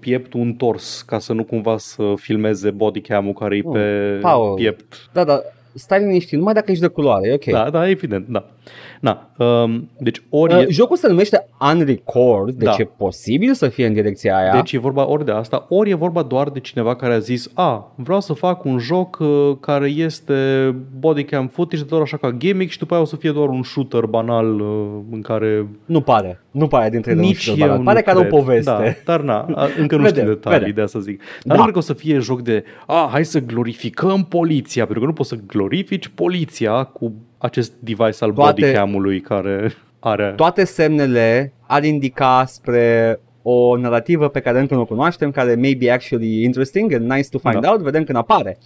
S2: pieptul întors, ca să nu cumva să filmeze bodycam-ul care e
S1: Oh,
S2: pe
S1: Paul.
S2: piept.
S1: Da, da, stai liniștit, numai dacă ești de culoare, e ok.
S2: Da, da, evident, da. Na, um, deci ori
S1: Uh,
S2: e,
S1: jocul se numește Unrecord, deci
S2: Da.
S1: e posibil să fie în direcția aia.
S2: Deci e vorba ori de asta, ori e vorba doar de cineva care a zis A, vreau să fac un joc uh, care este bodycam footage doar așa ca gimmick și după aia o să fie doar un shooter banal uh, în care
S1: Nu pare, nu pare dintre ele un
S2: nici
S1: shooter
S2: eu
S1: banal.
S2: nu
S1: Pare că are o
S2: cred.
S1: poveste.
S2: Da, dar na, a- încă nu
S1: Vedem,
S2: știu detalii,
S1: vedem.
S2: de asta zic. Dar
S1: Da.
S2: nu cred că o să fie joc de A, hai să glorificăm poliția, pentru că nu poți să glorifici poliția cu acest device al
S1: Toate-
S2: bodycam-ului care are...
S1: Toate semnele ar indica spre o narrativă pe care încă nu o cunoaștem, care may be actually interesting and nice to find
S2: Da.
S1: out, vedem când apare.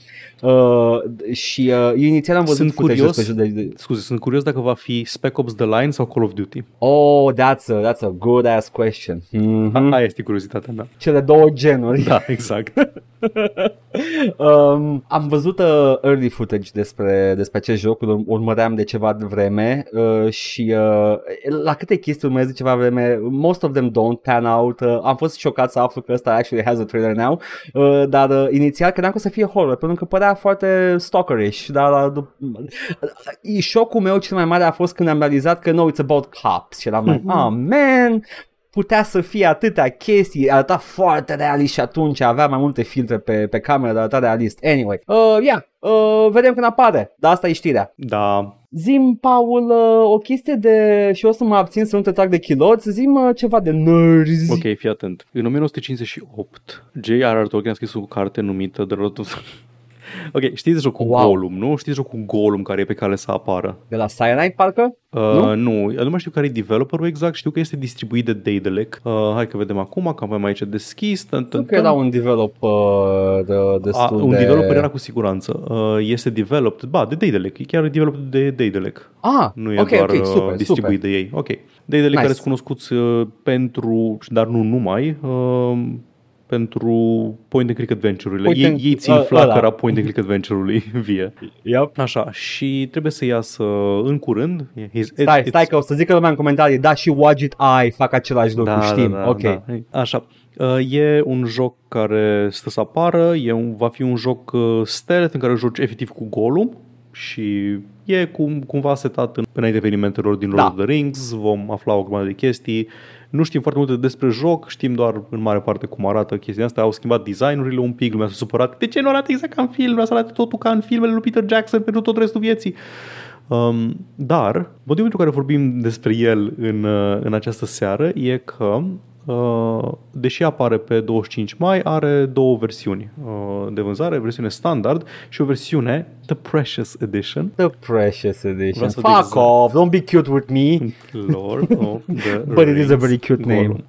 S1: Uh, și uh, inițial am văzut
S2: Sunt
S1: footage
S2: curios,
S1: despre de, de,
S2: scuze, sunt curios dacă va fi Spec Ops The Line sau Call of Duty.
S1: Oh, that's a, that's a good ass question.
S2: Mm.
S1: Mhm.
S2: Aia este curiozitatea mea.
S1: Cele două genuri.
S2: Da, exact.
S1: um, am văzut uh, early footage despre, despre acest joc, îl urmăream de ceva vreme uh, și uh, la câte chestii urmăresc de ceva vreme, most of them don't pan out. Uh, am fost șocat să aflu că ăsta actually has a trailer now, uh, dar uh, inițial credeam că o să fie horror, pentru că părea foarte stalkerish, dar uh, dup- uh, șocul meu cel mai mare a fost când am realizat că no, it's about cops și eram like, oh man, putea să fie atâtea chestii, arăta foarte realist și atunci avea mai multe filtre pe, pe cameră, dar arăta realist. Anyway, uh, yeah, uh, vedem când apare, dar asta e știrea.
S2: Da,
S1: Zim, Paul, uh, o chestie de, și o să mă abțin să nu te trag de chiloți, zim uh, ceva de nerds.
S2: ok, fii atent. În 1958, J.R.R. Tolkien a scris o carte numită The Lord of... Ok, știți jocul
S1: Wow.
S2: Gollum, nu? Știți jocul Gollum care e pe cale să apară?
S1: De la Cyanide, parcă?
S2: Uh,
S1: Nu?
S2: nu? nu, nu mai știu care e developerul exact, știu că este distribuit de Daedalic. Uh, hai că vedem acum, că avem aici deschis. Tân, tân,
S1: Nu că era
S2: tân.
S1: un developer de,
S2: A,
S1: destul
S2: un
S1: de...
S2: developer era cu siguranță. Uh, este developed, ba, de Daedalic, e chiar developed de Daedalic.
S1: Ah,
S2: Nu e
S1: ok,
S2: doar
S1: ok,
S2: uh,
S1: super,
S2: distribuit
S1: super.
S2: de ei. Ok. Daedalic
S1: Nice.
S2: care sunt cunoscuți uh, pentru, dar nu numai, uh, pentru point and click adventure-urile.
S1: Point
S2: Ei,
S1: and-
S2: ei țin
S1: uh,
S2: flacăra
S1: ăla.
S2: point and click adventure-ului vie.
S1: Yep.
S2: Așa, și trebuie să iasă în curând. He's,
S1: Stai,
S2: it's-
S1: stai că o să zică lumea în comentarii, da și Wadget Eye fac același lucru,
S2: da,
S1: știm,
S2: da, da,
S1: ok.
S2: Da. Așa. Uh, E un joc care stă să apară, e un, va fi un joc uh, stealth în care joci efectiv cu Gollum și e cum, cumva setat în, înainte evenimentelor din Lord
S1: Da.
S2: of the Rings, vom afla o grămadă de chestii. Nu știm foarte multe despre joc, știm doar în mare parte cum arată chestia asta. Au schimbat designurile un pic, lumea s-a supărat. De ce nu arată exact ca în film? Vrea să arate totul ca în filmele lui Peter Jackson pentru tot restul vieții. Um, dar, motivul pentru care vorbim despre el în, uh, în această seară e că Uh, deși apare pe 25 mai, are două versiuni uh, de vânzare, versiune standard și o versiune The Precious Edition.
S1: The Precious Edition.
S2: Vreau să
S1: Fuck
S2: zic exact.
S1: off, don't be cute with me.
S2: Lord of the
S1: But it is a
S2: Rings.
S1: very cute name.
S2: Gollum.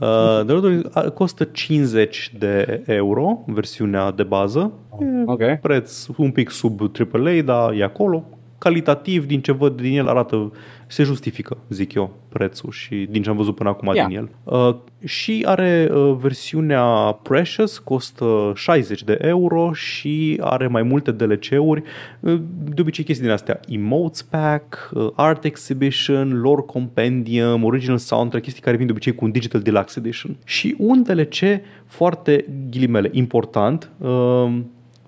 S2: Uh, The Lord of the Rings a- costă 50 de euro, versiunea de bază. E
S1: Ok.
S2: preț un pic sub AAA, dar e acolo. Calitativ, din ce văd din el, arată, se justifică, zic eu, prețul și din ce am văzut până acum
S1: Ia.
S2: din el. Uh, și are uh, versiunea Precious, costă 60 de euro și are mai multe DLC-uri, uh, de obicei chestii din astea, Emotes Pack, uh, Art Exhibition, Lore Compendium, Original Soundtrack, chestii care vin de obicei cu un Digital Deluxe Edition. Și un DLC foarte, ghilimele, important, uh,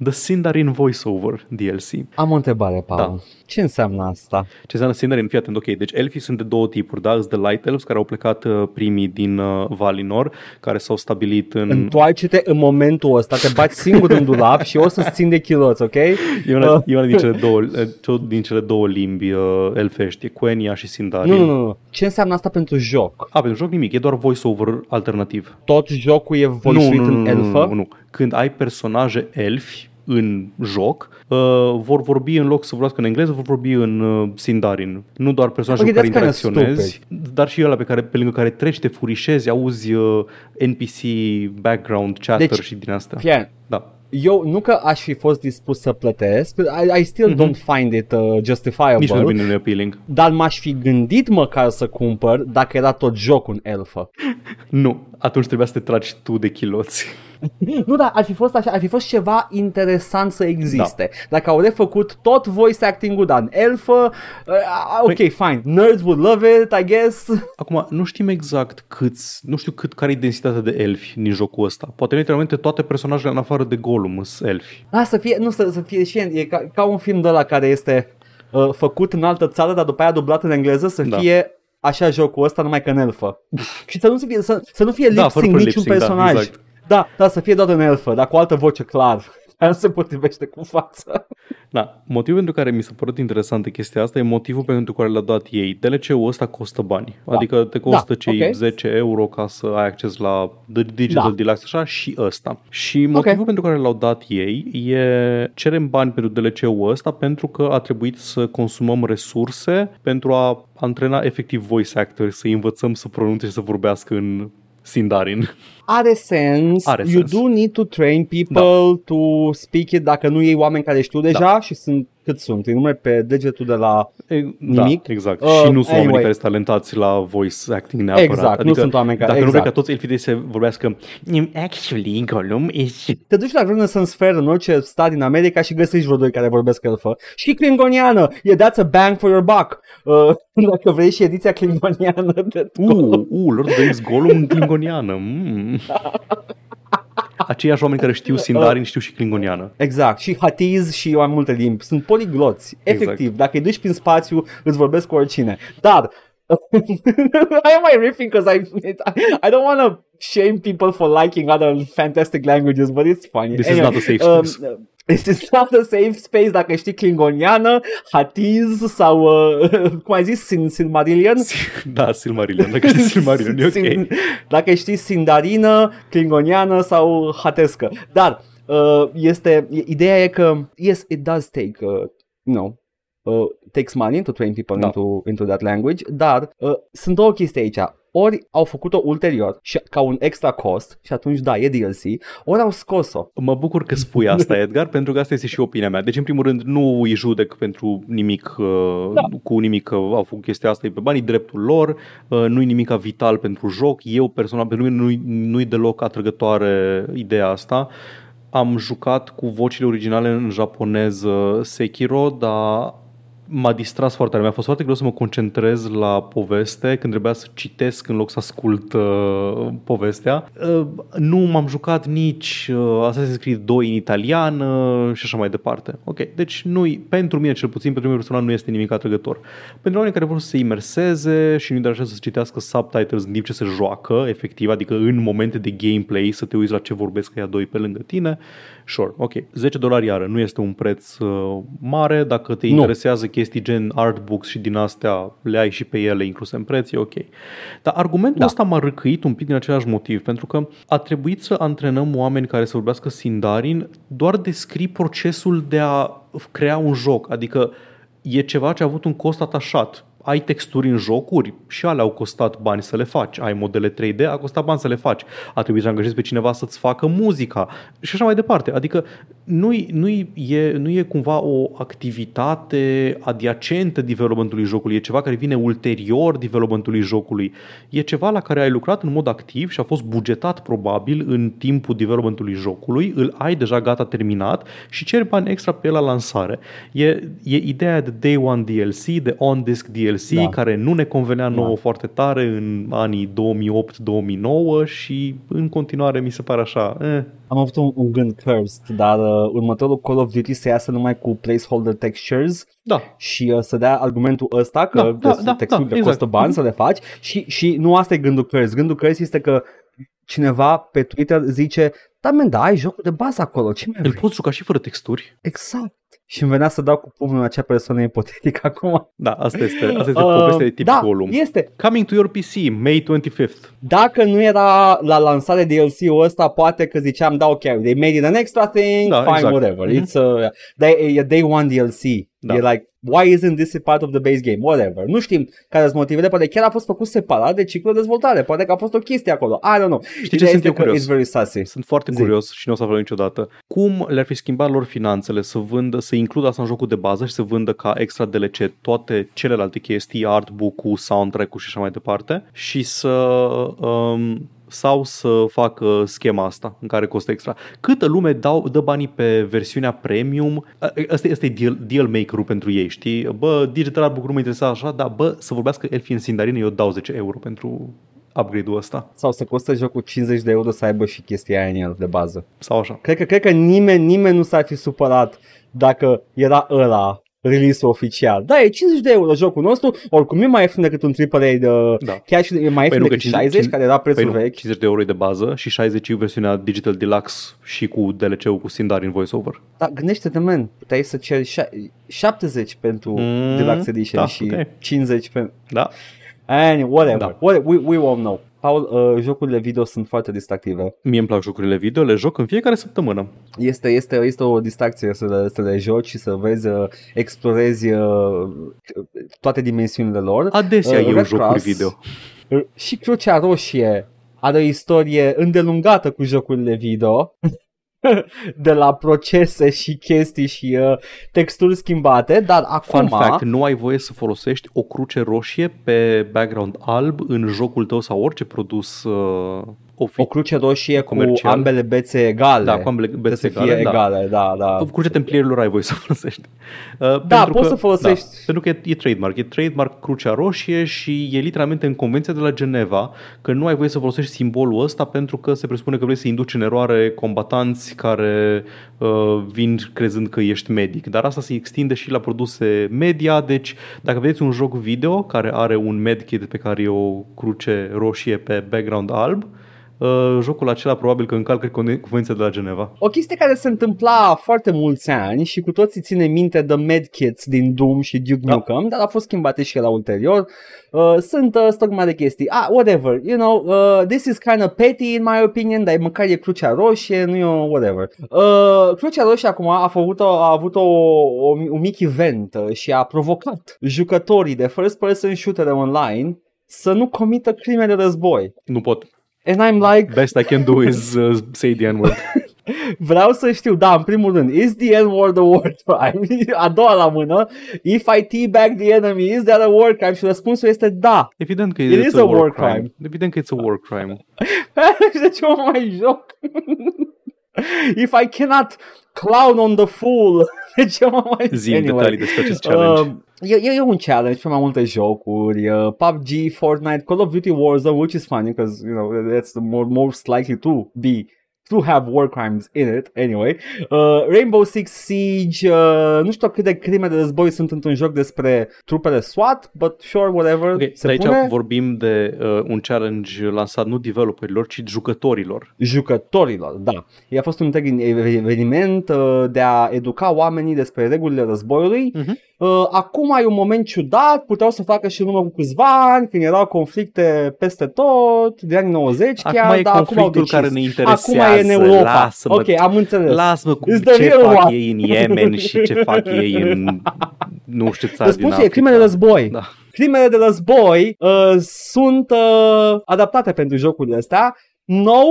S2: The Sindarin Voiceover DLC.
S1: Am o întrebare, Paul.
S2: Da.
S1: Ce înseamnă asta?
S2: Ce înseamnă Sindarin? Fii atent, ok. Deci elfii sunt de două tipuri, da? Sunt de Light Elves, care au plecat uh, primii din uh, Valinor, care s-au stabilit în...
S1: Întoarce-te în momentul ăsta, te bați singur în dulap și o să-ți țin de chiloți, ok?
S2: E una,
S1: Uh,
S2: e una din, cele două, uh, din cele două limbi uh, elfești, e Quenya și Sindarin.
S1: Nu, nu, nu, nu. Ce înseamnă asta pentru joc?
S2: A, pentru joc nimic, e doar voiceover alternativ.
S1: Tot jocul e voice
S2: nu, nu,
S1: în
S2: nu,
S1: elfă?
S2: nu, nu. Când ai personaje elfi în joc uh, vor vorbi în loc să vorbească în engleză, vor vorbi în uh, Sindarin. Nu doar personajul
S1: Okay,
S2: cu care
S1: that's kinda
S2: interacționezi, dar și ăla pe, care, pe lângă care treci, te furișezi, auzi uh, NPC background chatter
S1: Deci,
S2: și din astea.
S1: Fie,
S2: Da.
S1: eu nu că aș fi fost dispus să plătesc, I, I still
S2: Mhm.
S1: don't find it uh, justifiable,
S2: Nici nu bine nu e appealing.
S1: dar m-aș fi gândit măcar să cumpăr dacă era tot joc un elfă.
S2: Nu. Atunci trebuia să te tragi tu de chiloți.
S1: Nu, dar ar fi fost așa, ar fi fost ceva interesant să existe. Da. Dacă au refăcut tot voice acting-ul, dar în elfă, uh, ok,
S2: Păi-
S1: fine, nerds would love it, I guess.
S2: Acum, nu știm exact câți, nu știu cât, care e densitatea de elfi din jocul ăsta. Poate literalmente toate personajele în afară de Gollum sunt elfi.
S1: Da, să fie, nu, să, să fie și, e ca, ca un film de la care este uh, făcut în altă țară, dar după aia dublat în engleză, să
S2: Da.
S1: fie așa jocul ăsta, numai că în elfă. și să nu, se fie, să, să nu fie
S2: Da,
S1: lip
S2: fără
S1: sync niciun
S2: lip-sync, da,
S1: personaj.
S2: exact.
S1: Da, da, să fie doar în elfă, dar cu altă voce clar. Care nu se potrivește cu fața.
S2: Da, motivul pentru care mi s-a părut interesantă chestia asta e motivul pentru care l-a dat ei. DLC-ul ăsta costă bani.
S1: Da.
S2: Adică te costă
S1: Da,
S2: cei
S1: ok.
S2: 10 euro ca să ai acces la The Digital
S1: Da.
S2: Deluxe așa și ăsta. Și motivul pentru care l-au dat ei e cerem bani pentru DLC-ul ăsta pentru că a trebuit să consumăm resurse pentru a antrena efectiv voice actors, să învățăm să pronunțe și să vorbească în Sindarin.
S1: Are sens.
S2: Are
S1: you
S2: sens.
S1: do need to train people to speak it dacă nu iei oameni care știu deja
S2: Da.
S1: și sunt cât sunt, îi nume pe degetul de la
S2: E,
S1: Nimic.
S2: Da, exact.
S1: Uh,
S2: și nu sunt oamenii
S1: anyway.
S2: care sunt talentați la voice acting neapărat.
S1: Exact, nu
S2: adică,
S1: sunt oameni care-
S2: Dacă nu vrei ca
S1: exact.
S2: toți elfii să vorbească Actually, Gollum is...
S1: Te duci la Renaissance Fair în orice stat din America și găsești vreo doi care vorbesc elfă. Și klingoniană. E that's a bang for your buck. Uh, dacă vrei și ediția klingoniană de
S2: Uh, uh, Lord of the Rings Gollum în klingoniană. Mm. Aceiași oameni care știu Sindarin știu și klingoniană.
S1: Exact, și hatiz și mai multe limbi. Sunt poligloți.
S2: Exact.
S1: Efectiv, dacă îi duci prin spațiu, îți vorbesc cu oricine. Dar I am I riffing because I I don't want to shame people for liking other fantastic languages, but it's funny.
S2: This is not a safe space.
S1: Um, this is not a safe space dacă știi klingoniană, hatiz sau, uh, cum ai zis, sin, Silmarillion.
S2: Da, Silmarillion. Dacă știi Silmarillion, e ok.
S1: Sin- Dacă știi sindarină, klingoniană sau hatescă. Dar uh, este, ideea e că, yes, it does take, uh, you know, uh, takes money to train people
S2: Da.
S1: into, into that language, dar uh, sunt două chestii aici. Ori au făcut-o ulterior și ca un extra cost și atunci da, e DLC, ori au scos-o.
S2: Mă bucur că spui asta, Edgar, pentru că asta este și opinia mea. Deci, în primul rând, nu îi judec pentru nimic, uh,
S1: Da.
S2: cu nimic că au făcut chestia asta, e pe banii dreptul lor, uh, nu-i nimic vital pentru joc. Eu, personal, pentru mine nu-i, nu-i deloc atrăgătoare ideea asta. Am jucat cu vocile originale în japoneză Sekiro, dar m-a distras foarte tare. Mi-a fost foarte greu să mă concentrez la poveste când trebuia să citesc în loc să ascult uh, povestea. Uh, nu m-am jucat nici uh, Assassin's Creed 2 în italiană și așa mai departe. Ok, deci nu pentru mine cel puțin, pentru mine personal nu este nimic atrăgător. Pentru oamenii care vor să se imerseze și nu-i deranjează să citească subtitles în timp ce se joacă, efectiv, adică în momente de gameplay, să te uiți la ce vorbesc ea doi pe lângă tine, sure, ok. 10 dolari iară nu este un preț uh, mare, dacă te
S1: Nu.
S2: interesează chestii gen artbooks și din astea le ai și pe ele incluse în preț, e ok. Dar argumentul
S1: Da.
S2: ăsta m-a răcăit un pic din același motiv, pentru că a trebuit să antrenăm oameni care să vorbească Sindarin, doar descrii procesul de a crea un joc, adică e ceva ce a avut un cost atașat. Ai texturi în jocuri și alea au costat bani să le faci. Ai modele 3D, a costat bani să le faci. A trebuit să angajezi pe cineva să-ți facă muzica și așa mai departe. Adică nu nu e, nu e cumva o activitate adiacentă developmentului jocului, e ceva care vine ulterior developmentului jocului. E ceva la care ai lucrat în mod activ și a fost bugetat probabil în timpul developmentului jocului, îl ai deja gata terminat și ceri bani extra pe el la lansare. E, e ideea de Day One DLC, de On-Disc DLC,
S1: Da.
S2: care nu ne convenea nouă
S1: Da.
S2: foarte tare în anii 2008-2009 și în continuare mi se pare așa, eh,
S1: Am avut un, un gând cursed, dar uh, următorul Call of Duty să iasă numai cu placeholder textures
S2: da,
S1: și uh, să dea argumentul ăsta că
S2: Da, da, da,
S1: texturile
S2: da, exact.
S1: costă bani să le faci și, și nu asta e gândul cursed. Gândul cursed este că cineva pe Twitter zice da, men, da, ai jocul de bază acolo, ce mai
S2: îl
S1: vrei?
S2: poți juca și fără texturi.
S1: Exact. Și îmi venea să dau cu pumnul în acea persoană ipotetică acum.
S2: Da, asta este, asta este
S1: Uh,
S2: povestea de tip
S1: da,
S2: volum.
S1: este.
S2: Coming to your PC, May 25th.
S1: Dacă nu era la lansare DLC-ul ăsta, poate că ziceam, da, ok, they made it an extra thing,
S2: Da,
S1: fine,
S2: exact.
S1: whatever.
S2: Mhm.
S1: It's a, they, a day one DLC.
S2: Da.
S1: E like, why isn't this a part of the base game? Whatever. Nu știm care sunt motivele, poate chiar a fost făcut separat de ciclul de dezvoltare, poate că a fost o chestie acolo. I don't know.
S2: Știi ce
S1: Ideea
S2: sunt
S1: este
S2: eu
S1: că
S2: curios?
S1: It's very sassy.
S2: Sunt foarte
S1: Zi.
S2: curios și nu o să aflăm niciodată. Cum le-ar fi schimbat lor finanțele să vândă, să includă asta în jocul de bază și să vândă ca extra DLC toate celelalte chestii, artbook-ul, soundtrack-ul și așa mai departe și să... Um, sau să facă schema asta în care costă extra. Câtă lume dau, dă banii pe versiunea premium, A- ăsta, ăsta e deal, deal maker-ul pentru ei, știi? Bă, Digital Artbook nu mă interesa așa, dar bă, să vorbească Elfie în Sindarin, eu dau 10 euro pentru upgrade-ul ăsta.
S1: Sau să costă jocul 50 de euro să aibă și chestia aia în el de bază.
S2: Sau așa.
S1: Cred că, cred că nimeni, nimeni nu s-ar fi supărat dacă era ăla release oficial. Da, e 50 de euro jocul nostru, oricum e mai ieftin decât un AAA de...
S2: Da.
S1: Chiar și e mai ieftin
S2: nu,
S1: decât
S2: că 50
S1: 60, care era prețul
S2: Păi nu,
S1: vechi.
S2: 50 de euro e de bază și 60 e versiunea Digital Deluxe și cu DLC-ul cu Sindarin voiceover.
S1: Dar gândește-te, man, puteai să ceri șa- 70 pentru
S2: Mm,
S1: Deluxe Edition
S2: da,
S1: și
S2: puteai.
S1: 50 pentru...
S2: Da?
S1: Anyway, whatever.
S2: Da.
S1: What, we, we won't know. Paul, uh, jocurile video sunt foarte distractive.
S2: Mie îmi plac jocurile video, le joc în fiecare săptămână.
S1: Este, este, este o distracție să le, să le joci și să vezi, uh, explorezi uh, toate dimensiunile lor.
S2: Adesea
S1: Uh,
S2: eu
S1: Red
S2: jocuri
S1: Cross.
S2: video.
S1: Uh, Și Crucea Roșie are o istorie îndelungată cu jocurile video. de la procese și chestii și uh, texturi schimbate, dar acum
S2: Fun fact, nu ai voie să folosești o cruce roșie pe background alb în jocul tău sau orice produs uh,
S1: o
S2: oficial.
S1: cruce roșie
S2: Comercial.
S1: cu ambele bețe egale.
S2: Da, cu ambele
S1: Trebuie
S2: bețe
S1: să fie
S2: egale, da.
S1: egale, da, da.
S2: Crucea templierilor ai voie să folosești. Uh,
S1: Da,
S2: pentru
S1: poți
S2: că-
S1: să folosești.
S2: Da, pentru că e, e trademark. E trademark Crucea Roșie și e literalmente în Convenția de la Geneva că nu ai voie să folosești simbolul ăsta pentru că se presupune că vrei să induci în eroare combatanți care uh, vin crezând că ești medic. Dar asta se extinde și la produse media, deci dacă vedeți un joc video care are un medkit pe care e o cruce roșie pe background alb, uh, jocul acela probabil că încalcă Con- Convenția de la Geneva.
S1: O chestie care se întâmpla foarte mulți ani și cu toții ține minte de medkits din Doom și Duke
S2: Da.
S1: Nukem, dar a fost schimbate și la ulterior. Uh, sunt uh, stoc mai de chestii. Ah, whatever, you know, uh, this is kind of petty in my opinion, dar măcar e crucea roșie, nu e o whatever. Uh, crucea roșie acum a, făcut o, a avut o, o, un mic event uh, și a provocat jucătorii de first person shooter online să nu comită crime de război.
S2: Nu pot.
S1: And I'm like,
S2: Best I can do is uh, say the N-word.
S1: Vreau să știu, da, în primul rând, is the N-word a war crime? A doua la mână, if I teabag the enemy, is that a war crime? Și răspunsul este da.
S2: Evident că
S1: It
S2: it's
S1: is
S2: a,
S1: a
S2: war,
S1: war
S2: crime.
S1: crime.
S2: Evident că it's a war crime.
S1: și de ce mă mai joc? if I cannot clown on the fool, de ce mă mai
S2: Zi anyway. detalii despre acest challenge.
S1: Uh, e, e, e un challenge pe mai multe jocuri, uh, PUBG, Fortnite, Call of Duty Warzone, which is funny because you know that's the more most likely to be to have war crimes in it, anyway. Uh, Rainbow Six Siege, uh, nu știu cât de crime de război sunt într-un joc despre trupele SWAT, but sure, whatever,
S2: Ok,
S1: se
S2: de aici
S1: pune
S2: vorbim de uh, un challenge lansat nu developerilor, ci jucătorilor.
S1: jucătorilor, da. E a fost un întreg eveniment uh, de a educa oamenii despre regulile războiului.
S2: Mhm.
S1: Uh, acum e un moment ciudat, puteau să facă și în urmă cu câțiva ani, când erau conflicte peste tot, de anii 90
S2: Acum
S1: chiar,
S2: e
S1: dar acum au
S2: conflictul
S1: decis.
S2: care ne interesează.
S1: Acum e în Europa.
S2: Lasă-mă,
S1: ok, am înțeles.
S2: Lasă-mă cu
S1: It's the
S2: ce
S1: real
S2: fac
S1: one.
S2: ei în Yemen și ce fac ei în nu știu țari din
S1: Răspunsul e
S2: Africa.
S1: crimele de război.
S2: Da.
S1: Crimele de război uh, sunt uh, adaptate pentru jocurile astea. No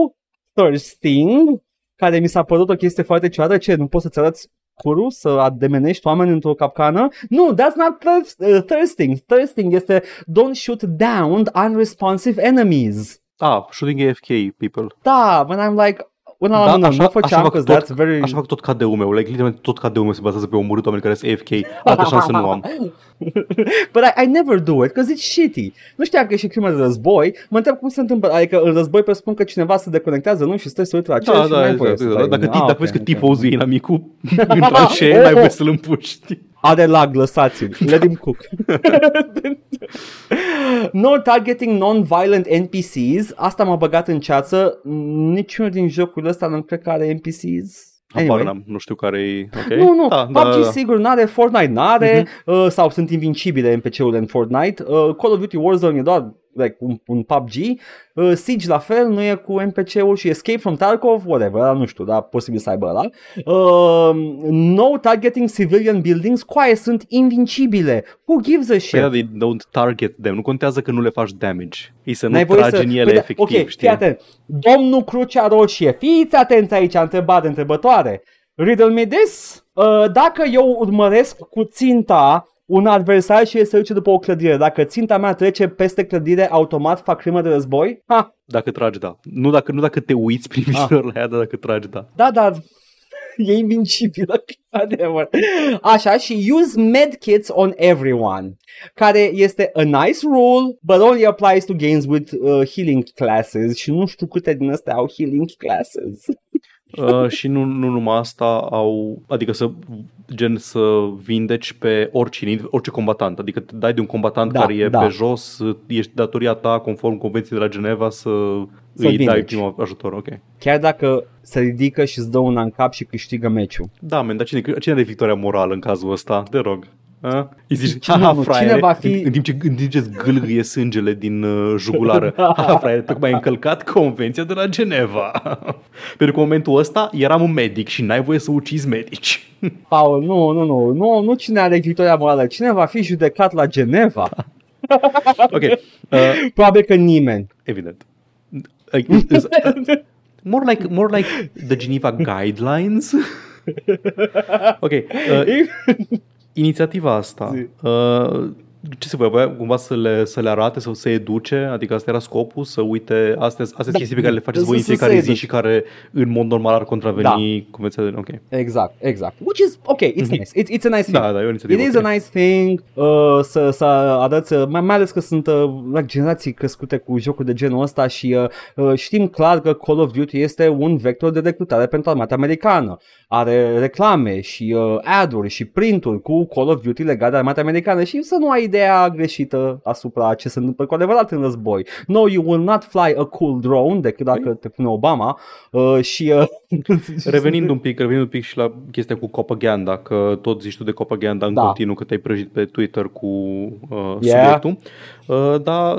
S1: Thirsting, care mi s-a părut o chestie foarte ciudată, ce, nu poți să-ți arăți curul, să ademenești oameni într-o capcană? Nu, that's not thirst, uh, thirsting. Thirsting este don't shoot down unresponsive enemies.
S2: Ah, shooting AFK people.
S1: Da, when I'm like, when
S2: Da,
S1: I'm nu,
S2: așa-
S1: nu făceam,
S2: așa fac
S1: because
S2: tot-
S1: that's very...
S2: Așa fac tot KD-ul meu, like, literalmente tot KD-ul meu se bazează pe omorât oameni care sunt AFK. Altă șansă nu am.
S1: But I, I never do it because it's shitty. Nu știam că e și crimă de război. Mă întreb cum se întâmplă. Adică în război presupun că cineva se deconectează, nu? Și stai să uită la cer
S2: Da,
S1: și
S2: da,
S1: n-ai voie
S2: exact,
S1: să
S2: exact.
S1: stai.
S2: Dacă,
S1: Ah,
S2: ti- dacă
S1: ok,
S2: vezi că
S1: ok.
S2: tipul zi inamicul în tranșee, n-ai voie să-l împuști.
S1: Are lag, lăsați-l. Let him cook. no targeting non-violent NPCs. Asta m-a băgat în ceață. Niciunul din jocurile ăsta nu cred că are NPCs. Anyway.
S2: Apar, n-am, nu știu care e. Okay.
S1: Nu, nu,
S2: da,
S1: PUBG
S2: da, da.
S1: sigur n-are, Fortnite n-are,
S2: Mhm.
S1: uh, sau sunt invincibile NPC-urile în Fortnite. Uh, Call of Duty Warzone e doar like, un, un PUBG. Uh, Siege la fel, nu e cu NPC-ul și Escape from Tarkov, whatever, ăla nu știu, dar posibil să aibă ăla. Uh, no targeting civilian buildings, coaie sunt invincibile. Who gives a shit?
S2: Păi da, they don't target them. Nu contează că nu le faci damage. Ei să nu
S1: N-ai voie
S2: tragi
S1: să...
S2: în ele
S1: Păi da,
S2: efectiv,
S1: ok,
S2: știi?
S1: fii atent. Domnul Crucea Roșie, fiți atenți aici, a întrebat întrebătoare. Riddle me this. Uh, dacă eu urmăresc cu ținta un adversar și el se duce după o clădire, dacă ținta mea trece peste clădire, automat fac crimă de război? Ha,
S2: Dacă tragi, da. Nu dacă, nu dacă te uiți prin
S1: Ah.
S2: vizor la ea, dar dacă tragi, da.
S1: da, dar e invincibilă, adevăr. Așa, și use medkits on everyone, care este a nice rule, but only applies to games with uh, healing classes și nu știu câte din astea au healing classes.
S2: Uh, și nu, nu numai asta au, adică să gen să vindeci pe oricine, orice combatant, adică te dai de un combatant
S1: Da,
S2: care e
S1: da.
S2: pe jos, ești datoria ta conform convenției de la Geneva să
S1: Să-l
S2: îi dai
S1: vindeci.
S2: primul ajutor, ok.
S1: Chiar dacă se ridică și îți dă una în cap și câștigă meciul.
S2: Da, men, dar cine, cine are victoria morală în cazul ăsta? Te rog. A? Îi zici,
S1: Cine-
S2: haha,
S1: nu,
S2: fraiere,
S1: cine va fi-
S2: în, în, timp ce, în timp ce îți gâlgâie sângele din uh, jugulară. haha, fraiere, tocmai ai încălcat convenția de la Geneva. Pentru că în momentul ăsta eram un medic și n-ai voie să ucizi medici.
S1: Paul, nu, nu, nu, nu, nu cine are victoria morală, cine va fi judecat la Geneva?
S2: ok, uh,
S1: Probabil că nimeni.
S2: evident. Uh, is- More like, more like the Geneva Guidelines. ok, uh, inițiativa asta,
S1: Zi.
S2: uh, ce se voia, voia cumva să le, să le arate sau să educe, adică asta era scopul, să uite, astea astea sunt
S1: Da,
S2: chestii pe care le faceți
S1: să-
S2: voi în
S1: să se
S2: fiecare zi
S1: educe.
S2: și care în mod normal ar contraveni convenția de... Ok.
S1: Exact, exact. Which is, ok, it's nice. It's, it's a nice thing.
S2: Da, da, e o
S1: It
S2: inițiativă.
S1: is
S2: ok.
S1: a nice thing uh, să, să arăți, uh, mai, mai ales că sunt uh, like, generații crescute cu jocuri de genul ăsta și uh, uh, știm clar că Call of Duty este un vector de recrutare pentru armata americană. Are reclame și uh, ad-uri și printuri cu Call of Duty legat de armata americană și să nu ai ideea greșită asupra ce se întâmplă cu adevărat în război. No, you will not fly a cool drone decât dacă te pune Obama uh, și... Uh,
S2: Revenind un pic, revenind un pic și la chestia cu propaganda, că tot zici tu de propaganda în
S1: Da.
S2: continuu, că te-ai prăjit pe Twitter cu uh,
S1: Yeah.
S2: subiectul. Uh, dar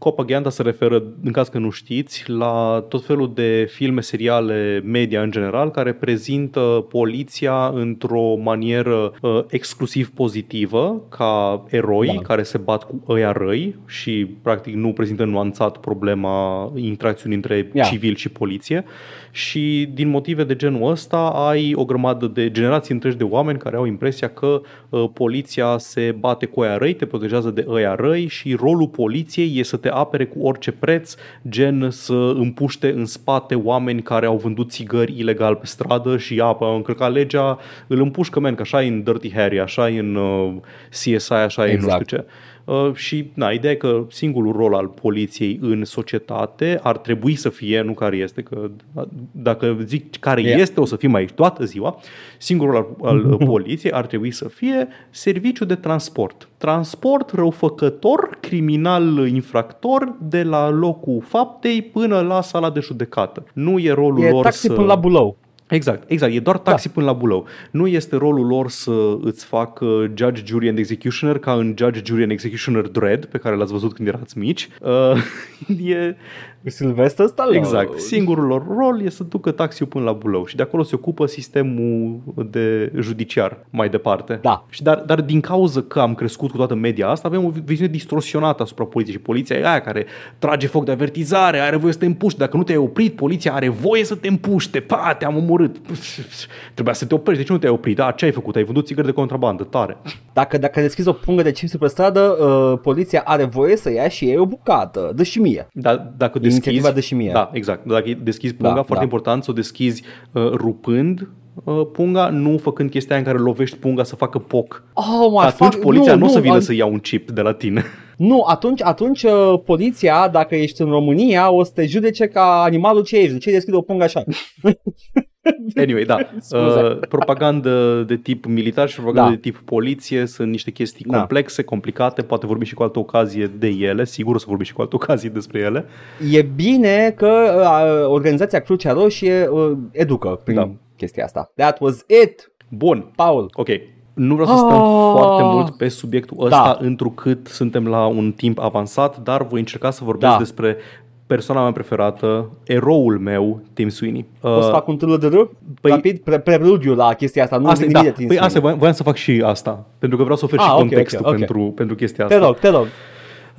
S2: propaganda se referă, în caz că nu știți, la tot felul de filme, seriale, media în general, care prezintă poliția într-o manieră uh, exclusiv pozitivă, ca eroi
S1: Da.
S2: care se bat cu ăia răi și practic nu prezintă nuanțat problema interacțiunii între
S1: Yeah.
S2: civil și poliție și din motive de genul ăsta ai o grămadă de generații întregi de oameni care au impresia că uh, poliția se bate cu ăia răi, te protejează de ăia răi și rolul poliției e să te apere cu orice preț, gen să împuște în spate oameni care au vândut țigări ilegal pe stradă și apă, au încălcat legea, îl împușcă, men, că așa e în Dirty Harry, așa e în uh, CSI, așa e în nu
S1: Exact.
S2: știu ce. Uh, și na, ideea e că singurul rol al poliției în societate ar trebui să fie, nu care este, că uh, dacă zic care
S1: Yeah.
S2: este, o să fim aici toată ziua, singurul rol al, al uh, poliției ar trebui să fie serviciu de transport. Transport răufăcător, criminal infractor, de la locul faptei până la sala de judecată. Nu e rolul
S1: e
S2: lor
S1: taxi
S2: să...
S1: până la bulou.
S2: Exact, exact. E doar taxi da. până la bulău. Nu este rolul lor să îți facă Judge, Jury and Executioner ca în Judge, Jury and Executioner Dread, pe care l-ați văzut când erați mici. Uh, e,
S1: Sylvester Stallone.
S2: exact. Singurul lor rol e să ducă taxiul până la bulău și de acolo se ocupă sistemul de judiciar mai departe.
S1: Da.
S2: Și dar, dar din cauza că am crescut cu toată media asta, avem o viziune distorsionată asupra poliției și poliția e aia care trage foc de avertizare, are voie să te împuște. Dacă nu te-ai oprit, poliția are voie să te împuște. Pa, te-am omorât. Trebuia să te oprești. De ce nu te-ai oprit? Da, ce ai făcut? Ai vândut țigări de contrabandă. Tare.
S1: Dacă, dacă deschizi o pungă de chips pe stradă, uh, poliția are voie să ia și ei o bucată. Dă și mie.
S2: Dar dacă
S1: Inițiativa
S2: deschizi...
S1: de și mie.
S2: Da, exact. Dacă deschizi punga,
S1: Da,
S2: foarte
S1: da.
S2: important să o deschizi uh, rupând uh, punga, nu făcând chestia în care lovești punga să facă poc.
S1: Oh, my
S2: Atunci
S1: fuck,
S2: poliția nu, o să vină
S1: an-
S2: să ia un chip de la tine.
S1: Nu, atunci, atunci uh, poliția, dacă ești în România, o să te judece ca animalul ce ești. De ce deschide o pungă așa?
S2: Anyway, da.
S1: Scuze.
S2: Uh, propagandă de tip militar și propagandă
S1: Da.
S2: de tip poliție sunt niște chestii
S1: Da.
S2: complexe, complicate, poate vorbim și cu altă ocazie de ele, sigur o să vorbim și cu altă ocazie despre ele.
S1: E bine că uh, organizația Crucea Roșie uh, educă prin
S2: Da.
S1: chestia asta. That was it,
S2: Bun,
S1: Paul.
S2: ok. Nu vreau să stăm
S1: Ah.
S2: foarte mult pe subiectul ăsta,
S1: Da.
S2: întrucât suntem la un timp avansat, dar voi încerca să vorbesc
S1: Da.
S2: despre persoana mea preferată, eroul meu, Tim Sweeney.
S1: O să
S2: Uh,
S1: fac un târlădărâ?
S2: păi-
S1: Rapid, pre- preludiu la chestia asta, nu
S2: Asta,
S1: nimic
S2: da,
S1: de tins.
S2: păi asta voiam, voiam să fac și asta, pentru că vreau să ofer
S1: Ah,
S2: și
S1: ok,
S2: contextul
S1: ok, ok.
S2: Pentru, pentru chestia
S1: Te
S2: asta.
S1: rog, te rog.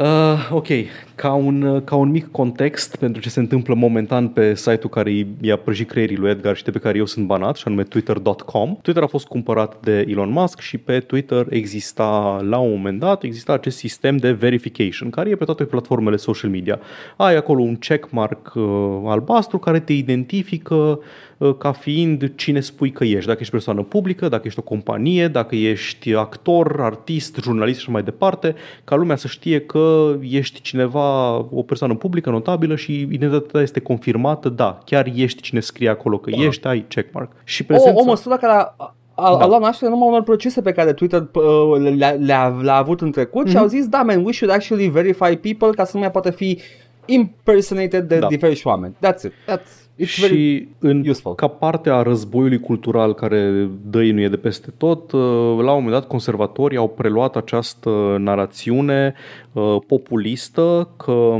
S2: Uh, ok, ca un, uh, ca un mic context pentru ce se întâmplă momentan pe site-ul care i- i-a prăjit creierii lui Edgar și de pe care eu sunt banat, și anume twitter.com. Twitter a fost cumpărat de Elon Musk și pe Twitter exista, la un moment dat, exista acest sistem de verification, care e pe toate platformele social media. Ai acolo un checkmark uh, albastru care te identifică uh, ca fiind cine spui că ești. Dacă ești persoană publică, dacă ești o companie, dacă ești actor, artist, jurnalist și așa mai departe, ca lumea să știe că ești cineva, o persoană publică, notabilă și identitatea este confirmată, da, chiar ești cine scrie acolo că ești, ai checkmark. Și
S1: O,
S2: prezența...
S1: o măsură care a, a,
S2: Da.
S1: a luat naștere numai unor procese pe care Twitter uh, le-a, le-a, le-a avut în trecut și
S2: Mhm.
S1: au zis, da, man, we should actually verify people ca să nu mai poată fi impersonated de
S2: Da.
S1: diferiți oameni. That's it. That's, it's very...
S2: și în,
S1: useful.
S2: ca parte a războiului cultural care dăinuie de peste tot, uh, la un moment dat conservatorii au preluat această narațiune uh, populistă că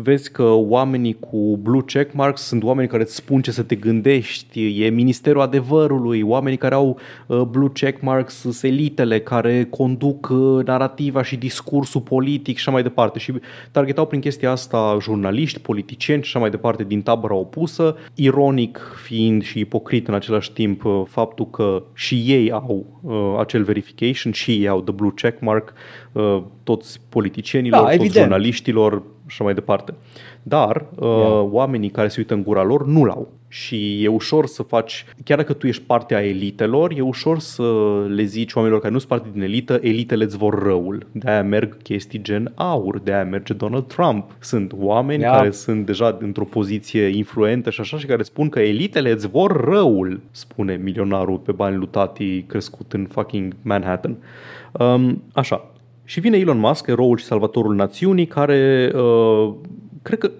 S2: vezi că oamenii cu blue checkmarks sunt oameni care îți spun ce să te gândești, e Ministerul Adevărului, oamenii care au uh, blue checkmarks sunt elitele care conduc uh, narativa și discursul politic și așa mai departe și targetau prin chestia asta jurnaliști, politicieni și așa mai departe din tabăra opusă, ironic fiind și ipocrit în același timp uh, faptul că și ei au uh, acel verification, și ei au the blue checkmark, uh, toți politicienilor,
S1: Da,
S2: toți
S1: evident.
S2: jurnaliștilor și așa mai departe. Dar uh,
S1: Yeah.
S2: oamenii care se uită în gura lor nu l-au. Și e ușor să faci, chiar dacă tu ești parte a elitelor, e ușor să le zici oamenilor care nu sunt parte din elită, elitele îți vor răul. De-aia merg chestii gen aur, de-aia merge Donald Trump. Sunt oameni
S1: Yeah.
S2: care sunt deja într-o poziție influentă și așa și care spun că elitele îți vor răul, spune milionarul pe bani lui tati crescut în fucking Manhattan. Um, așa, și vine Elon Musk, eroul și salvatorul națiunii, care uh, cred că,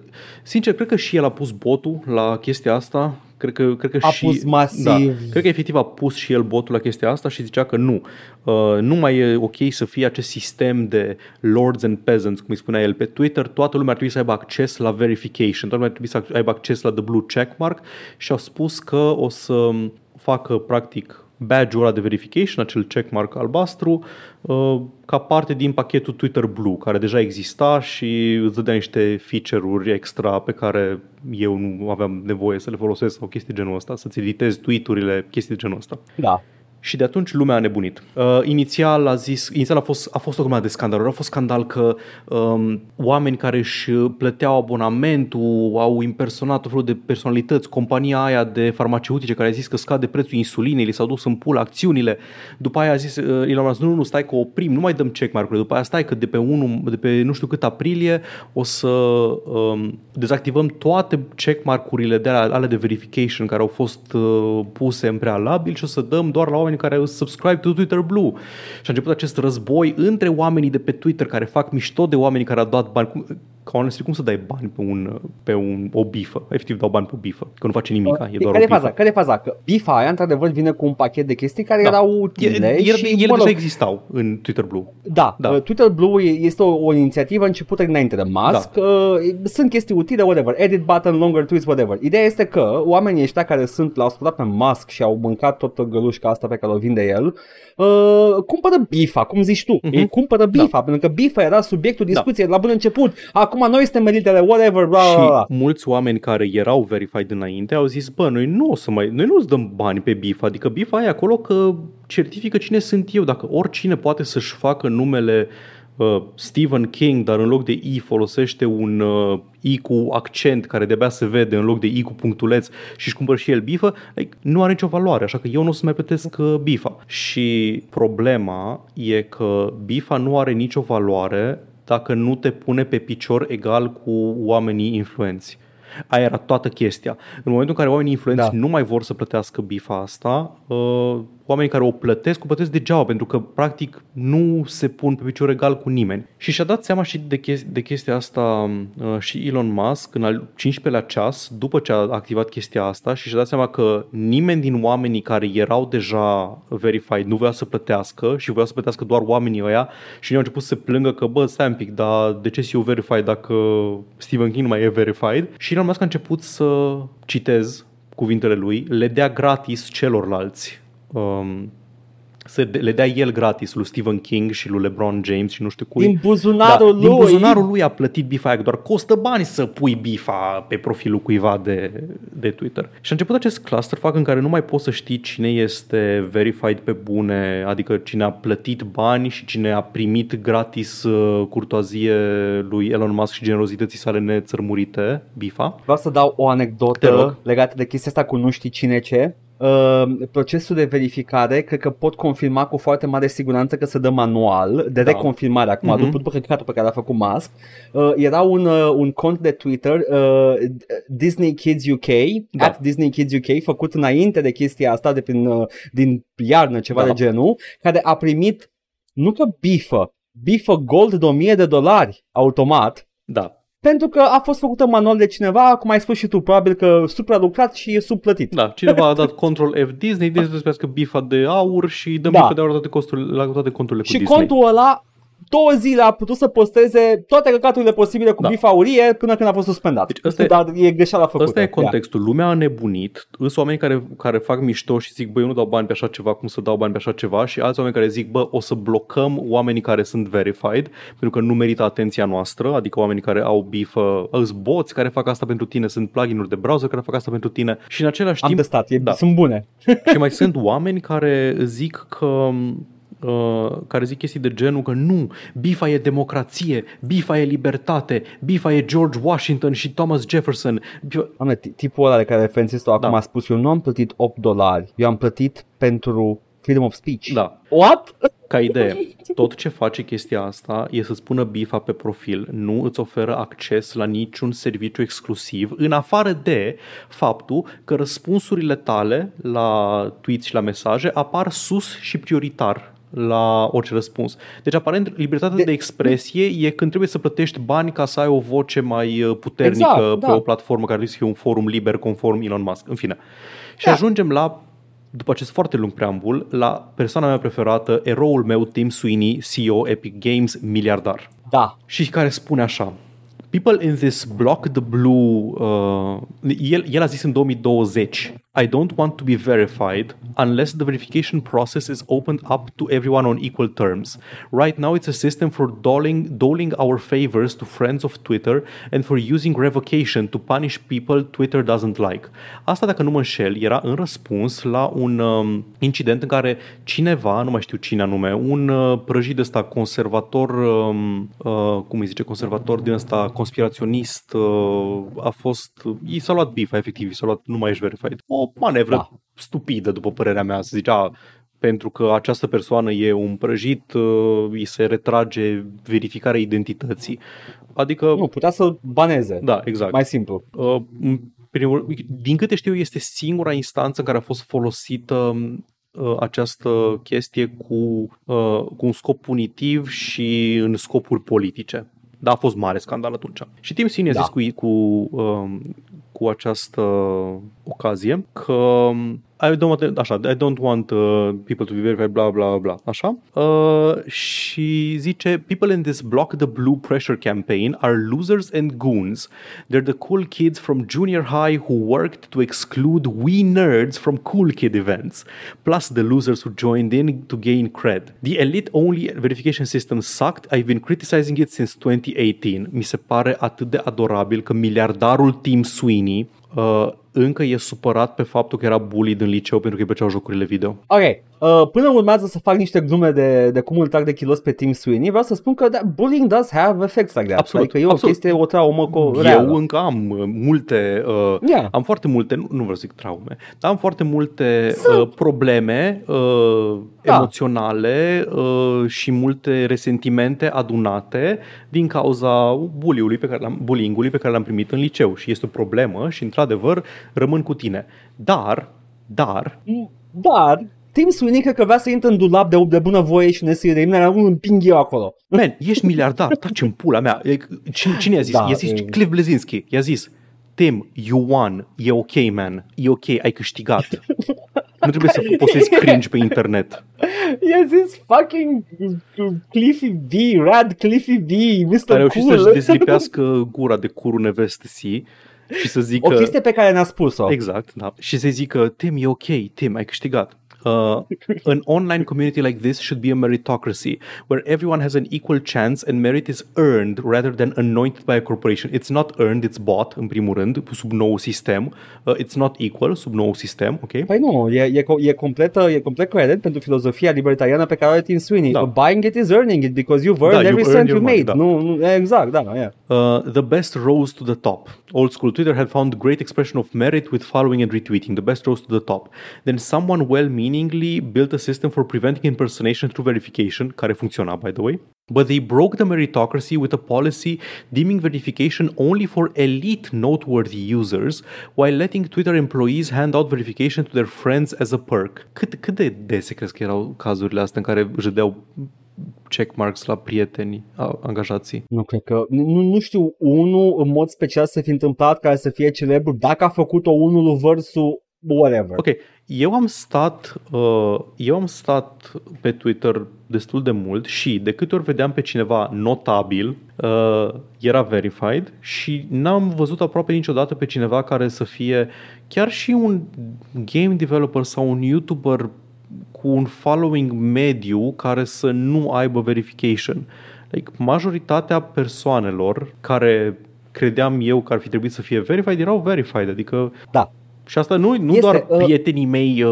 S2: sincer, cred că și el a pus botul la chestia asta. Cred că, cred că
S1: A
S2: și,
S1: pus masiv.
S2: Da, cred că efectiv a pus și el botul la chestia asta și zicea că nu. Uh, nu mai e ok să fie acest sistem de lords and peasants, cum îi spunea el pe Twitter. Toată lumea ar trebui să aibă acces la verification, toată lumea ar trebui să aibă acces la the blue checkmark și au spus că o să facă practic badge-ul ăla de verification, acel checkmark albastru, uh, ca parte din pachetul Twitter Blue, care deja exista și îți dădea niște feature-uri extra pe care eu nu aveam nevoie să le folosesc sau chestii genul ăsta, să-ți editezi tweet-urile, chestii de genul ăsta.
S1: Da.
S2: Și de atunci lumea a nebunit. Uh, inițial a zis, inițial a fost, a fost o grămadă de scandaluri. A fost scandal că um, oameni care își plăteau abonamentul au impersonat tot felul de personalități. Compania aia de farmaceutice care a zis că scade prețul insulinei, li s-au dus în pula acțiunile. După aia a zis uh, Elon Musk, nu, nu, stai că oprim, nu mai dăm checkmark-urile. După aia stai că de pe, 1, de pe nu știu cât aprilie o să um, dezactivăm toate checkmark-urile de alea, alea de verification care au fost uh, puse în prealabil și o să dăm doar la oameni care au subscribe to Twitter Blue. Și a început acest război între oamenii de pe Twitter care fac mișto de oamenii care au dat bani. Cum, ca honestly, cum să dai bani pe, un, pe un, o bifă? Efectiv dau bani pe o bifă, că nu face nimic, e doar
S1: care
S2: o
S1: e faza?
S2: bifă.
S1: Care e faza? Că bifa aia, într-adevăr, vine cu un pachet de chestii care
S2: Da.
S1: erau utile
S2: Ele, ele,
S1: și,
S2: ele
S1: mă rog,
S2: deja existau în Twitter Blue.
S1: Da,
S2: Da.
S1: da. Twitter Blue e- este o, o inițiativă începută înainte de Musk. Da. Uh, sunt chestii utile, whatever, edit button, longer tweets, whatever. Ideea este că oamenii ăștia care sunt, l-au ascultat pe Musk și au mâncat tot gălușca asta pe care o vinde el, uh, cumpără bifa, cum zici tu.
S2: Mhm.
S1: Ei cumpără bifa, pentru că bifa era subiectul discuției la bun început. Acum noi suntem elitele, whatever, bla bla bla.
S2: Și mulți oameni care erau verified înainte au zis, bă, noi nu o să mai, noi nu îți dăm bani pe BIFA, adică BIFA e acolo că certifică cine sunt eu, dacă oricine poate să-și facă numele uh, Stephen King, dar în loc de I folosește un uh, I cu accent care de-abia se vede în loc de I cu punctuleț și își cumpără și el bifă, like, nu are nicio valoare, așa că eu nu o să mai plătesc uh, bifa. Și problema e că bifa nu are nicio valoare dacă nu te pune pe picior egal cu oamenii influenți. Aia era toată chestia. În momentul în care oamenii influenți
S1: Da.
S2: nu mai vor să plătească bifa asta, uh, oamenii care o plătesc, o plătesc degeaba, pentru că practic nu se pun pe picior egal cu nimeni. Și și-a dat seama și de, chesti- de chestia asta uh, și Elon Musk în al 15-lea ceas, după ce a activat chestia asta și și-a dat seama că nimeni din oamenii care erau deja verified nu voia să plătească și voia să plătească doar oamenii ăia și au început să se plângă că, bă, stai un pic, dar de ce eu verified dacă Stephen King nu mai e verified? Și Elon Musk a început să citez cuvintele lui, le dea gratis celorlalți um, să le dea el gratis lui Stephen King și lui LeBron James și nu știu cui.
S1: Din buzunarul
S2: da,
S1: lui.
S2: Din buzunarul lui a plătit bifa aia, că doar costă bani să pui bifa pe profilul cuiva de, de Twitter. Și a început acest clusterfuck în care nu mai poți să știi cine este verified pe bune, adică cine a plătit bani și cine a primit gratis uh, curtoazie lui Elon Musk și generozității sale nețărmurite, bifa.
S1: Vreau să dau o
S2: Te
S1: anecdotă
S2: rog.
S1: legată de chestia asta cu nu știi cine ce. Uh, procesul de verificare cred că pot confirma cu foarte mare siguranță că se dă manual de
S2: Da.
S1: reconfirmare acum
S2: Mhm.
S1: după, după căcatul pe care l-a făcut Musk uh, era un, uh, un cont de Twitter uh, Disney Kids UK
S2: Da.
S1: at Disney Kids UK făcut înainte de chestia asta de prin, uh, din iarnă ceva
S2: Da.
S1: de genul care a primit nu că bifă bifă gold de 1000 de dolari automat
S2: Da,
S1: pentru că a fost făcută manual de cineva, cum ai spus și tu, probabil că supralucrat și e subplătit.
S2: Da, cineva a dat Control F Disney, Disney să plătească bifa de aur și dăm
S1: Da.
S2: bifa de aur la toate, costurile, la toate conturile cu
S1: și
S2: Disney.
S1: contul ăla două zile a putut să posteze toate căcaturile posibile cu
S2: Da.
S1: bifa aurie până când a fost suspendat.
S2: Deci ăsta e-
S1: Dar e greșeala făcută.
S2: Ăsta e contextul. Lumea a nebunit. Sunt oameni care, care fac mișto și zic, băi, eu nu dau bani pe așa ceva, cum să dau bani pe așa ceva și alți oameni care zic, bă, o să blocăm oamenii care sunt verified pentru că nu merită atenția noastră, adică oamenii care au bifă, îți boți care fac asta pentru tine, sunt plugin-uri de browser care fac asta pentru tine și în același
S1: Am
S2: timp
S1: testat, e,
S2: da.
S1: sunt bune.
S2: și mai sunt oameni care zic că Uh, care zic chestii de genul că nu, bifa e democrație, bifa e libertate, bifa e George Washington și Thomas Jefferson. Bifa...
S1: Doamne, ti- tipul ăla de care referențezi tu acum
S2: Da.
S1: a spus, eu nu am plătit 8 dolari, eu am plătit pentru freedom of speech.
S2: Da,
S1: What?
S2: Ca idee, tot ce face chestia asta e să-ți pună bifa pe profil, nu îți oferă acces la niciun serviciu exclusiv, în afară de faptul că răspunsurile tale la tweets și la mesaje apar sus și prioritar la orice răspuns. Deci, aparent, libertatea de,
S1: De-
S2: de expresie e când trebuie să plătești bani ca să ai o voce mai uh, puternică
S1: Exact,
S2: pe
S1: da.
S2: o platformă care trebuie să fie un forum liber conform Elon Musk. În fine. Și
S1: Da.
S2: ajungem la după acest foarte lung preambul, la persoana mea preferată, eroul meu, Tim Sweeney, CEO Epic Games, miliardar.
S1: Da.
S2: Și care spune așa, People in this block the blue, uh, el, el a zis în 2020, I don't want to be verified unless the verification process is opened up to everyone on equal terms. Right now it's a system for doling, doling our favors to friends of Twitter and for using revocation to punish people Twitter doesn't like. Asta, dacă nu mă înșel, era în răspuns la un um, incident în care cineva, nu mai știu cine anume, un uh, prăjit ăsta conservator, um, uh, cum îi zice, conservator din ăsta conspiraționist, uh, a fost, i s-a luat bifa, efectiv, i s-a luat, nu mai ești verified. O manevră
S1: Da.
S2: stupidă, după părerea mea, să zicea, pentru că această persoană e un prăjit, uh, îi se retrage verificarea identității. Adică,
S1: Nu, putea să baneze.
S2: da, exact.
S1: Mai simplu.
S2: Uh, în primul rând, din câte știu, este singura instanță în care a fost folosită uh, această chestie cu, uh, cu un scop punitiv și în scopuri politice. Da, a fost mare scandal atunci. Și Tim Sweeney a
S1: Da.
S2: zis cu, cu, um, cu această ocazie că um, I don't want, așa, I don't want uh, people to be verified, bla bla bla, așa. Uh, și zice, people in this block the blue pressure campaign are losers and goons. They're the cool kids from junior high who worked to exclude we nerds from cool kid events, plus the losers who joined in to gain cred. The elite only verification system sucked. I've been criticizing it since 2018. Mi se pare atât de adorabil că miliardarul Tim Sweeney uh, încă e supărat pe faptul că era bullied în liceu pentru că îi plăceau jocurile video.
S1: Ok, uh, până urmează să fac niște glume de, de cum îl trag de kilos pe Tim Sweeney, vreau să spun că that bullying does have effects like that.
S2: Absolut,
S1: Adică e o
S2: absolut.
S1: chestie, o traumă cu
S2: Eu
S1: reală.
S2: încă am uh, multe, uh,
S1: Yeah.
S2: am foarte multe, nu, nu vreau să zic traume, dar am foarte multe uh, probleme uh,
S1: Da.
S2: emoționale uh, și multe resentimente adunate din cauza bullying-ului pe care l-am, bullying-ului pe care l-am primit în liceu și este o problemă și într-adevăr rămân cu tine. Dar, dar,
S1: Dar Tim Sweeney cred că vrea să intre în dulap de, de bună voie și nesire de mine, un împing eu acolo.
S2: Man, ești miliardar, taci în pula mea. E- Cine, cine i-a zis?
S1: Da,
S2: i-a zis
S1: e-
S2: Cliff Blezinski. I-a zis, Tim, you won. E ok, man. E ok, ai câștigat. nu trebuie să postezi cringe pe internet.
S1: I-a zis fucking Cliffy B, Rad Cliffy B, Mr.
S2: A reușit
S1: Cool.
S2: să-și dezlipească gura de curul neveste si și să
S1: O
S2: zică...
S1: chestie pe care ne-a spus-o.
S2: Exact, da. Și să zică, Tim, e ok, Tim, ai câștigat. Uh, an online community like this should be a meritocracy where everyone has an equal chance and merit is earned rather than anointed by a corporation. It's not earned, it's bought, în primul rând, sub nou sistem. Uh, it's not equal, sub nou sistem, ok?
S1: Păi nu, e, e, co- e, complet, e complet coerent pentru filozofia libertariană pe care o are Tim Sweeney.
S2: Da.
S1: Buying it is earning it because you've earned
S2: Da,
S1: every
S2: you've
S1: cent
S2: earned
S1: you
S2: your money,
S1: made.
S2: da.
S1: Nu, nu, exact, da, yeah.
S2: Uh, the best rose to the top. Old school Twitter had found great expression of merit with following and retweeting. The best rose to the top. Then someone well-meaningly built a system for preventing impersonation through verification, care funcționa, by the way. But they broke the meritocracy with a policy deeming verification only for elite noteworthy users, while letting Twitter employees hand out verification to their friends as a perk. Cât, cât de dese crezi că erau cazurile astea în care își dădeau checkmarks la prieteni, a- angajații?
S1: Nu cred că, nu, nu știu unul în mod special să fi întâmplat care să fie celebru, dacă a făcut-o unul versus whatever.
S2: Ok, eu am stat, uh, eu am stat pe Twitter destul de mult și de câte ori vedeam pe cineva notabil, uh, era verified și n-am văzut aproape niciodată pe cineva care să fie chiar și un game developer sau un YouTuber cu un following mediu care să nu aibă verification. Like, majoritatea persoanelor care credeam eu că ar fi trebuit să fie verified erau verified, adică
S1: Da.
S2: și asta nu, nu
S1: Este,
S2: doar
S1: uh,
S2: prietenii mei uh,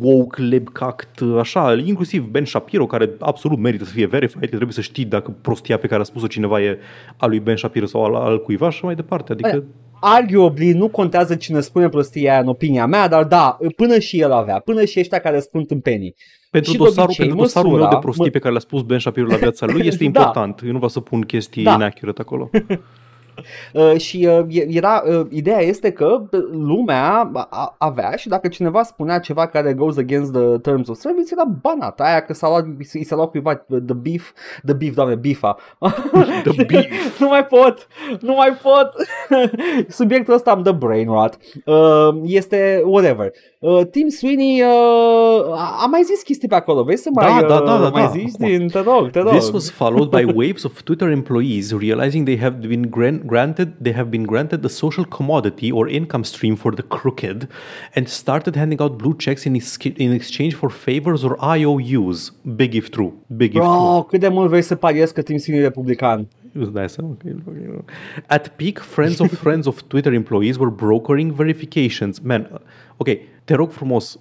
S2: woke, lebcact, uh, așa, inclusiv Ben Shapiro, care absolut merită să fie verified, că trebuie să știi dacă prostia pe care a spus-o cineva e a lui Ben Shapiro sau al, al cuiva și mai departe. Adică,
S1: Arguably nu contează cine spune prostia aia în opinia mea, dar da, până și el avea, până și ăștia care spun tâmpenii.
S2: pentru
S1: și de
S2: dosarul,
S1: obicei,
S2: pentru dosarul meu
S1: măsura-
S2: de prostii
S1: mă-
S2: pe care le-a spus Ben Shapiro la viața lui este
S1: Da.
S2: important. Eu nu vreau să pun chestii
S1: Da.
S2: inaccurate acolo.
S1: Uh, și uh, e- era, uh, ideea este că uh, lumea a- avea și dacă cineva spunea ceva care goes against the terms of service, era banat. Aia că s-a luat, i s-a luat cuiva uh, the beef, the beef, doamne, bifa.
S2: The beef.
S1: nu mai pot, nu mai pot. Subiectul ăsta am the brain rot. Uh, este whatever. Uh, Tim Sweeney uh, a, a mai zis chestii pe acolo. Vrei să mai,
S2: Da, da, da,
S1: uh,
S2: da,
S1: mai
S2: da.
S1: zici
S2: Acum.
S1: din, te rog, te rog.
S2: This was followed by waves of Twitter employees realizing they have been gran- granted they have been granted the social commodity or income stream for the crooked, and started handing out blue checks in, ex- in exchange for favors or IOUs. Big if true. Big if true.
S1: Bro, cât de mult vrei să pariezi că Tim Sweeney e republican?
S2: Îți dai seama că fucking- At peak, friends of friends of Twitter employees were brokering verifications. Man, ok, te rog frumos,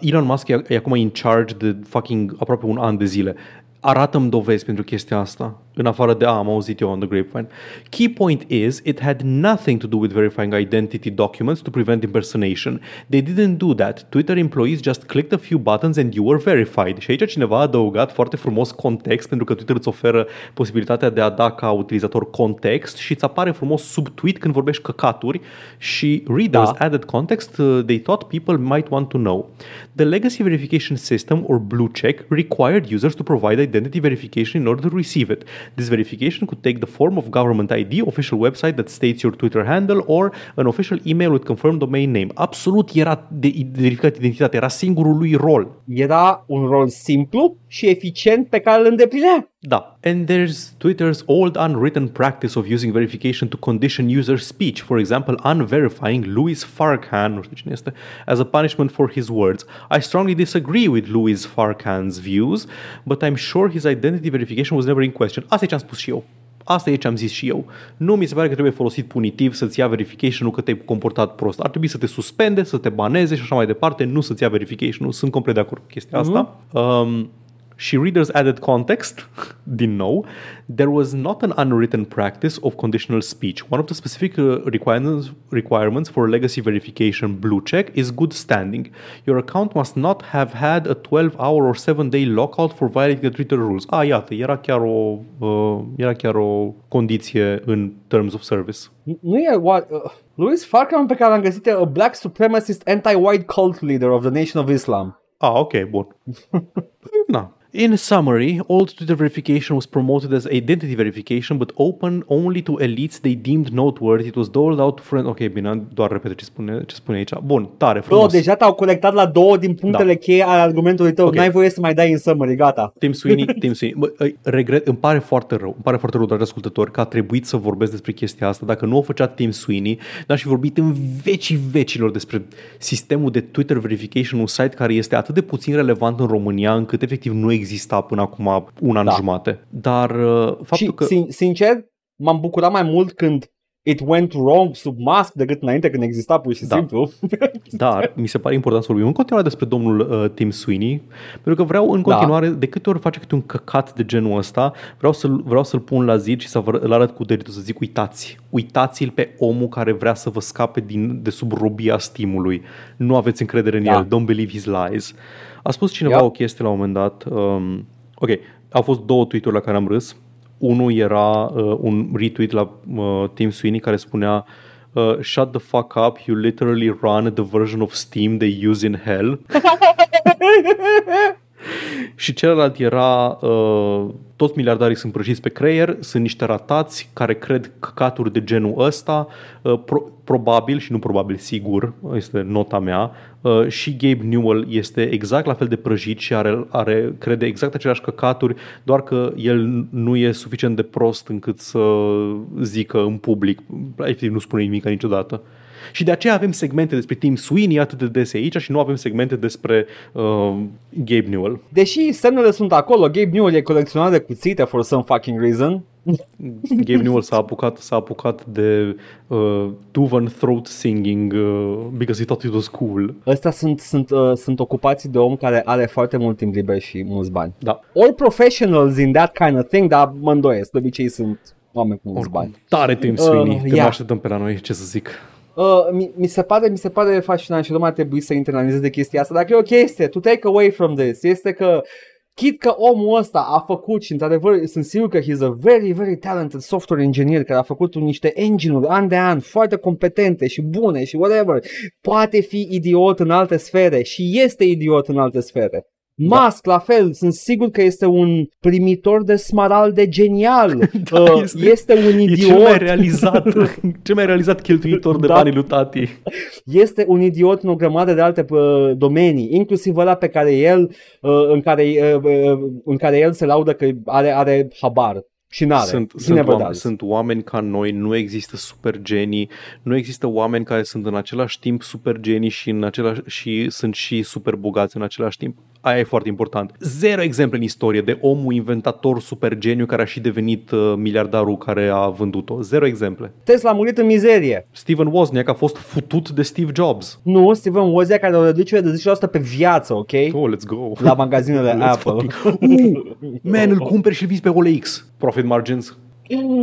S2: Elon Musk e, e acum in charge de fucking aproape un an de zile. Arată-mi dovezi pentru chestia asta, în afară de, a, am auzit eu on the grapevine. Key point is, it had nothing to do with verifying identity documents to prevent impersonation. They didn't do that. Twitter employees just clicked a few buttons and you were verified. Și aici cineva a adăugat foarte frumos context, pentru că Twitter îți oferă posibilitatea de a da ca utilizator context și îți apare frumos sub tweet când vorbești căcaturi și readers
S1: Da.
S2: added context uh, they thought people might want to know. The legacy verification system or blue check required users to provide identity verification in order to receive it. This verification could take the form of government ID, official website that states your Twitter handle or an official email with confirmed domain name. Absolut era de de verificat identitatea, era singurul lui rol.
S1: Era un rol simplu și eficient pe care îl îndeplinea.
S2: Da. And there's Twitter's old unwritten practice of using verification to condition user speech. For example, unverifying Louis Farrakhan, nu știu cine este, as a punishment for his words. I strongly disagree with Louis Farrakhan's views, but I'm sure his identity verification was never in question. Asta e ce am spus și eu. Asta e ce am zis și eu. Nu mi se pare că trebuie folosit punitiv să-ți ia verification-ul că te-ai comportat prost. Ar trebui să te suspende, să te baneze și așa mai departe, nu să-ți ia verification-ul. Sunt complet de acord cu chestia asta. Um, Și readers added context, din nou, there was not an unwritten practice of conditional speech. One of the specific uh, requirements, requirements for legacy verification blue check is good standing. Your account must not have had a 12-hour or 7-day lockout for violating the Twitter rules. Ah, iată, era chiar o, uh, era chiar o condiție în terms of service.
S1: Nu e what, uh, Louis Farrakhan pe care l-am găsit a black supremacist anti-white cult leader of the Nation of Islam.
S2: Ah, ok, bun. Na. In summary, old Twitter verification was promoted as identity verification, but open only to elites they deemed noteworthy. It was doled out to friends. Ok, bine, doar repede ce spune, ce spune aici. Bun, tare, frumos.
S1: Oh, deja te-au colectat la două din punctele da. cheie ale argumentului tău. Okay. N-ai voie să mai dai în summary, gata.
S2: Tim Sweeney, Tim Sweeney. Bă, regret, îmi pare foarte rău, îmi pare foarte rău, dragi ascultători, că a trebuit să vorbesc despre chestia asta. Dacă nu o făcea Tim Sweeney, n-aș fi vorbit în vecii vecilor despre sistemul de Twitter verification, un site care este atât de puțin relevant în România, încât efectiv nu exista până acum un an da. jumate. Dar uh, faptul
S1: Și,
S2: că...
S1: sin- sincer, m-am bucurat mai mult când it went wrong sub mask decât înainte când exista pur și
S2: Da.
S1: simplu.
S2: Dar mi se pare important să vorbim în continuare despre domnul uh, Tim Sweeney, pentru că vreau în
S1: Da.
S2: continuare, de câte ori face câte un căcat de genul ăsta, vreau să-l, vreau să-l pun la zid și să vă îl arăt cu degetul, să zic uitați, uitați-l pe omul care vrea să vă scape din, de sub robia stimului. Nu aveți încredere în
S1: Da.
S2: el, don't believe his lies. A spus cineva
S1: Yep.
S2: o chestie la un moment dat, um, ok, au fost două tweet-uri la care am râs. Unul era uh, un retweet la uh, Tim Sweeney care spunea uh, Shut the fuck up, you literally run the version of Steam they use in hell. Și celălalt era uh, toți miliardarii sunt prăjiți pe creier, sunt niște ratați care cred căcaturi de genul ăsta, uh, pro- probabil și nu probabil sigur, este nota mea, uh, și Gabe Newell este exact la fel de prăjit și are, are crede exact aceleași căcaturi, doar că el nu e suficient de prost încât să zică în public, efectiv nu spune nimic niciodată. Și de aceea avem segmente despre Tim Sweeney atât de dese aici și nu avem segmente despre uh, Gabe Newell.
S1: Deși semnele sunt acolo, Gabe Newell e colecționat de cuțite for some fucking reason.
S2: Gabe Newell s-a apucat, s-a apucat de uh, Tuvan throat singing uh, because he thought it was cool.
S1: Ăstea sunt, sunt, uh, sunt ocupații de om care are foarte mult timp liber și mulți bani.
S2: Da.
S1: All professionals in that kind of thing, dar mă îndoiesc, de obicei sunt oameni cu mulți bani.
S2: Tare Tim Sweeney,
S1: Uh,
S2: uh, te
S1: yeah.
S2: așteptăm pe la noi, ce să zic.
S1: Uh, mi, mi, se pare, mi se pare fascinant și lumea ar trebui să internalizeze de chestia asta. Dacă e o chestie, to take away from this, este că chit că omul ăsta a făcut și într-adevăr sunt sigur că he's a very, very talented software engineer care a făcut niște engine-uri an de an foarte competente și bune și whatever, poate fi idiot în alte sfere și este idiot în alte sfere. Musk, la fel, sunt sigur că este un primitor de smaralde genial.
S2: Da,
S1: Uh,
S2: este-
S1: este un
S2: E
S1: idiot.
S2: cel mai realizat, cel mai realizat cheltuitor de
S1: Da.
S2: banii lui tati.
S1: este un idiot în o grămadă de alte uh, domenii, inclusiv ăla pe care el, uh, în, care, uh, uh, în care el se laudă că are, are habar. Și n-are.
S2: Sunt,
S1: He
S2: sunt,
S1: never
S2: oameni,
S1: does.
S2: sunt oameni ca noi, nu există super genii, nu există oameni care sunt în același timp super genii și, în același, și sunt și super bogați în același timp. Aia e foarte important. Zero exemple în istorie de omul inventator super geniu care a și devenit uh, miliardarul care a vândut-o. Zero exemple.
S1: Tesla a murit în mizerie.
S2: Steven Wozniak a fost futut de Steve Jobs.
S1: Nu, Steven Wozniak are o reducere de 10% pe viață, ok?
S2: Oh, let's go.
S1: La magazinele
S2: Let's
S1: Apple.
S2: fucking- Uh, man, îl cumperi și vizi pe OLX. Profit margins.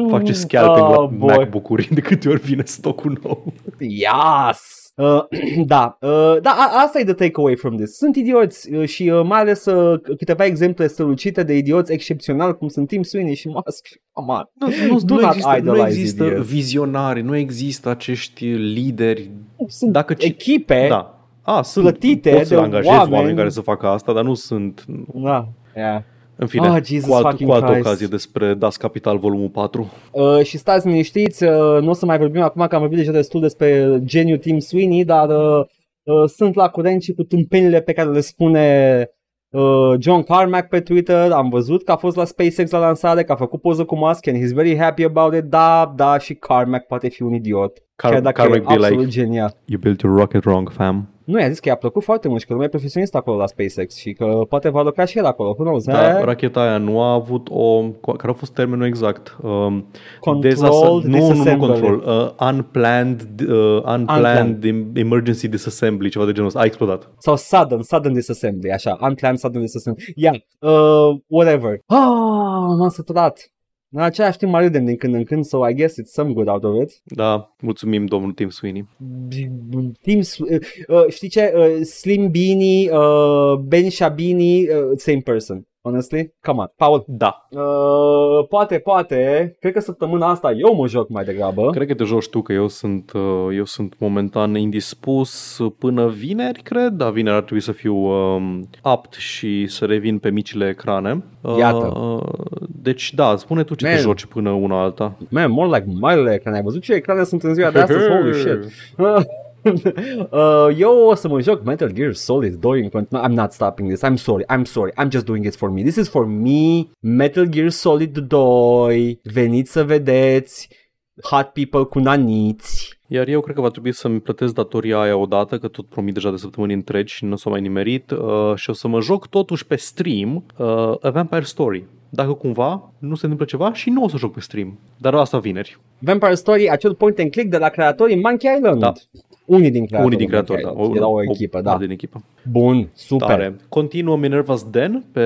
S2: Fac ce scalping
S1: Oh,
S2: la
S1: boy.
S2: MacBook-uri de câte ori vine stocul nou.
S1: Yes! Uh, da, uh, da, a, asta e the takeaway from this. Sunt idioți uh, și uh, mai ales uh, câteva exemple strălucite de idioți excepțional cum sunt Tim Sweeney și Musk. Come on.
S2: Nu, nu,
S1: Do
S2: nu,
S1: not
S2: există, nu
S1: idolize
S2: există
S1: idiots.
S2: vizionari, nu există acești lideri.
S1: Sunt
S2: Dacă ci-
S1: echipe.
S2: Da. A, sunt,
S1: Plătite
S2: poți să
S1: de
S2: angajezi
S1: oameni.
S2: oameni care să facă asta, dar nu sunt...
S1: Da. Yeah.
S2: În fine,
S1: Ah, Jesus
S2: cu, alt,
S1: fucking
S2: cu altă
S1: Christ.
S2: ocazie despre Das Capital volumul 4.
S1: Uh, și stați liniștiți, uh, nu o să mai vorbim acum că am vorbit deja destul despre geniul Tim Sweeney, dar uh, uh, sunt la curent și cu tâmpenile pe care le spune uh, John Carmack pe Twitter. Am văzut că a fost la SpaceX la lansare, că a făcut poză cu Musk and he's very happy about it. Da, da, și Carmack poate fi un idiot. Chiar dacă
S2: Carmack
S1: e
S2: be
S1: absolut
S2: like,
S1: genial.
S2: you built your rocket wrong, fam.
S1: Nu, i-a zis că i-a plăcut foarte mult și că lumea e profesionist acolo la SpaceX și că poate va lucra și el acolo. Who knows,
S2: Da,
S1: eh?
S2: racheta aia nu a avut o... Care a fost termenul exact? Um,
S1: Controlled
S2: desasa- nu, nu, nu
S1: disassembly.
S2: control. Uh, unplanned, uh, unplanned im- emergency disassembly, ceva de genul ăsta. A explodat.
S1: Sau sudden, sudden disassembly, așa, unplanned sudden disassembly. Yeah, uh, whatever. Ah, m-am săturat. În același timp mă râdem din când în când, so I guess it's some good out of it.
S2: Da, mulțumim domnul Tim Sweeney.
S1: Team, uh, uh, știi ce? Uh, Slim Beanie, uh, Ben Shabini, uh, same person. Honestly? Come on. Paul.
S2: Da.
S1: Uh, poate, poate. Cred că săptămâna asta eu mă joc mai degrabă.
S2: Cred că te joci tu, că eu sunt, uh, eu sunt momentan indispus până vineri, cred. Da, vineri ar trebui să fiu um, apt și să revin pe micile ecrane. Uh,
S1: Iată.
S2: Deci, da, spune tu ce
S1: Man.
S2: te joci până una alta.
S1: Man, more like marile ecrane. Ai văzut ce ecrane sunt în ziua de astăzi? Holy shit. uh, eu o să mă joc Metal Gear Solid 2 în continuare. I'm not stopping this. I'm sorry. I'm sorry. I'm just doing it for me. This is for me. Metal Gear Solid 2. Veniți să vedeți. Hot people cu naniți.
S2: Iar eu cred că va trebui să-mi plătesc datoria aia odată, că tot promit deja de săptămâni întregi și nu s-o mai nimerit uh, și o să mă joc totuși pe stream uh, A Vampire Story. Dacă cumva nu se întâmplă ceva și nu o să joc pe stream. Dar asta vineri.
S1: Vampire Story, acel point and click de la creatorii Monkey Island.
S2: Da.
S1: Unii din creatorii
S2: Unii din creatori, da.
S1: Monkey Island. Era o echipă, da.
S2: din echipă.
S1: Bun, super.
S2: Tare. Continuă Minerva's Den pe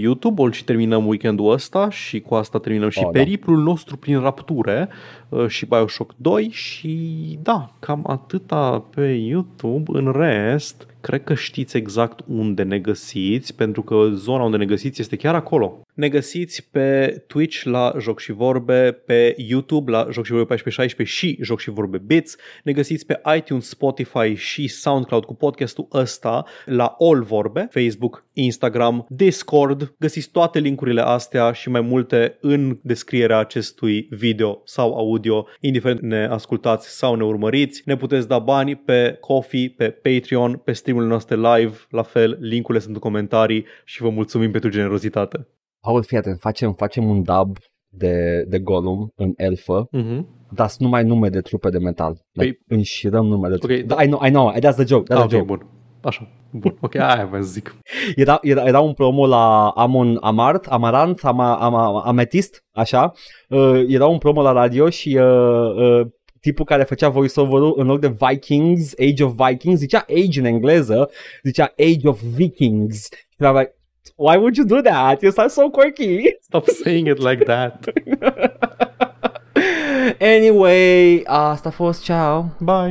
S2: YouTube, o și terminăm weekendul ăsta și cu asta terminăm și
S1: Oh, da.
S2: periplul nostru prin rapture uh, și Bioshock 2 și da, cam atâta pe YouTube. În rest, cred că știți exact unde ne găsiți, pentru că zona unde ne găsiți este chiar acolo. Ne găsiți pe Twitch la Joc și Vorbe, pe YouTube la Joc și Vorbe 1416 și Joc și Vorbe Bits. Ne găsiți pe iTunes, Spotify și SoundCloud cu podcastul ăsta la All Vorbe, Facebook, Instagram, Discord. Găsiți toate linkurile astea și mai multe în descrierea acestui video sau audio, indiferent ne ascultați sau ne urmăriți. Ne puteți da bani pe Coffee, pe Patreon, pe streamurile noastre live, la fel, linkurile sunt în comentarii și vă mulțumim pentru generozitate.
S1: Paul, fii atent, facem, facem un dub de, de Gollum în elfă,
S2: Uh-huh.
S1: dar sunt numai nume de trupe de metal. Like, înșirăm nume de trupe.
S2: Ok,
S1: da, I know, I know, that's the joke, that's
S2: Ah,
S1: the
S2: ok,
S1: joke.
S2: bun. Așa. Bun. Ok, aia vă zic.
S1: Era, era, era un promo la Amon Amart, Amarant, Ama, Ama, Ametist, așa. Uh, era un promo la radio și uh, uh, tipul care făcea voiceover-ul în loc de Vikings, Age of Vikings, zicea Age în engleză, zicea Age of Vikings. Și eram like, why would you do that? You sound so quirky.
S2: Stop saying it like that.
S1: Anyway, asta a fost, ciao.
S2: Bye.